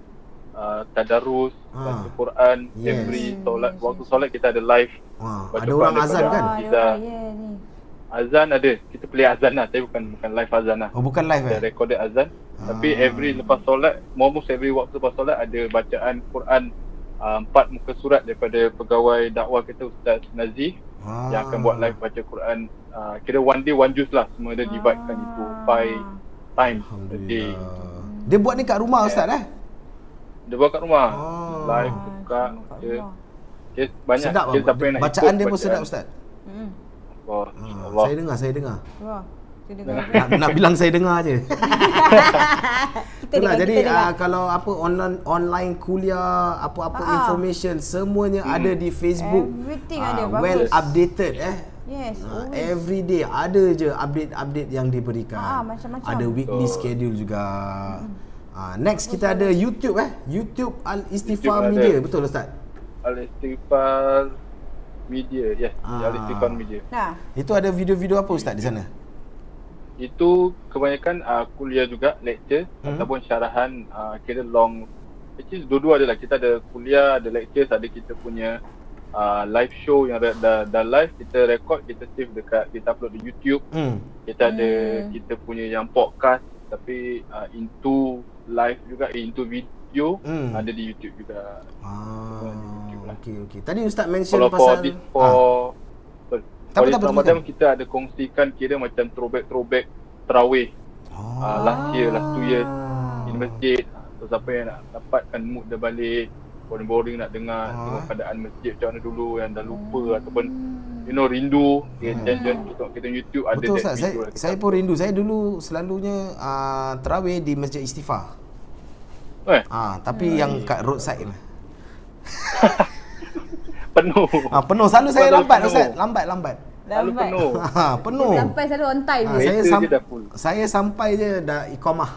uh, tadarus, Ah. baca Quran, Yes. every Hmm, solat waktu solat kita ada live. Wah, Baca ada orang azan kan? Ah, Kita- ada, yeah, ni. Azan ada, kita play azan lah, tapi bukan bukan live azan lah. Oh, bukan live Kita eh? recorded azan. Tapi Ah. every lepas solat, almost every waktu lepas solat ada bacaan Quran uh, empat muka surat daripada pegawai dakwah kita Ustaz Nazif Ah. yang akan buat live baca Quran uh, kira one day one juice lah semua dia dividekan into five times a day. Dia buat ni kat rumah ustaz eh? dia buat kat rumah Oh. live Ah, buka dia, rumah. Dia banyak sedap dia siapa yang nak Bacaan ikut dia pun sedap ustaz. Hmm. oh, InsyaAllah saya dengar, saya dengar. Wah. Dengar. Nak, nak bilang saya dengar je. kita Itulah dengar, jadi kita dengar. uh, kalau apa online online kuliah, apa-apa Ah. information semuanya ada di Facebook. Everything Ah, ada, bagus. well updated eh. Yes, Uh, every day ada je update-update yang diberikan. Ah, macam-macam. Ada weekly Betul. schedule juga. Ah, next kita ada YouTube eh. YouTube Al Istighfar YouTube ada. Media, betul Ustaz? Al-Istighfar Media yes Ah. Al-Istighfar Media Nah, Itu ada video-video apa Ustaz di sana? itu kebanyakan uh, kuliah juga lecture Hmm. ataupun syarahan uh, kira long actually dua-dua adalah kita ada kuliah ada lectures ada kita punya uh, live show yang dah, dah, dah live kita record kita save dekat kita upload di YouTube Hmm. kita ada Hmm. kita punya yang podcast tapi uh, into live juga into video Hmm. ada di YouTube juga Ah, YouTube lah. Okey okey. Tadi Ustaz mention kalau for pasal this for ah, sorry. Tak for apa, this tak apa, Ramadan silakan. kita ada kongsikan kira macam throwback throwback terawih oh. uh, last year, last two years Ah. in masjid. So siapa yang nak dapatkan mood dia balik, boring-boring nak dengar Ah. tengok keadaan masjid macam mana dulu yang dah lupa ataupun you know rindu, okay, Hmm. then just kita kita YouTube ada Betul Ustaz, saya, lah kita saya pun rindu. Saya dulu selalunya uh, terawih di Masjid Istighfar. upload. Eh, Ah, tapi yang kat roadside ni. penuh. Ah, penuh selalu saya Selalu lambat penuh. Ustaz, lambat lambat. Selalu lambat. penuh. Ha, penuh. Sampai selalu on time. Ah, je. saya sam- saya sampai je dah iqamah.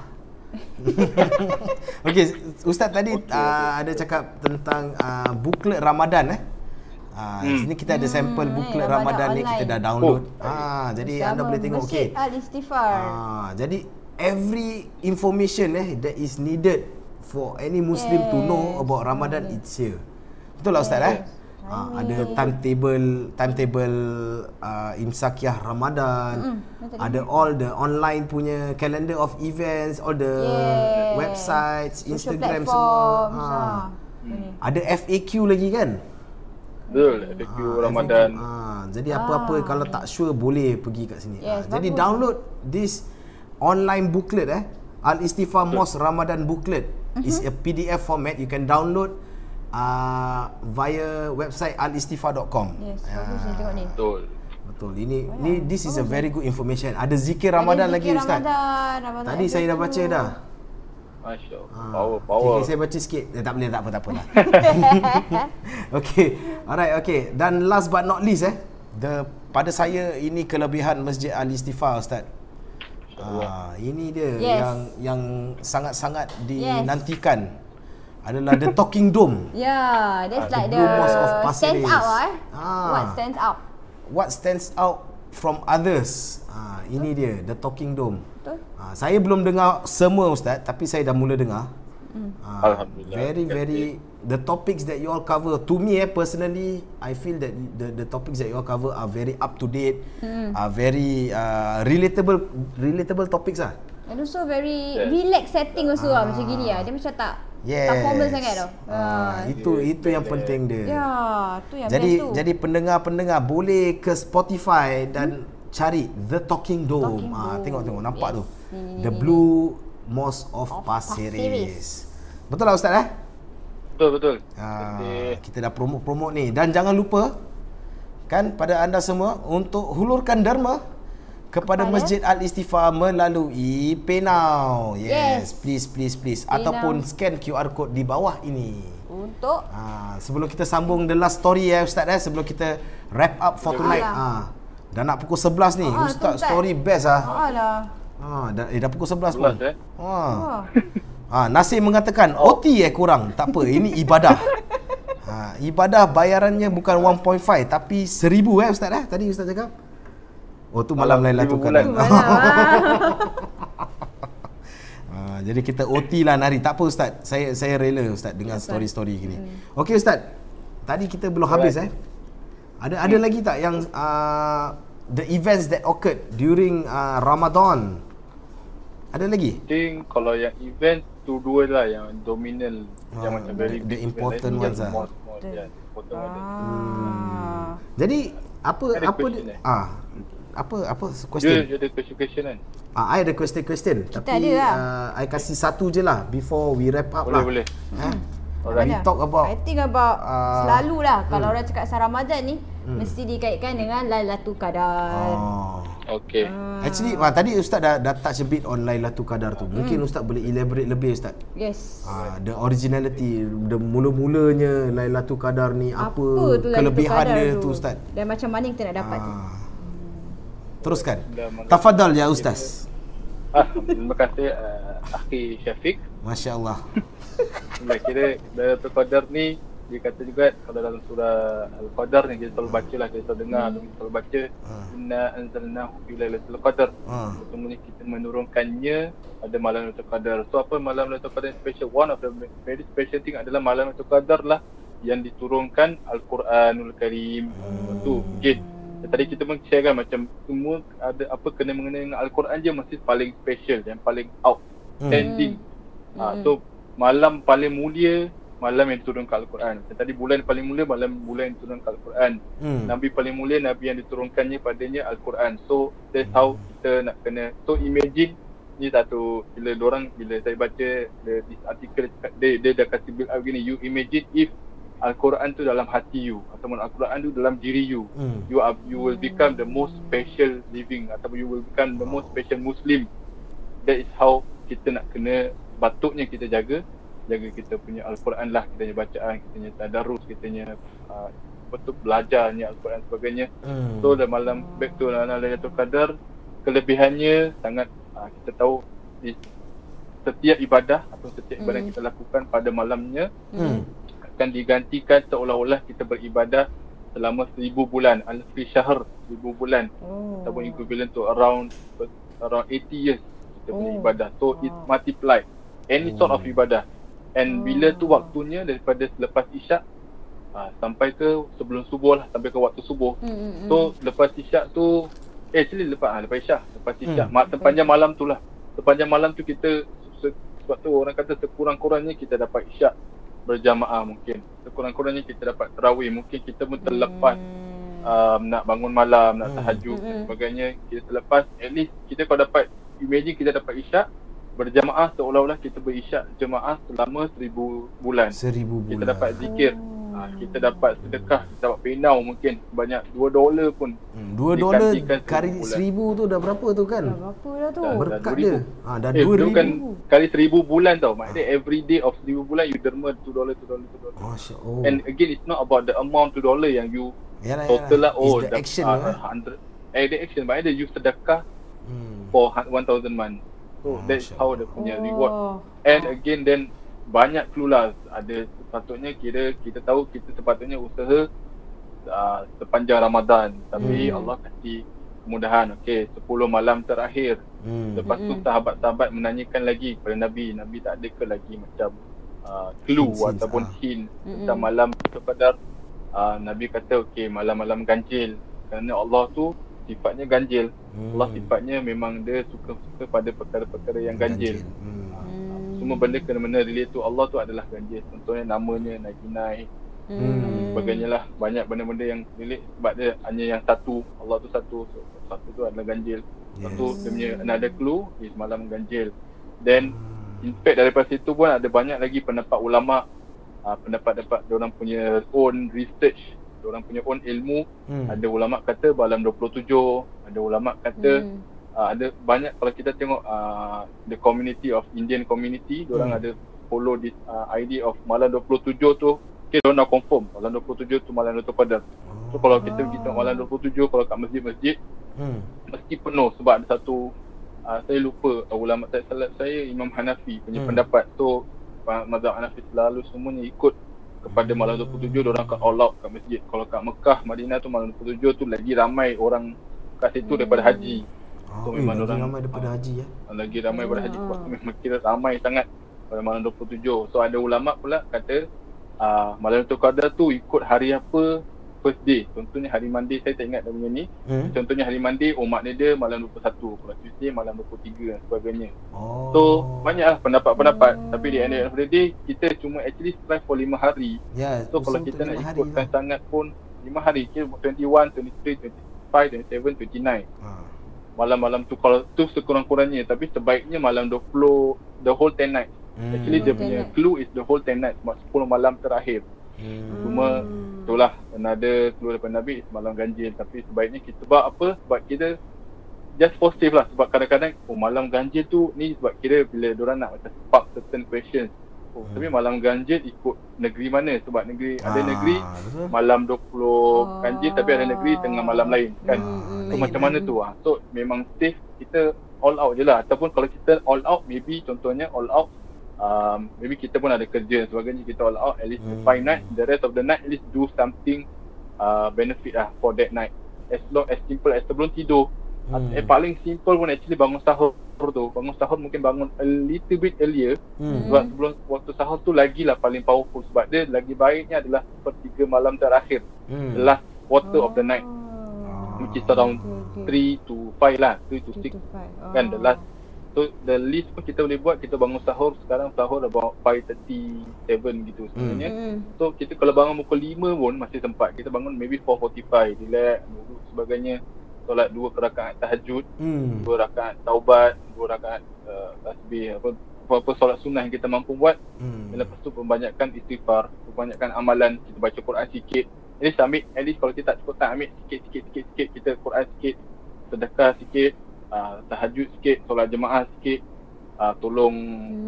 Okey, ustaz tadi okay, uh, ada cakap tentang uh, buklet Ramadan eh. Ah, Hmm. sini kita ada sampel Hmm, buklet ni Ramadan, Ramadan ni kita online. dah download. Oh. Ah, jadi Bersama anda boleh tengok okey. Ah, jadi every information eh that is needed for any Muslim to know Yes. about Ramadan it's here. Betul lah ustaz eh? Ah, ada timetable timetable uh, imsakiah Ramadan. betul. ada all the online punya calendar of events, all the Yes. websites, Social Instagram semua. platforms, Ha. ah. Ini. Ada FAQ lagi kan? Betul, FAQ Ah, Ramadan. FAQ. Ah, jadi apa-apa kalau tak sure boleh pergi kat sini. Yes, ah, jadi download this online booklet eh. Al Istighfar Mos Ramadan booklet Mhm. is a PDF format you can download uh, via website alistighfar.com. Yes, bagus ni tengok ni. Betul. Betul. Ini ni this is a very good information. Ada zikir Ramadan Ada lagi zikir ustaz. Ramadan, Ramadan Tadi saya dah baca dah. Masya Allah. Ah, Power, Okay, power. okay, saya baca sikit. Eh, tak boleh, tak apa, tak apa lah. okay. Alright, okay. Dan last but not least eh. The, pada saya ini kelebihan Masjid Al-Istighfar Ustaz. Ah, ini dia Yes. yang yang sangat-sangat Yes. dinantikan adalah the talking dome. Yeah, that's Ah, like the the stands out eh. Ah. What stands out? What stands out from others? Ah, ini dia the talking dome. Betul? Ah, saya belum dengar semua ustaz tapi saya dah mula dengar. Hmm. Ah, Alhamdulillah. Very very the topics that you all cover to me eh personally I feel that the the topics that you all cover are very up to date, Hmm. are very uh, relatable relatable topics ah. And also very Yes. relax setting also lah macam gini lah. Dia macam tak Yes. Tak formal sangat tau. Ah, itu itu yang penting dia. Ya, tu yang jadi best tu. jadi pendengar-pendengar boleh ke Spotify dan cari The Talking Dome. Talking ah Dome. tengok tengok nampak Yes. tu. The Blue Mosque of, Of Pasir Ris. Ris. Betul lah ustaz eh? Betul betul. Ah, Jadi, kita dah promote-promote ni dan jangan lupa kan pada anda semua untuk hulurkan derma kepada, Kepada? Masjid Al Istighfar melalui PayNow. Yes, Yes. please please please PayNow. ataupun scan QR code di bawah ini. Untuk Ha, sebelum kita sambung the last story ya Ustaz eh sebelum kita wrap up for tonight. Alah. Ha. Dah nak pukul 11 ni. Ah, Ustaz Ustaz. story best ah. Alah. Ha, dah, eh, dah pukul 11 pun. 11 eh. Ha. Oh. Ha, Nasir mengatakan OT eh kurang. Tak apa, ini ibadah. Ha, ibadah bayarannya bukan 1.5 tapi 1000 eh Ustaz eh. Tadi Ustaz cakap. Oh tu malam Lailatul 1000 Qadar. bulan. Ha, jadi kita OT lah nari. Tak apa Ustaz. Saya saya rela Ustaz dengan story-story gini. Okey Ustaz. Tadi kita belum habis eh. Ada ada lagi tak yang uh, the events that occurred during uh, Ramadan? Ada lagi? I think kalau yang event tu dua lah yang dominant Ah, yang macam very the big important event. ones lah. More, more, yeah, important one. Ah. Jadi apa Ada apa question dia- eh? ah apa apa question? dia ada question-question kan? Ah I ada question-question tapi ada lah. uh, I kasih satu je lah before we wrap up Boleh, lah. boleh. Eh? Alright. We talk about I think about Ah. selalu lah kalau orang cakap pasal Ramadan ni mesti dikaitkan dengan Lailatul Qadar. oh. Okay. Actually ah, tadi ustaz dah dah touch a bit on Lailatul Qadar tu. Mungkin ustaz boleh elaborate lebih ustaz. Yes. Ah, the originality, the mula-mulanya Lailatul Qadar ni apa, tu Lailatul kelebihan Qadar dia tu ustaz? Dan macam mana kita nak dapat tu? Ah. Teruskan. Tafadhal ya ustaz. Ah, terima kasih uh, Akhi Syafiq. Masya-Allah. Kira Lailatul Qadar ni dia kata juga kalau dalam surah Al-Qadar ni kita selalu baca lah kita selalu dengar hmm. kita selalu baca inna anzalnahu fi lailatul qadar Ah. sesungguhnya kita menurunkannya pada malam Lailatul Qadar so apa malam Lailatul Qadar yang special one of the very special thing adalah malam Lailatul Qadar lah yang diturunkan Al-Quranul Karim hmm. tu okay. tadi kita pun share kan macam semua ada apa kena mengenai dengan Al-Quran je mesti paling special yang paling outstanding Hmm. Ha, so malam paling mulia malam yang diturunkan Al-Quran. Tadi bulan paling mulia malam bulan yang diturunkan Al-Quran. Hmm. Nabi paling mulia nabi yang diturunkannya padanya Al-Quran. So that's how kita nak kena so imagine ni satu bila orang bila saya baca the, this article dia, dia, dia dah kasi build up gini you imagine if Al-Quran tu dalam hati you ataupun Al-Quran tu dalam diri you Hmm. you are you will become the most special living ataupun you will become the most special Muslim. That is how kita nak kena patutnya kita jaga jaga kita punya Al-Quran lah kita punya bacaan, kita punya tadarus, kita punya uh, betul belajarnya Al-Quran sebagainya. Hmm. So dalam malam back to Lailatul Qadar kelebihannya sangat uh, kita tahu di setiap ibadah atau setiap ibadah yang kita lakukan pada malamnya Hmm. akan digantikan seolah-olah kita beribadah selama seribu bulan alfi syahr seribu bulan Oh. ataupun equivalent to around around 80 years kita punya Oh. ibadah so it multiply any sort of Oh. ibadah and bila tu waktunya daripada selepas isyak ah, sampai ke sebelum subuh lah sampai ke waktu subuh Hmm, hmm, hmm. so lepas isyak tu eh actually lepas ah, lepas isyak lepas isyak Hmm. ma- sepanjang malam tu lah sepanjang malam tu kita se- sebab tu orang kata sekurang-kurangnya kita dapat isyak berjamaah mungkin sekurang-kurangnya kita dapat tarawih mungkin kita pun terlepas Hmm. um, nak bangun malam, nak Hmm. tahajud dan Hmm. sebagainya kita terlepas at least kita kalau dapat imagine kita dapat isyak berjamaah seolah-olah kita berisyak jemaah selama seribu bulan Seribu bulan. kita dapat zikir ha, kita dapat sedekah kita dapat penau mungkin banyak 2 dolar pun Hmm, Dua dolar Digantikan kali seribu seribu tu dah berapa tu kan? Dah berapa dah tu? Dah- dah Berkat 2,000. dia. Ha, dah eh dua belum ribu. kan kali seribu bulan tau maknanya every day of seribu bulan you derma 2 dolar 2 dolar 2 dolar Masya Allah. and again it's not about the amount 2 dolar yang you Yalah, total lah yalah. oh It's the dah- action ah, tu eh. 100 eh the action maknanya you sedekah Hmm. for hun- 1000 month. So Oh, that's Masya how dia punya Oh. reward. And again then banyak clue lah ada sepatutnya kira kita tahu kita sepatutnya usaha uh, sepanjang Ramadan tapi Hmm. Allah kasih kemudahan okey 10 malam terakhir Hmm. lepas tu Mm-mm. sahabat-sahabat menanyakan lagi kepada Nabi Nabi tak ada ke lagi macam uh, clue Hints, hints, ataupun ah. hint Mm-mm. tentang malam sekadar uh, Nabi kata okey malam-malam ganjil kerana Allah tu sifatnya ganjil Hmm. Allah sifatnya memang dia suka-suka pada perkara-perkara yang ganjil. Hmm. Hmm. semua benda kena-mena relate to Allah tu adalah ganjil. Contohnya namanya Najinai Hmm. sebagainya lah. Banyak benda-benda yang relate sebab dia hanya yang satu. Allah tu satu. So, satu tu adalah ganjil. Satu Yes. dia punya another clue is malam ganjil. Then in fact daripada situ pun ada banyak lagi pendapat ulama uh, pendapat-pendapat orang punya own research, orang punya own ilmu. Hmm. Ada ulama kata malam 27, ada ulama kata Hmm. uh, ada banyak kalau kita tengok uh, the community of Indian community, orang Hmm. ada follow this uh, idea of malam 27 tu Okay, diorang dah confirm malam 27 tu malam Lailatul Qadar. So kalau kita pergi tengok malam 27 kalau kat masjid-masjid Hmm. mesti penuh sebab ada satu uh, saya lupa uh, ulama tak salah saya Imam Hanafi punya Hmm. hmm. pendapat. So uh, mazhab Hanafi selalu semuanya ikut kepada malam 27 orang akan all out kat masjid. Kalau kat Mekah, Madinah tu malam 27 tu lagi ramai orang kat situ daripada haji. Oh, So, eh, memang lagi orang- ramai daripada ah. haji ya. lagi ramai pada haji Hmm. sebab tu memang kira ramai sangat pada malam 27. So ada ulama pula kata uh, malam Lailatul Qadar tu ikut hari apa first day. Contohnya hari Monday saya tak ingat dah punya ni. Hmm. Contohnya hari Monday oh makna dia malam 21. Kalau Tuesday malam 23 dan sebagainya. Oh. So banyaklah pendapat-pendapat tapi di end of the day kita cuma actually strive for 5 hari. Ya, So kalau kita nak lima hari ikutkan lah. sangat pun 5 hari kira 21, 23, 25, 27, 29 Ha. malam-malam tu kalau tu sekurang-kurangnya tapi sebaiknya malam 20 the whole 10 night Hmm. actually dia Whole 10 punya clue is the whole 10 night sebab 10 malam terakhir Hmm. cuma itulah another clue daripada Nabi malam ganjil tapi sebaiknya kita sebab apa sebab kita just safe lah sebab kadang-kadang oh malam ganjil tu ni sebab kira bila orang nak macam spark certain questions oh, Hmm. tapi malam ganjil ikut negeri mana sebab negeri ada Ah, negeri betul. malam 20 ganjil tapi ada negeri tengah malam lain kan Ah, So lain, macam eh. mana tu ah. So memang safe kita all out je lah ataupun kalau kita all out maybe contohnya all out um, maybe kita pun ada kerja dan sebagainya kita all out at least Hmm. five night the rest of the night at least do something uh, benefit lah for that night. As long as simple as sebelum tidur. Hmm. eh, paling simple pun actually bangun sahur tu. Bangun sahur mungkin bangun a little bit earlier. Hmm. sebab sebelum waktu sahur tu lagi lah paling powerful. Sebab dia lagi baiknya adalah sepertiga malam terakhir. Hmm. the last quarter of the night. Ah. which is around 3 to 5 lah. 3 to 6 kan the last so the least pun kita boleh buat kita bangun sahur. Sekarang sahur about 5.37 gitu sebenarnya. Hmm. so kita kalau bangun pukul 5 pun masih sempat. Kita bangun maybe 4.45 relax duduk sebagainya. Solat dua rakaat tahajud Hmm. dua rakaat taubat dua rakaat uh, tasbih apa apa-apa solat sunnah yang kita mampu buat. Hmm. dan lepas tu perbanyakkan istighfar perbanyakkan amalan kita baca Quran sikit. At least ambil at least kalau kita tak cukup tak ambil sikit sikit sikit sikit. Kita Quran sikit sedekah sikit uh, tahajud sikit solat jemaah sikit. Uh, tolong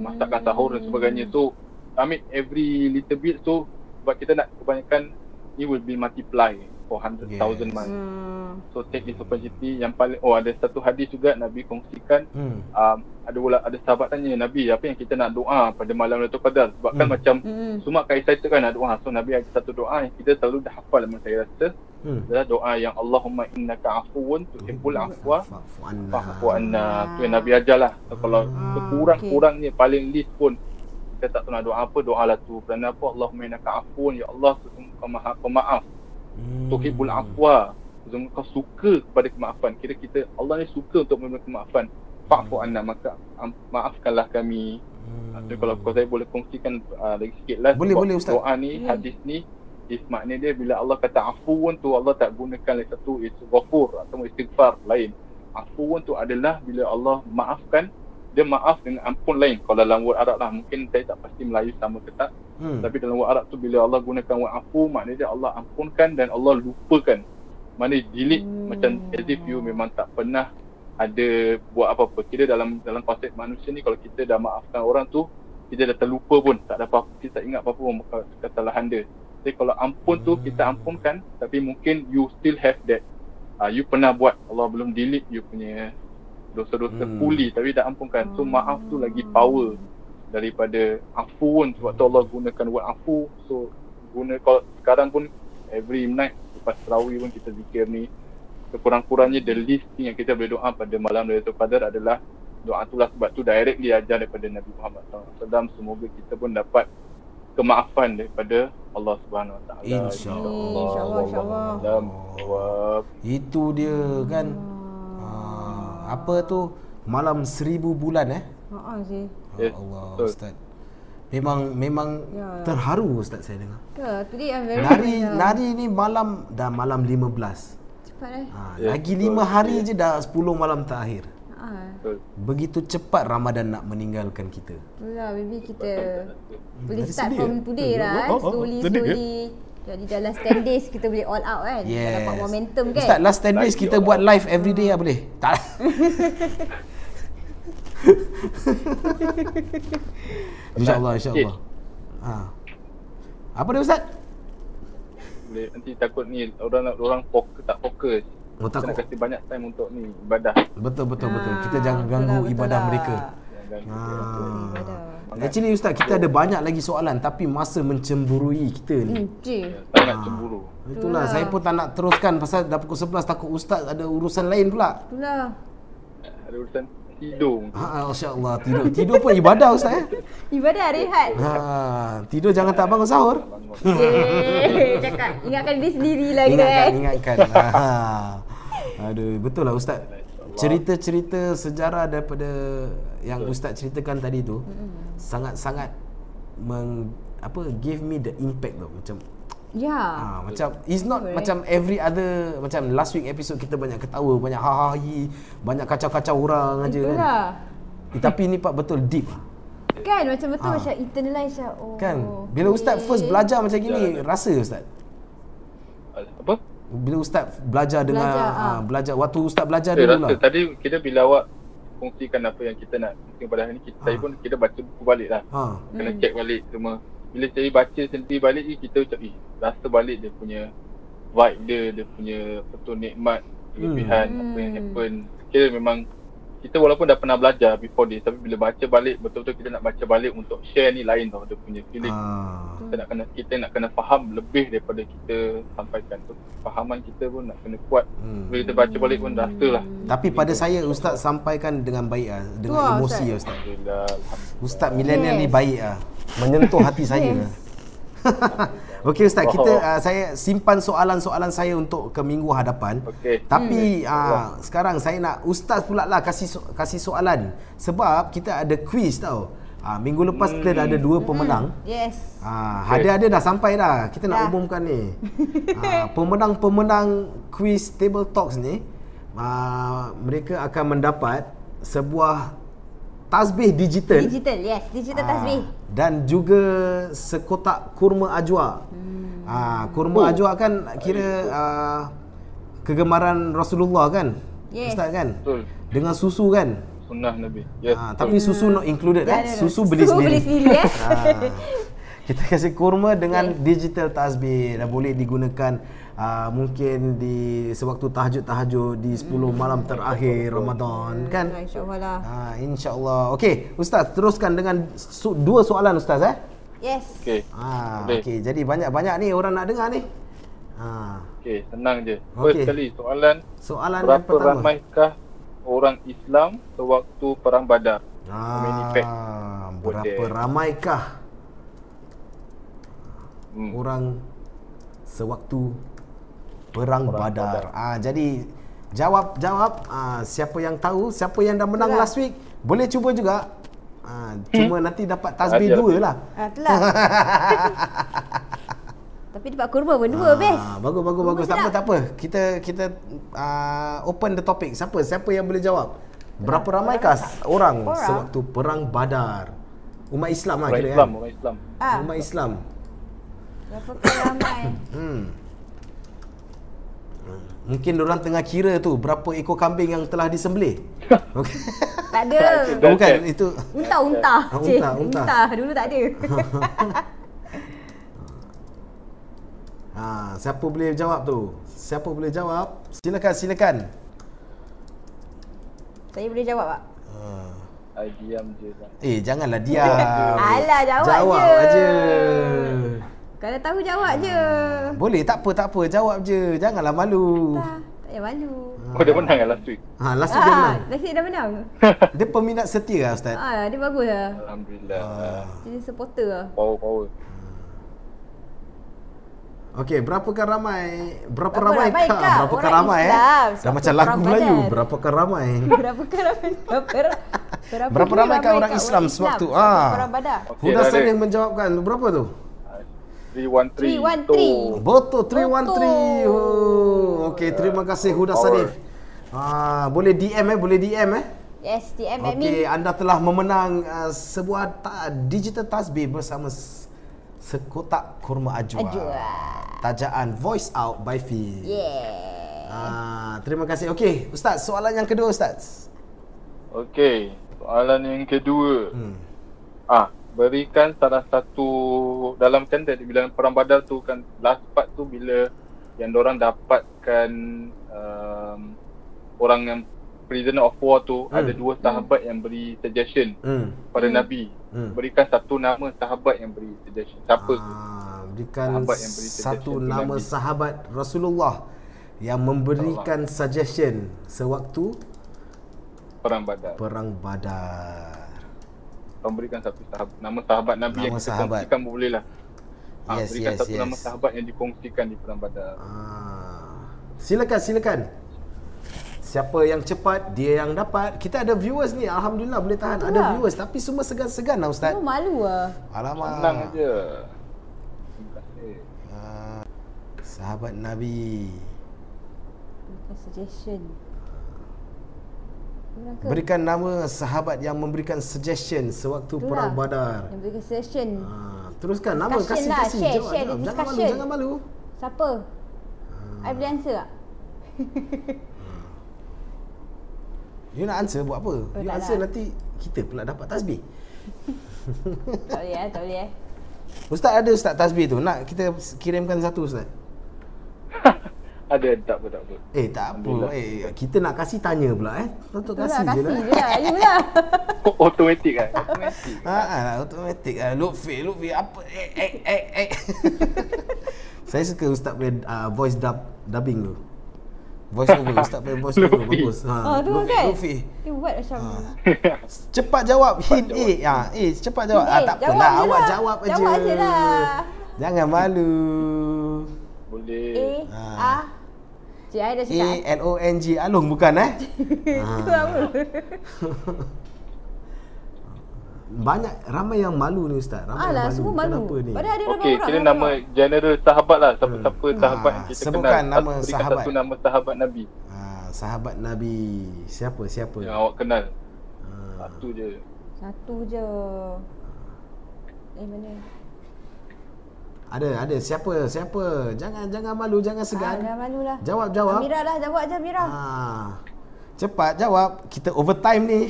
masakkan sahur dan sebagainya. So ambil every little bit so sebab kita nak kebanyakan it will be multiply for 100,000 Yes. months. Hmm. so take this opportunity. Yang paling oh ada satu hadis juga Nabi kongsikan. Hmm. um, ada ula, ada sahabat tanya Nabi apa yang kita nak doa pada malam Lailatul Qadar sebab kan Hmm. macam Hmm. semua akan excited kan nak doa. So Nabi ada satu doa yang kita selalu dah hafal. Memang saya rasa Hmm. adalah doa yang Allahumma innaka afuwun tuhibbul afwa Fa'fu anna. anna. Tu yang Nabi ajar lah so, kalau Ah, sekurang-kurangnya paling least pun kita tak tahu nak doa apa doa lah tu. Kerana apa? Allahumma innaka afuwun. Ya Allah sesungguhnya kau maha pemaaf Hmm. tuhibbul afwa sesungguhnya kau suka kepada kemaafan kira kita Allah ni suka untuk memberi kemaafan fa'fu anna maka maafkanlah kami Hmm. So, kalau kalau saya boleh kongsikan uh, lagi sikit lah Boleh, boleh, Ustaz. Doa ni, Hmm. hadis ni is makna dia bila Allah kata afuun tu Allah tak gunakan lagi satu is ghafur atau istighfar lain. Afuun tu adalah bila Allah maafkan dia maaf dengan ampun lain. Kalau dalam word Arab lah mungkin saya tak pasti Melayu sama ke tak. Hmm. Tapi dalam word Arab tu bila Allah gunakan word afu maknanya dia Allah ampunkan dan Allah lupakan. Mana delete Hmm. macam as if you memang tak pernah ada buat apa-apa. Kira dalam dalam konsep manusia ni kalau kita dah maafkan orang tu kita dah terlupa pun tak ada apa-apa kita tak ingat apa-apa pun kesalahan dia. Jadi kalau ampun tu kita ampunkan tapi mungkin you still have that uh, you pernah buat Allah belum delete you punya dosa-dosa Hmm. fully tapi dah ampunkan. So maaf tu lagi power daripada afu pun sebab tu Allah gunakan word afu. So guna kalau sekarang pun every night lepas tarawih pun kita zikir ni sekurang-kurangnya the least thing yang kita boleh doa pada malam Lailatul Qadar adalah doa tu lah sebab tu directly ajar daripada Nabi Muhammad SAW semoga kita pun dapat kemaafan daripada Allah Subhanahu Wa Taala. InsyaAllah. InsyaAllah. Itu dia kan. Ah, apa tu malam seribu bulan eh? Ha sih. Yes, Ya Allah betul. Ustaz. Memang memang Ya. terharu Ustaz saya dengar. Ya, today I'm very Nari ya. nari ni malam dah malam 15. cepat eh. Ha, Ya, lagi betul. 5 hari je dah 10 malam terakhir. Ha. Betul. Begitu cepat Ramadan nak meninggalkan kita. Itulah maybe kita boleh start from today lah eh. Oh, oh, oh, Slowly sedih, slowly. Jadi dalam 10 days kita boleh all out kan. Kita Yes. dapat momentum kan. Ustaz last 10 days kita buat live every day lah boleh? Tak. InsyaAllah, insyaAllah. Ha. Apa dia Ustaz? Boleh nanti takut ni orang nak orang fokus tak fokus. Oh, Kita nak kasi banyak time untuk ni ibadah. Betul, betul, betul. Ah, Kita jangan betul ganggu lah, betul ibadah lah. mereka. Ha. Ibadah. Actually Ustaz, kita ada banyak lagi soalan tapi masa mencemburui kita ni. Hmm, cik. sangat cemburu. Itulah, Itulah. saya pun tak nak teruskan pasal dah pukul 11 takut Ustaz ada urusan lain pula. Itulah. Ada urusan tidur. Ha, Masya-Allah, tidur. Tidur pun ibadah Ustaz eh. Ibadah rehat. Ha, tidur jangan tak bangun sahur. Eh, cakap ingatkan diri sendiri lah kita Ingatkan, kan. ingatkan. Ha. Aduh, betul lah Ustaz. Cerita-cerita sejarah daripada yang Ustaz ceritakan tadi tu sangat-sangat meng, apa give me the impact tu macam Ya. ha, macam it's not Correct. macam every other macam last week episode kita banyak ketawa, banyak ha ha hi, banyak kacau-kacau orang aja kan. Itulah. Eh, tapi ni pak betul deep ah. Kan macam betul Ah. macam internalize macam oh. Kan? Bila Ustaz first belajar macam gini, rasa Ustaz? Apa? Bila Ustaz belajar dengan Belajar, ah. ha, belajar waktu Ustaz belajar Saya dulu rasa lah. tadi kita bila awak kongsikan apa yang kita nak kongsikan pada hari ni, kita, saya Ah. pun kita baca buku balik lah. Ha. Kena Hmm. check balik semua. Bila saya baca sendiri balik ni, kita macam eh, rasa balik dia punya vibe dia, dia punya betul nikmat, kelebihan, apa yang Hmm. happen. Kira memang kita walaupun dah pernah belajar before this tapi bila baca balik betul-betul kita nak baca balik untuk share ni lain tau dia punya feeling. Ha. Kita nak kena kita nak kena faham lebih daripada kita sampaikan tu. Fahaman kita pun nak kena kuat. Hmm. Bila kita baca balik pun rasa lah. Tapi pada saya Ustaz sampaikan dengan baik ah, dengan Tu lah, emosi Ustaz. ah Ustaz. Alhamdulillah. Ustaz milenial ni Yes. baik ah. Menyentuh hati saya. Okey Ustaz, kita Oh. uh, saya simpan soalan-soalan saya untuk ke minggu hadapan. Okey. Tapi Hmm. uh, sekarang saya nak ustaz pula lah kasih so, kasih soalan sebab kita ada quiz tau. Uh, minggu lepas kita dah ada dua pemenang. Yes. Ah, Okay. hadiah-hadiah dah sampai dah. Kita nak Dah. umumkan ni. ah, pemenang-pemenang quiz table talks ni ah, mereka akan mendapat sebuah tasbih digital. Digital, yes. Digital Ah, tasbih. dan juga sekotak kurma ajwa. Hmm. Ah, kurma Oh. ajwa kan kira ah, kegemaran Rasulullah kan? Yes. Ustaz kan? Betul. Dengan susu kan? Sunnah Nabi. Yes. Ah, tapi susu not included Tak eh. ada. Susu beli Susu sendiri. beli sendiri. Ah. Kita kasih kurma dengan Yes. digital tasbih dan boleh digunakan uh, mungkin di sewaktu tahajud-tahajud di 10 malam terakhir Ramadan kan? Hmm, InsyaAllah lah. Ah, insya-Allah. Okey, ustaz teruskan dengan so, dua soalan ustaz eh. Yes. Okey. Ah, Boleh. okey. Jadi banyak-banyak ni orang nak dengar ni. Ah, Okey, senang je. First kali soalan soalan yang berapa pertama. ramaikah orang Islam sewaktu perang Badar? Ah, berapa Boleh. ramaikah Hmm. orang sewaktu perang, Perang Badar. Badar. Ah, jadi jawab jawab ah, siapa yang tahu, siapa yang dah menang Itulah. last week, boleh cuba juga. Ah, cuma nanti dapat tasbih Ada dua lah. Ah, itulah. Tapi dapat kurma pun dua, best. Ah, bagus bagus Kurma bagus. Tak apa tak apa. Kita kita uh, open the topic. Siapa siapa yang boleh jawab? Berapa ramaikah orang, Orang? sewaktu perang Badar? Umat Islam lah kira Islam, kan? orang Islam. Ah, Umat Islam. berapa ramai? Hmm. Mungkin orang tengah kira tu berapa ekor kambing yang telah disembelih. Okey. tak ada. Bukan itu. Unta, unta. Ah, unta, unta. unta. Dulu tak ada. Ha, siapa boleh jawab tu? Siapa boleh jawab? Silakan silakan. Saya boleh jawab tak? I diam je. Eh janganlah diam. Alah, jawab jawab je. aje. Kalau tahu jawab je. Boleh tak apa tak apa jawab je. Janganlah malu. Tak, tak payah malu. Oh, dia menang kan last week? Ha last week dia Ah, menang. last week dah menang. Dia peminat setia lah ustaz. Ah, dia bagus lah. Alhamdulillah. Ah. Dia supporter lah. Power, power. Okey, berapakah ramai? Berapa, Berapa ramai ramai kah? kah Berapakah orang ramai eh? Dah macam lagu Melayu. Berapakah ramai? Berapa ramai? Berapa ramai? Berapa, Berapa duit ramai kat orang Islam sewaktu? Ah. Perang badar. Okey, Huda dah ada. Sanif menjawabkan. Berapa tu? 313. 313. Betul 313. Oh. Okey, terima kasih Huda Sanif. Ah, boleh DM eh, boleh DM eh. Yes, DM admin. Okey, anda telah memenang uh, sebuah ta- digital tasbih bersama s- sekotak kurma ajwa. Ajwa. Tajaan Voice Out by Fee. Yeah. Ah, terima kasih. Okey, Ustaz, soalan yang kedua Ustaz. Okey, soalan yang kedua. Hmm. Ah, berikan salah satu dalam kan tadi bila perang badar tu kan last part tu bila yang orang dapatkan um, orang yang prisoner of war tu Hmm. ada dua sahabat yang beri suggestion Hmm. pada Nabi. Hmm. Berikan satu nama sahabat yang beri suggestion. Siapa tu? Ah, berikan Sahabat yang beri satu suggestion tu nama Nabi. sahabat Rasulullah yang memberikan suggestion sewaktu Perang badar. perang Badar. Kau berikan satu sahabat, nama sahabat Nabi yang Nama kita sahabat. kongsikan boleh lah. Ah, Yes, berikan yes, satu yes. nama sahabat yang dikongsikan di perang badar. Ah. Silakan, silakan. Siapa yang cepat, dia yang dapat. Kita ada viewers ni. Alhamdulillah boleh tahan. Betul ada lah. viewers tapi semua segan-segan lah Ustaz. Oh, malu ah. Senang Alamak. aja. Terima kasih. Ah, sahabat Nabi. Bukan suggestion. Ke? Berikan nama sahabat yang memberikan suggestion sewaktu Itulah. perang Badar. Yang berikan suggestion. Ah, teruskan nama kasih lah, kasih share, jawab, share jawab. Jangan malu, jangan malu. Siapa? Ah. I boleh answer tak? You nak answer buat apa? Oh, you tak answer lah. nanti kita pula dapat tasbih. tak boleh eh, tak boleh eh. Ustaz ada Ustaz tasbih tu. Nak kita kirimkan satu Ustaz. Ada tak apa tak apa. Eh tak apa. Eh kita nak kasih tanya pula eh. Untuk Itulah, kasih je kasih lah. je lah. You lah. Automatik kan? Automatik. Ha ah, automatik ah. Lutfi, Lutfi apa eh eh eh eh. Saya suka Ustaz punya uh, voice dub dubbing tu. Voice over, Ustaz punya voice over bagus. Ha. Oh, tu Lutfi, kan? Lutfi. Dia buat macam... Cepat jawab hint A. Ha, eh cepat jawab. Ah A. tak Jawab apalah, awak lah. jawab aja. Jawab lah. Jangan malu. Boleh. A, Ah. A. Cik I dah A cakap. L O N G Along bukan eh? Itu apa? Banyak ramai yang malu ni ustaz. Ramai Alah, yang malu. semua malu. Kenapa ni? Padahal ada Okey, orang kira orang nama general sahabat lah. Siapa-siapa sahabat Ah, yang kita sebutkan kenal. nama Berikan sahabat. satu nama sahabat Nabi Ha, sahabat Nabi. Siapa? Siapa? yang awak kenal. Ha. Satu je. Satu je. Eh, mana? Ada, ada. Siapa? Siapa? Jangan jangan malu, jangan Ah, segan. dah malu lah. Jawab, jawab. Amira lah, jawab je Amira. Ha. Cepat jawab. Kita overtime ni.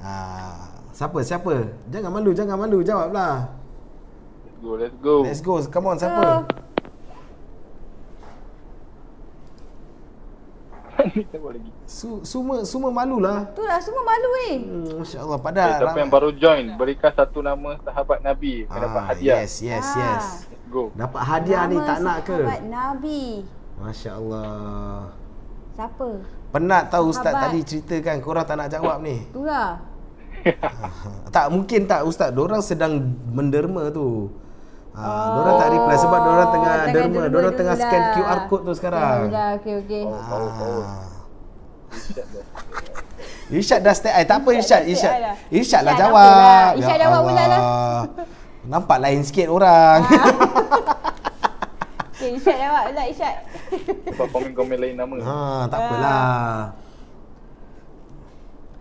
ha. Siapa? Siapa? Jangan malu, jangan malu. Jawablah. Let's go, let's go. Let's go. Come on, siapa? Ni lagi? Su, semua semua malulah. tu lah semua malu eh. Hmm, Masya Allah. Okay, Padahal siapa yang baru join, berikan satu nama sahabat Nabi. Kena dapat Ah, hadiah. Yes, yes, Ah. yes. Go. Dapat hadiah ni Nama tak nak ke? Sahabat Nabi. Masya Allah. Siapa? Penat tahu Ustaz Sahabat. tadi ceritakan korang tak nak jawab ni. Tu lah. tak mungkin tak Ustaz. Dorang sedang menderma tu. Ha, oh. Dorang tak reply sebab dorang tengah tengah derma. derma Dorang tengah dulu scan lah. QR code tu sekarang. Oh, dah, okey okey. Oh, oh, oh. Ah. Irsyad dah stay. Eh, tak apa Irsyad. Irsyad dah Irsyad. dah. Irsyad lah Irsyad, jawab. lah. Irsyad Ya jawab pula lah. Nampak lain sikit orang. Okey, Isyad jawab pula Isyad. Sebab komen-komen lain nama. ha, tak apalah.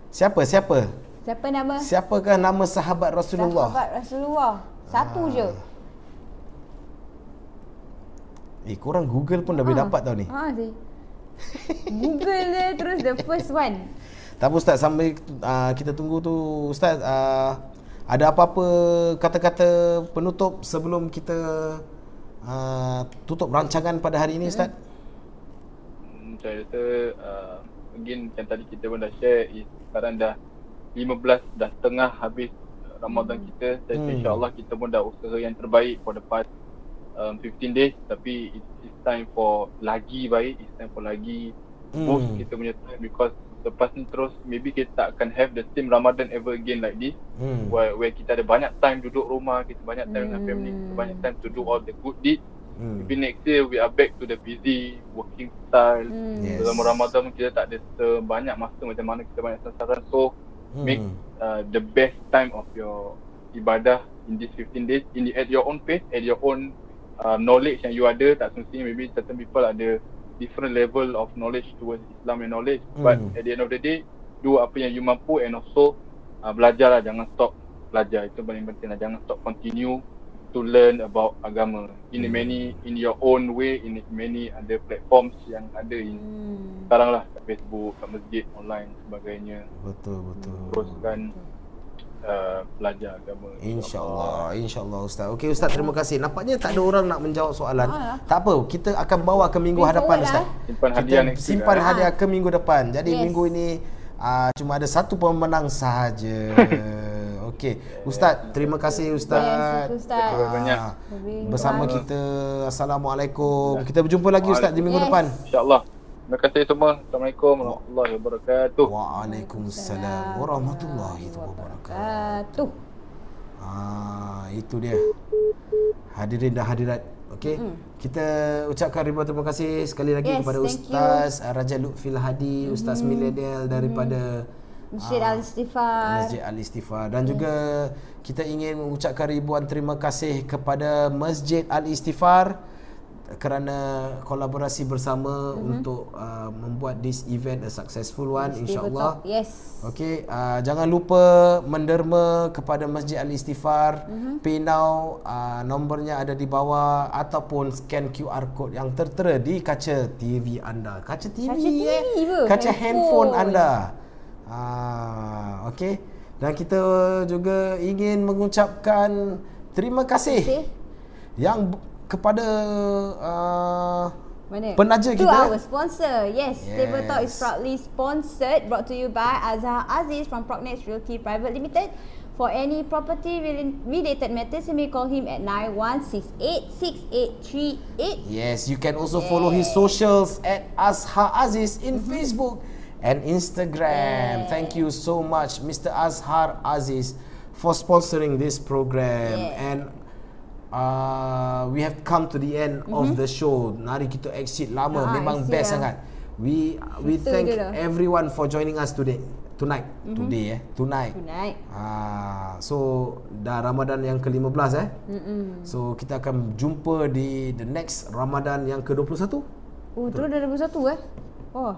Siapa? Siapa? Siapa nama? Siapakah nama sahabat Rasulullah? Sahabat Rasulullah. Satu je. Eh, korang Google pun dah boleh dapat tau ni. Ha sih. Google dia terus the first one. Tak apa Ustaz, sambil uh, kita tunggu tu Ustaz, uh, ada apa-apa kata-kata penutup sebelum kita uh, tutup rancangan pada hari ini Ustaz? Hmm, saya rasa uh, again yang tadi kita pun dah share is sekarang dah 15 dah tengah habis Ramadan kita dan Hmm. insyaAllah kita pun dah usaha yang terbaik for the past um, 15 days tapi it's, it's time for lagi baik it's time for lagi Hmm. boost kita punya time because lepas ni terus maybe kita tak akan have the same Ramadan ever again like this Hmm. where, where kita ada banyak time duduk rumah kita banyak time dengan family kita Hmm. banyak time to do all the good deeds Hmm. Maybe next year we are back to the busy working style. Hmm. Yes. Dalam Ramadan kita tak ada sebanyak masa macam mana kita banyak sasaran. So make Hmm. uh, the best time of your ibadah in these 15 days in the, at your own pace, at your own uh, knowledge yang you ada. Tak semestinya maybe certain people ada different level of knowledge towards Islam and knowledge. But Hmm. at the end of the day, do apa yang you mampu and also uh, belajar lah. Jangan stop belajar. Itu paling penting lah. Jangan stop continue to learn about agama in Hmm. many in your own way in many other platforms yang ada in Hmm. sekarang lah kat Facebook, kat masjid, online sebagainya Betul betul. teruskan uh, belajar agama InsyaAllah InsyaAllah Ustaz. Okey Ustaz terima kasih. Nampaknya tak ada orang nak menjawab soalan. Ah. Tak apa Kita akan bawa ke minggu Bring hadapan forward Ustaz. Lah. simpan Kita hadiah week simpan lah. hadiah ke minggu depan. Jadi Yes. minggu ini uh, Cuma ada satu pemenang sahaja. Okey. Ustaz Terima kasih Ustaz Yes, Ustaz. Terima kasih banyak. Ah, Bersama kita. Assalamualaikum. Kita berjumpa lagi Ustaz di minggu Yes. depan. InsyaAllah Terima kasih semua Assalamualaikum warahmatullahi wabarakatuh Waalaikumsalam Warahmatullahi Wabarakatuh. Ah, itu dia. Hadirin dan hadirat. Okey. Mm. Kita ucapkan ribuan terima kasih sekali lagi Yes, kepada Ustaz you. Raja Lutfil Hadi, mm-hmm. Ustaz Millennial daripada Masjid ah, Al-Istifar. Masjid Al-Istifar dan juga kita ingin mengucapkan ribuan terima kasih kepada Masjid Al-Istifar kerana kolaborasi bersama mm-hmm. untuk uh, membuat this event a successful one insyaallah. Yes. Okey, uh, jangan lupa menderma kepada Masjid Al-Istifar. Mm-hmm. Pay now uh, nombornya ada di bawah ataupun scan QR code yang tertera di kaca TV anda. Kaca TV, Kaca TV eh? Kaca handphone, Handphone. anda. Ah, okey. Dan kita juga ingin mengucapkan terima kasih Okay. yang kepada uh, Mana? Penaja To kita. our sponsor. Yes, Yes. Table Talk is proudly sponsored, brought to you by Azhar Aziz from Prognex Realty Private Limited. For any property rela- related matters, you may call him at 91686838. Yes, you can also follow his socials at Azhar Aziz in Facebook and Instagram. Yeah. Thank you so much, Mr. Azhar Aziz, for sponsoring this program. Yeah. And uh, we have come to the end of the show. Mari kita exit lama, Ah, memang best lah. sangat. We we Betul thank dia dah. everyone for joining us today. Tonight, today eh, tonight. Tonight. Ah, so dah Ramadan yang ke-15 eh. Mm-mm. So kita akan jumpa di the next Ramadan yang ke-21. Oh, terus dah 21 eh? Oh.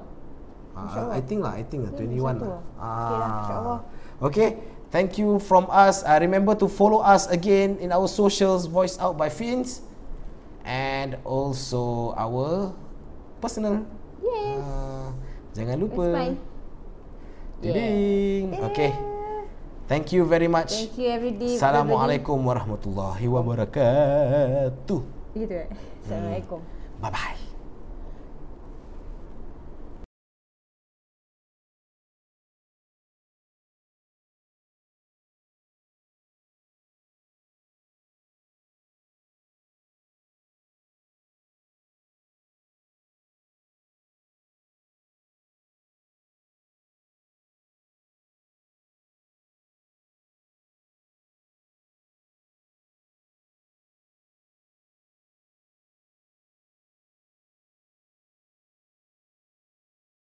Uh, I think lah, I think lah 21 lah. 21 lah. Okey lah, insyaAllah. Okay, thank you from us. Uh, remember to follow us again in our socials voiced out by Fins and also our personal. Yes. Uh, jangan lupa. Fine. Ding. Okay. Thank you very much. Thank you everybody. Assalamualaikum warahmatullahi wabarakatuh. Gitu eh? Assalamualaikum. Bye bye.